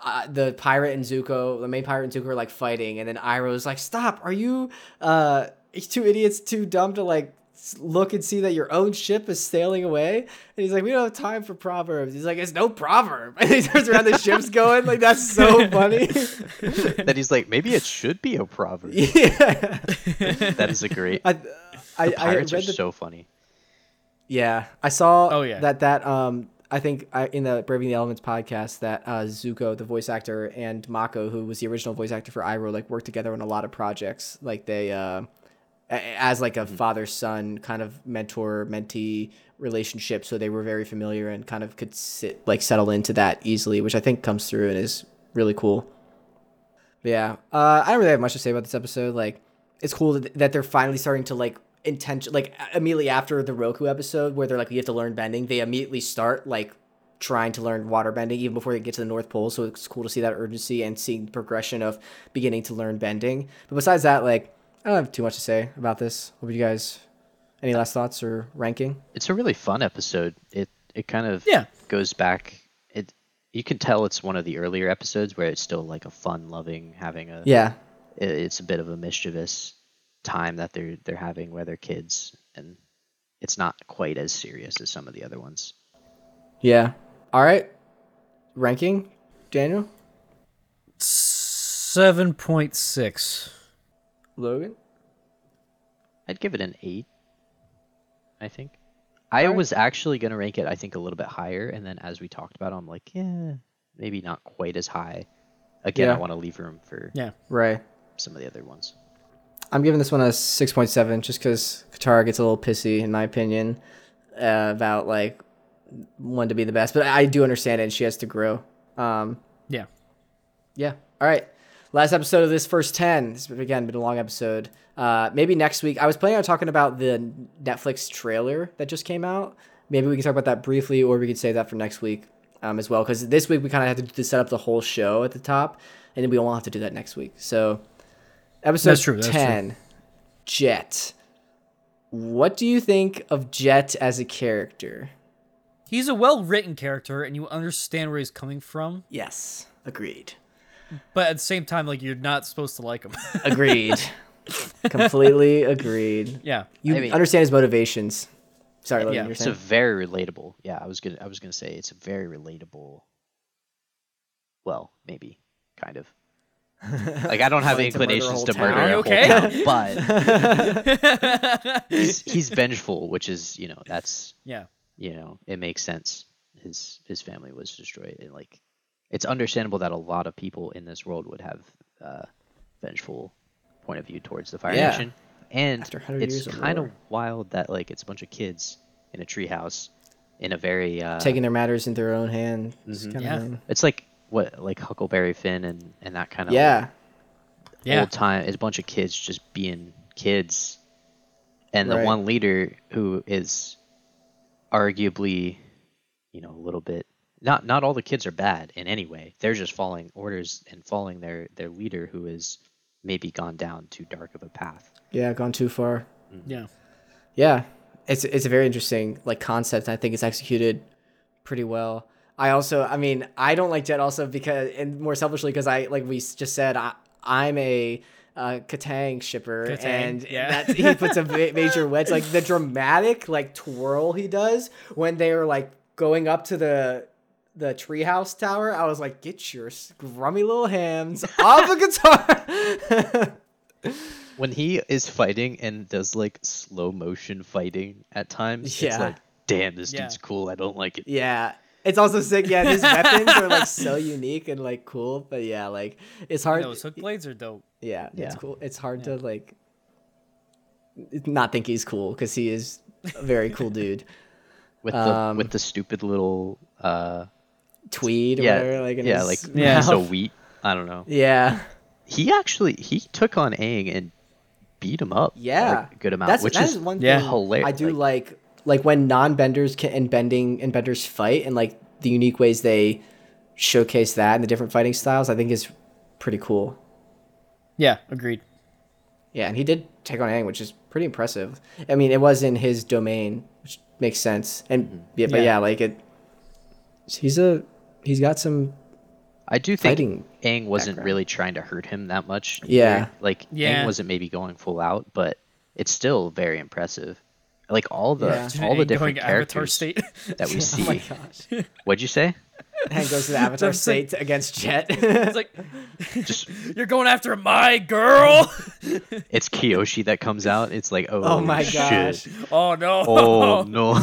uh, the pirate and Zuko, the main pirate and Zuko are like fighting, and then Iroh's like, "Stop! Are you uh, two idiots too dumb to like look and see that your own ship is sailing away?" And he's like, "We don't have time for proverbs." He's like, "It's no proverb." And he turns around, the ship's going. Like that's so funny.
that he's like, maybe it should be a proverb.
yeah,
That is a great.
I, I, I
Pirates
read
are
the
so funny.
Yeah, I saw.
Oh, yeah.
that that um I think I, in the Braving the Elements podcast that uh, Zuko, the voice actor, and Mako, who was the original voice actor for Iroh, like worked together on a lot of projects. Like they, uh, as like a father son kind of mentor mentee relationship, so they were very familiar and kind of could sit like settle into that easily, which I think comes through and is really cool. But yeah, uh, I don't really have much to say about this episode. Like, it's cool that, that they're finally starting to like intention like immediately after the Roku episode where they're like you have to learn bending. They immediately start like trying to learn water bending even before they get to the North Pole. So it's cool to see that urgency and seeing the progression of beginning to learn bending. But besides that, like I don't have too much to say about this. What would you guys? Any last thoughts or ranking?
It's a really fun episode. It it kind of
Yeah.
goes back. It you can tell it's one of the earlier episodes where it's still like a fun loving having a
Yeah,
it- it's a bit of a mischievous time that they're they're having where they're kids and it's not quite as serious as some of the other ones.
yeah. All right, ranking, Daniel,
Seven point six.
Logan.
I'd give it an eight. I think. I
Alright.
was actually gonna rank it, I think, a little bit higher, and then as we talked about, I'm like, yeah, maybe not quite as high. Again,
Yeah.
I want to leave room for
Yeah.
Right.
some of the other ones.
I'm giving this one a 6.7 just because Katara gets a little pissy, in my opinion, uh, about like one to be the best. But I do understand it, and she has to grow. Um,
Yeah.
yeah. All right. Last episode of this first 10. It's again been a long episode. Uh, maybe next week. I was planning on talking about the Netflix trailer that just came out. Maybe we can talk about that briefly, or we could save that for next week. um, as well because this week we kind of had to set up the whole show at the top, and then we won't have to do that next week. So, episode
That's true, that's true.
ten, Jet. What do you think of Jet as a character?
He's a well written character, and you understand where he's coming from,
Yes, agreed.
but at the same time, like you're not supposed to like him.
Agreed. Completely agreed.
yeah.
You
I mean-
understand his motivations. Sorry, Logan,
Yeah,
you're
It's a very relatable. Yeah, I was gonna I was gonna say it's a very relatable. Well, maybe, kind of. Like I don't have
Wanting to murder
inclinations to murder a
you
whole
okay?
town, but he's, he's vengeful, which is you know that's
yeah.
you know it makes sense. His his family was destroyed, and like it's understandable that a lot of people in this world would have uh, vengeful point of view towards the Fire
Yeah.
Nation, and it's kind of
war.
wild that like it's a bunch of kids in a treehouse in a very uh,
Taking their matters in their own hand.
Mhm.
Yeah.
thing.
It's like what like Huckleberry Finn and and that kind of
Yeah.
Yeah.
old time. is a bunch of kids just being kids, and the
Right.
one leader who is arguably, you know, a little bit. Not not all the kids are bad in any way. They're just following orders and following their their leader who is maybe gone down too dark of a path.
Yeah, gone too far. Mm.
Yeah.
Yeah, it's it's a very interesting like concept. I think it's executed pretty well. I also, I mean, I don't like Jet also because, and more selfishly because I like we just said, I I'm a uh, Kataang shipper,
Kataang,
and
yeah.
that he puts a ma- major wedge. Like the dramatic like twirl he does when they are like going up to the the treehouse tower. I was like, get your scrummy little hands off the guitar.
When he is fighting and does like slow motion fighting at times,
Yeah.
it's like, damn, this
Yeah.
dude's cool. I don't like it.
Yeah. It's also sick. Yeah, his weapons are like so unique and like cool. But yeah, like it's hard.
Those hook blades are dope.
yeah,
Yeah.
it's cool. It's hard to like not think he's cool because he is a very cool dude.
With the
Um,
with the stupid little uh
Tweed or
yeah
whatever. Like in
yeah
his
like
Yeah.
piece of wheat. I don't know.
Yeah.
He actually he took on Aang and beat him up.
Yeah.
like, a good amount,
That's
which
that
is
is one
yeah,
thing
hilarious.
I do like like when non-benders can and bending and benders fight and like the unique ways they showcase that and the different fighting styles. I think is pretty cool.
Yeah. Agreed.
Yeah, and he did take on Aang, which is pretty impressive. I mean, it was in his domain, which makes sense. And yeah, but
Yeah.
yeah, like it. He's a he's got some
I do think
fighting
Aang wasn't
background.
really trying to hurt him that much.
Yeah.
either. like
Yeah.
Aang wasn't maybe going full out, but it's still very impressive. Like all the
Yeah.
all the different
going Avatar
characters
state.
that we see.
Oh my gosh!
What'd you say?
Aang goes to the Avatar
Just like-
state against Jet.
it's like
Just
you're going after my girl.
it's Kyoshi that comes out. It's like oh,
oh my
shit.
gosh!
oh no.
Oh no.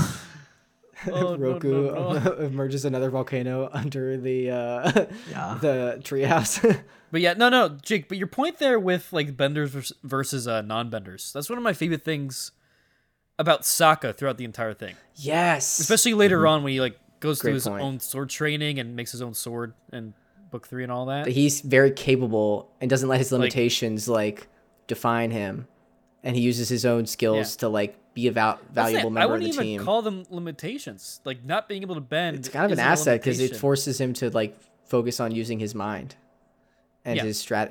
Oh,
Roku
no, no.
emerges another volcano under the uh,
Yeah.
the treehouse.
But yeah, no, no, Jake. But your point there with like benders versus uh, non-benders. That's one of my favorite things about Sokka throughout the entire thing.
yes,
Especially later mm-hmm. on when he like goes
Great
through his
point.
own sword training and makes his own sword and book three and all that.
he's very capable and doesn't let his limitations like, define him, and he uses his own skills
Yeah.
to like be a val-
That's it.
valuable
I
member of
wouldn't
the
even
team.
call them limitations. Like not being able to bend.
it's kind of an asset because it forces him to like focus on using his mind and
Yeah.
his strat-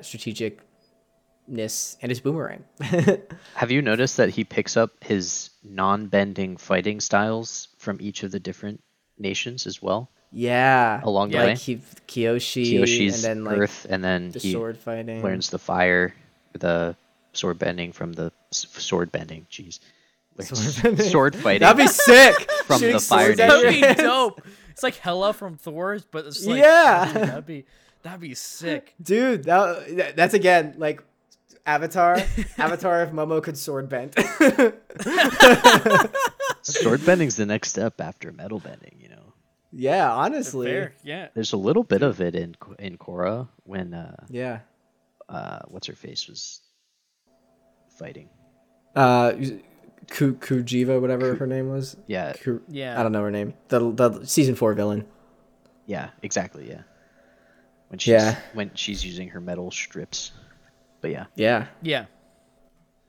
strategicness and his boomerang.
Have you noticed that he picks up his non-bending fighting styles from each of the different nations as well?
yeah,
Along the
like
way?
Ki- Kiyoshi,
Kyoshi's
and then like
earth, and then
the
he
sword fighting.
learns the fire, the sword bending from the s- sword bending. Jeez,
Sword bending.
sword fighting.
That'd be sick.
From
Shooting
the Fire
swords
That'd be dope. It's like Hela from Thor's, but it's like
Yeah.
dude, that'd be that'd be sick.
dude. That, that's again like Avatar. Avatar if Momo could sword bend.
sword bending's the next step after metal bending. You know,
yeah, honestly.
Fair, yeah.
there's a little bit of it in in Korra when uh,
Yeah.
uh, what's her face was fighting.
Uh, Ku Kujiva, whatever her name was.
Yeah,
Ku-
Yeah.
I don't know her name. The the season four villain.
yeah, exactly. Yeah, when she's
Yeah.
when she's using her metal strips. But yeah,
Yeah.
Yeah.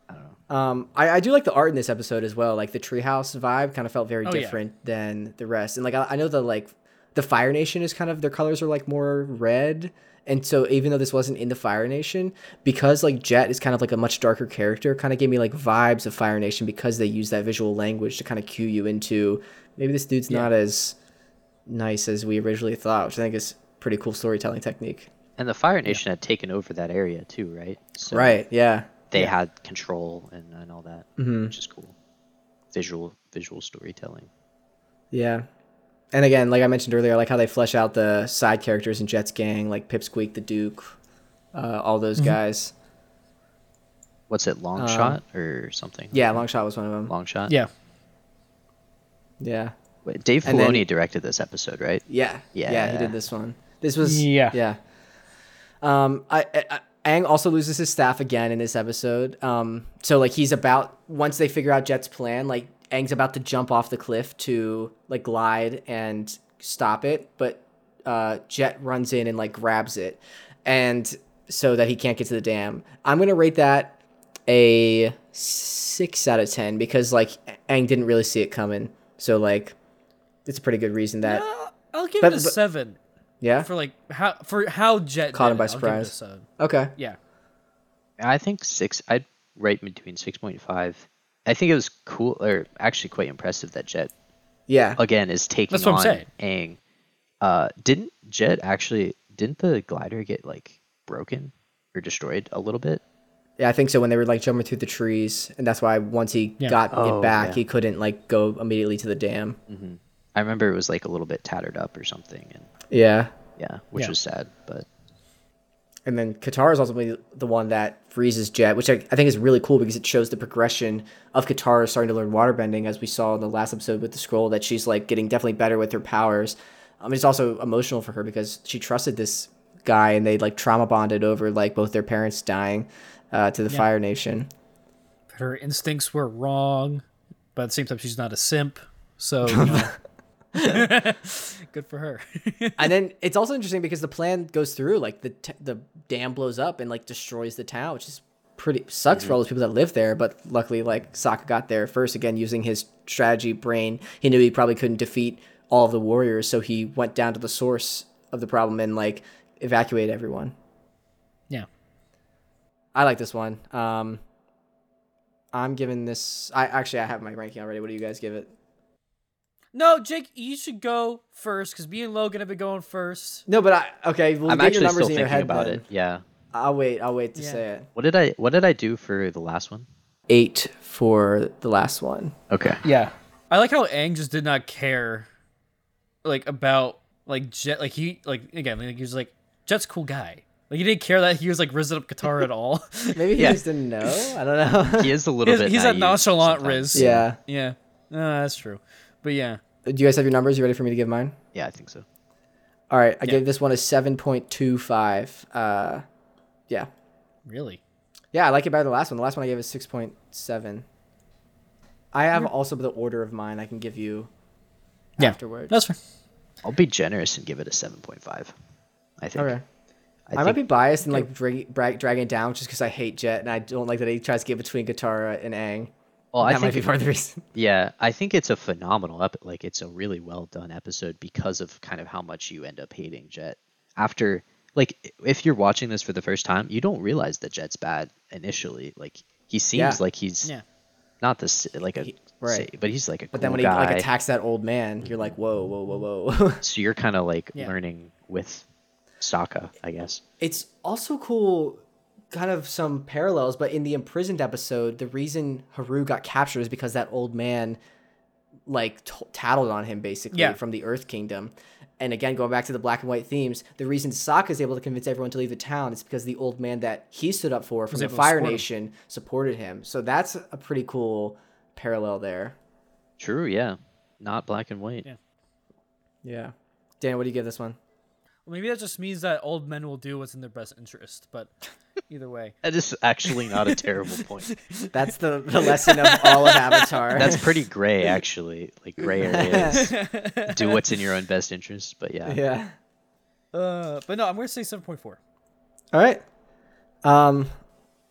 I don't know.
Um, I, I do like the art in this episode as well. Like the treehouse vibe kind of felt very
Oh, yeah.
different than the rest. And like I, I know the like the Fire Nation is kind of their colors are like more red. And so even though this wasn't in the Fire Nation, because like Jet is kind of like a much darker character, kind of gave me like vibes of Fire Nation because they use that visual language to kind of cue you into maybe this dude's not as nice as we originally thought, which I think is pretty cool storytelling technique.
And the Fire Nation had taken over that area too, right? So
Right, yeah.
They had control and, and all that, which is cool. Visual visual storytelling.
Yeah. And again, like I mentioned earlier, I like how they flesh out the side characters in Jet's gang, like Pipsqueak, the Duke, uh, all those guys.
What's it, Longshot or something?
Um, Yeah, Longshot was one of them.
Longshot.
Yeah.
Yeah.
Wait, Dave
And then-
Filoni directed this episode, right?
Yeah. Yeah.
Yeah, he
did this one. This was
Yeah.
Yeah. Um, I, I, Aang also loses his staff again in this episode. Um, so like he's about once they figure out Jet's plan, like Aang's about to jump off the cliff to like glide and stop it, but uh, Jet runs in and like grabs it, and so that he can't get to the dam. I'm gonna rate that a six out of ten because like Aang didn't really see it coming. So like, it's a pretty good reason that
Uh, I'll give
But-
it a
but-
seven
yeah.
for like how for how Jet
Caught him by
it, I'll give it a
surprise. Okay.
Yeah.
I think six. I'd rate between six point five. I think it was cool, or actually quite impressive that Jet
Yeah.
again is taking
That's what I'm saying.
Aang. Uh, didn't Jet actually? Didn't the glider get like broken or destroyed a little bit?
Yeah, I think so. When they were like jumping through the trees, and that's why once he
Yeah.
got
Oh,
it back,
yeah.
he couldn't like go immediately to the dam.
I remember it was like a little bit tattered up or something, and
Yeah,
yeah, which
Yeah.
was sad. But
and then Katara is ultimately the one that freezes Jet, which I, I think is really cool because it shows the progression of Katara starting to learn waterbending, as we saw in the last episode with the scroll. That she's like getting definitely better with her powers. Um, it's also emotional for her because she trusted this guy, and they like trauma bonded over like both their parents dying uh, to the Fire Nation.
Her instincts were wrong, but at the same time she's not a simp. So you know. good for her.
and then it's also interesting because the plan goes through like the t- the dam blows up and like destroys the town which is pretty sucks for all those people that live there but luckily like Sokka got there first again using his strategy brain. He knew he probably couldn't defeat all of the warriors so he went down to the source of the problem and like evacuated everyone.
Yeah.
I like this one. Um I'm giving this I actually I have my ranking already. What do you guys give it
No, Jake, you should go first because me and Logan have been going first.
no but I okay we'll
I'm
get your
actually
numbers
still
in your
thinking
head
about
then.
it. Yeah.
I'll wait I'll wait to
Yeah.
say it
What did I What did I do for the last one?
eight for the last one.
Okay.
Yeah. I like how Aang just did not care, like about like Jet. Like he like again like he was like Jet's a cool guy. Like he didn't care that he was like risen up Katara at all.
Maybe he
Yeah.
just didn't know. I don't know.
He is a little
he's
bit.
he's a
naive
nonchalant
sometimes.
Riz.
yeah.
Yeah. No, that's true. But yeah.
Do you guys have your numbers? You ready for me to give mine?
Yeah, I think so.
All right. I
Yeah.
gave this one a seven point two five. Uh, yeah,
Really.
yeah. I like it better than the last one. The last one I gave is six point seven. I have also the order of mine. I can give you
Yeah.
afterwards.
That's fair.
I'll be generous and give it a seven point five. I think.
okay.
I,
I,
think
might be biased and like drag, drag, dragging it down just because I hate Jet and I don't like that he tries to get between Katara and Aang.
Well, I
that might
think
be part of the reason.
Yeah, I think it's a phenomenal ep- like it's a really well done episode because of kind of how much you end up hating Jet. After like if you're watching this for the first time, you don't realize that Jet's bad initially. Like he seems
Yeah.
like he's
Yeah.
not this like a
right.
sa- but he's like a
But
cool
then when he like attacks that old man, you're like, whoa, whoa, whoa, whoa.
so you're kind of like
Yeah.
learning with Sokka, I guess.
it's also cool kind of some parallels but in the imprisoned episode the reason haru got captured is because that old man like t- tattled on him basically
Yeah.
from the earth kingdom and again going back to the black and white themes the reason Sokka is able to convince everyone to leave the town is because the old man that he stood up for from the fire
support him.
nation supported him so that's a pretty cool parallel there
True, yeah. Not black and white.
Yeah.
yeah dan what do you give this one
Well, maybe that just means that old men will do what's in their best interest. But either way.
That is actually not a terrible point.
that's the, the lesson of all of avatar
That's pretty gray, actually. Like gray areas. Do what's in your own best interest, but yeah.
yeah
Uh, but no, I'm gonna say seven point four.
All right. Um,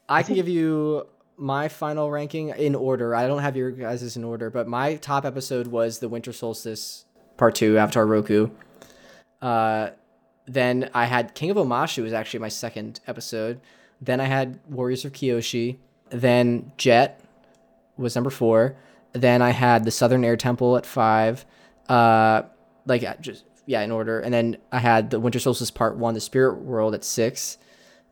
I can give you my final ranking in order. I don't have your guys' in order, but my top episode was the Winter Solstice Part Two, Avatar Roku. Uh, then I had King of Omashu was actually my second episode. Then I had Warriors of Kyoshi. Then Jet was number four. Then I had the Southern Air Temple at five. Uh, like just yeah, in order. And then I had the Winter Solstice Part One, the Spirit World at six.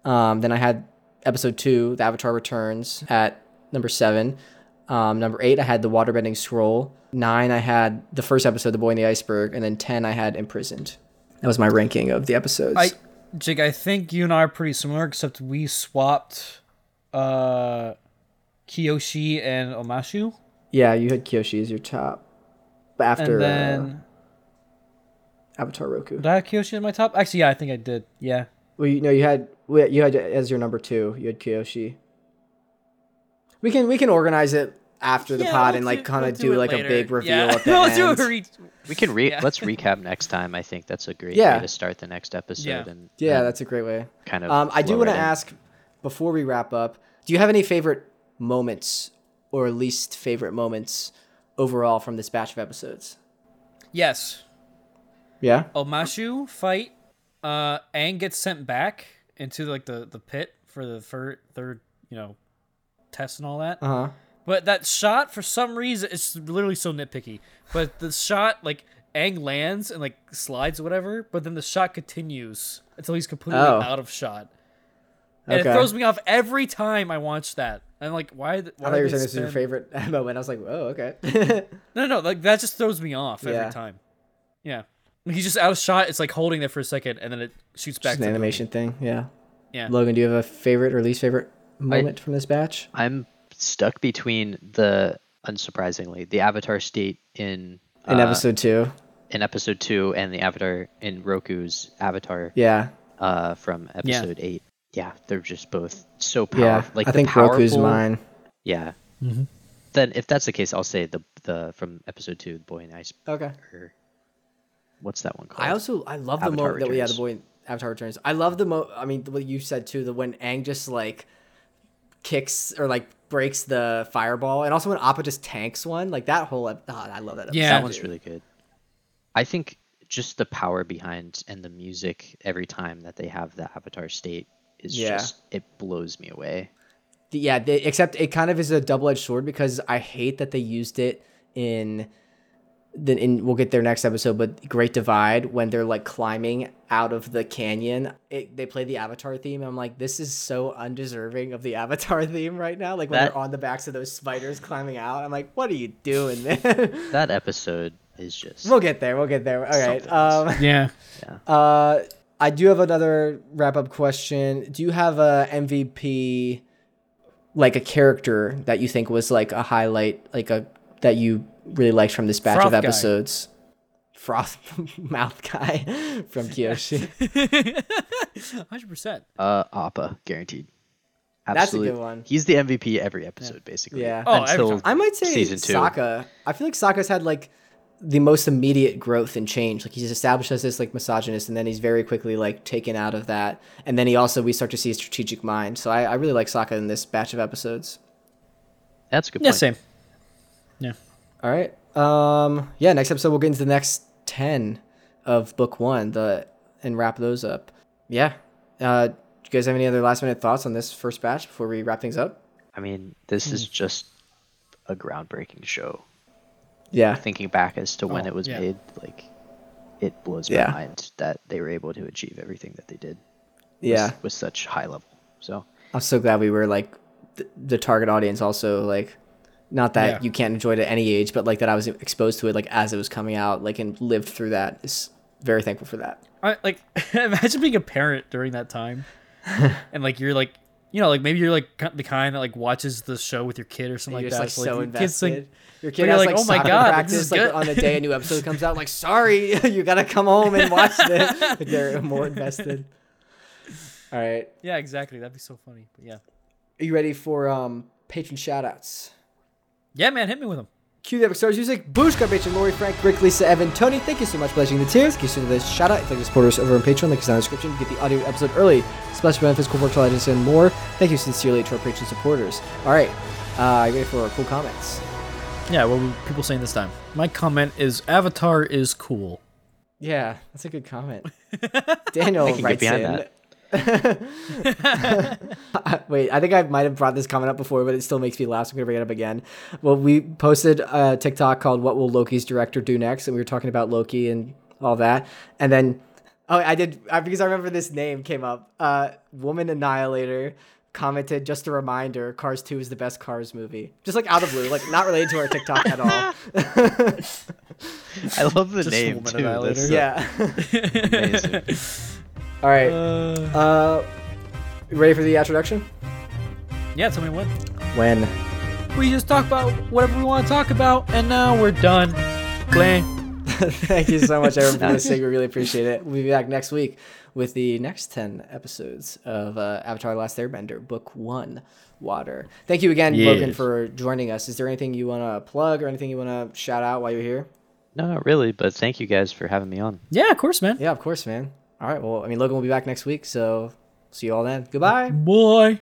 Um, then I had episode two, The Avatar Returns at number seven. Um, number eight, I had the Waterbending Scroll. Nine, I had the first episode, The Boy in the Iceberg, and then ten, I had Imprisoned. That was my ranking of the episodes.
I, Jake, I think you and I are pretty similar, except we swapped uh, Kiyoshi and Omashu.
yeah, you had Kyoshi as your top after
And then.
uh, Avatar Roku.
Did I have Kiyoshi as my top? Actually, yeah, I think I did. Yeah.
Well, you know, you had you had as your number two. You had Kyoshi. We can we can organize it after the
Yeah,
pod
we'll
and like
do-
kind
we'll
of
do
do
it
like a big reveal
Yeah.
at the
we'll
end.
do a re-
We can re
Yeah.
let's recap next time. I think that's a great
Yeah.
way to start the next episode
Yeah.
and
yeah,
and
that's a great way.
kind of.
Um, I do want to
right in.
ask before we wrap up. Do you have any favorite moments or least favorite moments overall from this batch of episodes?
Yes.
Yeah.
Omashu fight. Uh, Aang gets sent back into like the the pit for the third third you know test and all that.
Uh huh.
But that shot, for some reason, it's literally so nitpicky. But the shot, like Aang lands and like slides or whatever, but then the shot continues until he's completely
Oh.
out of shot. And
Okay.
it throws me off every time I watch that. I'm like, why? th- why
I thought you were saying
they
this is your favorite moment. I was like, oh, okay.
No, no, like that just throws me off
Yeah.
every time. Yeah, Like, he's just out of shot. It's like holding there for a second, and then it shoots back.
Just
to
an
the movie.
animation thing. Yeah.
Yeah.
Logan, do you have a favorite or least favorite moment from this batch?
I'm stuck between the unsurprisingly the Avatar state in
In
uh,
episode two.
in episode two and the Avatar in Roku's Avatar
Yeah.
uh, from
Yeah.
episode eight. Yeah, they're just both so
Yeah.
powerful. Like
I
the
think Roku's mine.
Yeah.
Mm-hmm.
Then if that's the case, I'll say the the from episode two, the boy in ice.
Okay.
Or, what's that one called?
I also I love the
Avatar
moment that we had the boy in Avatar Returns. I love the mo. I mean, what you said too. The when Aang just like kicks or like breaks the fireball, and also when Appa just tanks one. Like that whole. ep- Oh, I love that. Episode,
Yeah.
that one's
dude.
really good. I think just the power behind and the music every time that they have the Avatar state is
Yeah.
just it blows me away.
Yeah, they, except it kind of is a double edged sword because I hate that they used it in. Then in we'll get there next episode, but Great Divide when they're like climbing out of the canyon, it, they play the Avatar theme. And I'm like, this is so undeserving of the Avatar theme right now. Like when
That-
they're on the backs of those spiders climbing out, I'm like, what are you doing, man?
That episode is just
we'll get there. We'll get there. All right.
Something else.
Um,
Yeah.
uh, I do have another wrap up question. Do you have a MVP, like a character that you think was like a highlight, like a that you really liked from this batch
Froth
of
guy.
episodes? Froth mouth guy from Kyoshi.
Hundred percent.
uh Appa guaranteed.
That's a good one.
He's the MVP every episode basically.
Yeah.
Oh,
until.
I might say
season two.
Sokka. I feel like Sokka's had like the most immediate growth and change. Like he's established as this like misogynist, and then he's very quickly like taken out of that. And then he also we start to see a strategic mind. So I, I really like Sokka in this batch of episodes.
That's a good. Point.
Yeah, same. Yeah.
All right. Um. Yeah. Next episode we'll get into the next ten of book one. The and wrap those up. Yeah. Uh. Do you guys have any other last minute thoughts on this first batch before we wrap things up?
I mean, this
Hmm.
is just a groundbreaking show.
Yeah.
Thinking back as to when
Oh,
it was
yeah.
made, like it blows
Yeah.
my mind that they were able to achieve everything that they did. with-
Yeah.
with such high level. So
I'm so glad we were like th- the target audience. Also, like, not that
Yeah.
you can't enjoy it at any age, but like that I was exposed to it like as it was coming out, like and lived through that. Is very thankful for that.
I, like imagine being a parent during that time, and like you're like you know like maybe you're like the kind that like watches the show with your kid or something like that.
like so
your kid's, like-
invested. Your kid has
like,
like,
"Oh my God, this
practice
is
like
good."
on the day a new episode comes out. Like, sorry, you gotta come home and watch this. Like, they're more invested. All right,
yeah, exactly. That'd be so funny. But yeah,
are you ready for um patron shoutouts?
Yeah, man, hit me with them.
Cue the episode music. Booshka, Patron, Lori, Frank, Rick, Lisa, Evan, Tony. Thank you so much for pledging the tiers. Give you this shout out. If you'd like to support us over on Patreon, link is down in the description. You get the audio episode early, special benefits, cool virtual items, and more. Thank you sincerely to our Patreon supporters. All right, uh, you ready for our cool comments?
Yeah, what were people saying this time? My comment is Avatar is cool.
Yeah, that's a good comment. Daniel writes
behind
in. Wait, I think I might have brought this comment up before, but it still makes me laugh. So I'm gonna bring it up again. Well, we posted a TikTok called "What Will Loki's director do next?" and we were talking about Loki and all that. And then, oh, I did uh, because I remember this name came up. Uh, Woman Annihilator commented, "Just a reminder: Cars Two is the best Cars movie." Just like out of blue, like not related to our TikTok at all.
I love the
Just
name
Woman
too.
Annihilator.
That's
yeah.
amazing.
all right.
Uh,
Uh, you ready for the introduction?
yeah, tell me when.
When?
We just talk about whatever we want to talk about, and now we're done. Blank.
Thank you so much, everyone, for listening. We really appreciate it. We'll be back next week with the next 10 episodes of uh, Avatar The Last Airbender, Book One Water. Thank you again,
Yes.
Logan, for joining us. Is there anything you want to plug or anything you want to shout out while you're here?
No, not really, but thank you guys for having me on.
Yeah, of course, man.
Yeah, of course, man. All right. Well, I mean, Logan will be back next week. So see you all then. Goodbye.
Boy.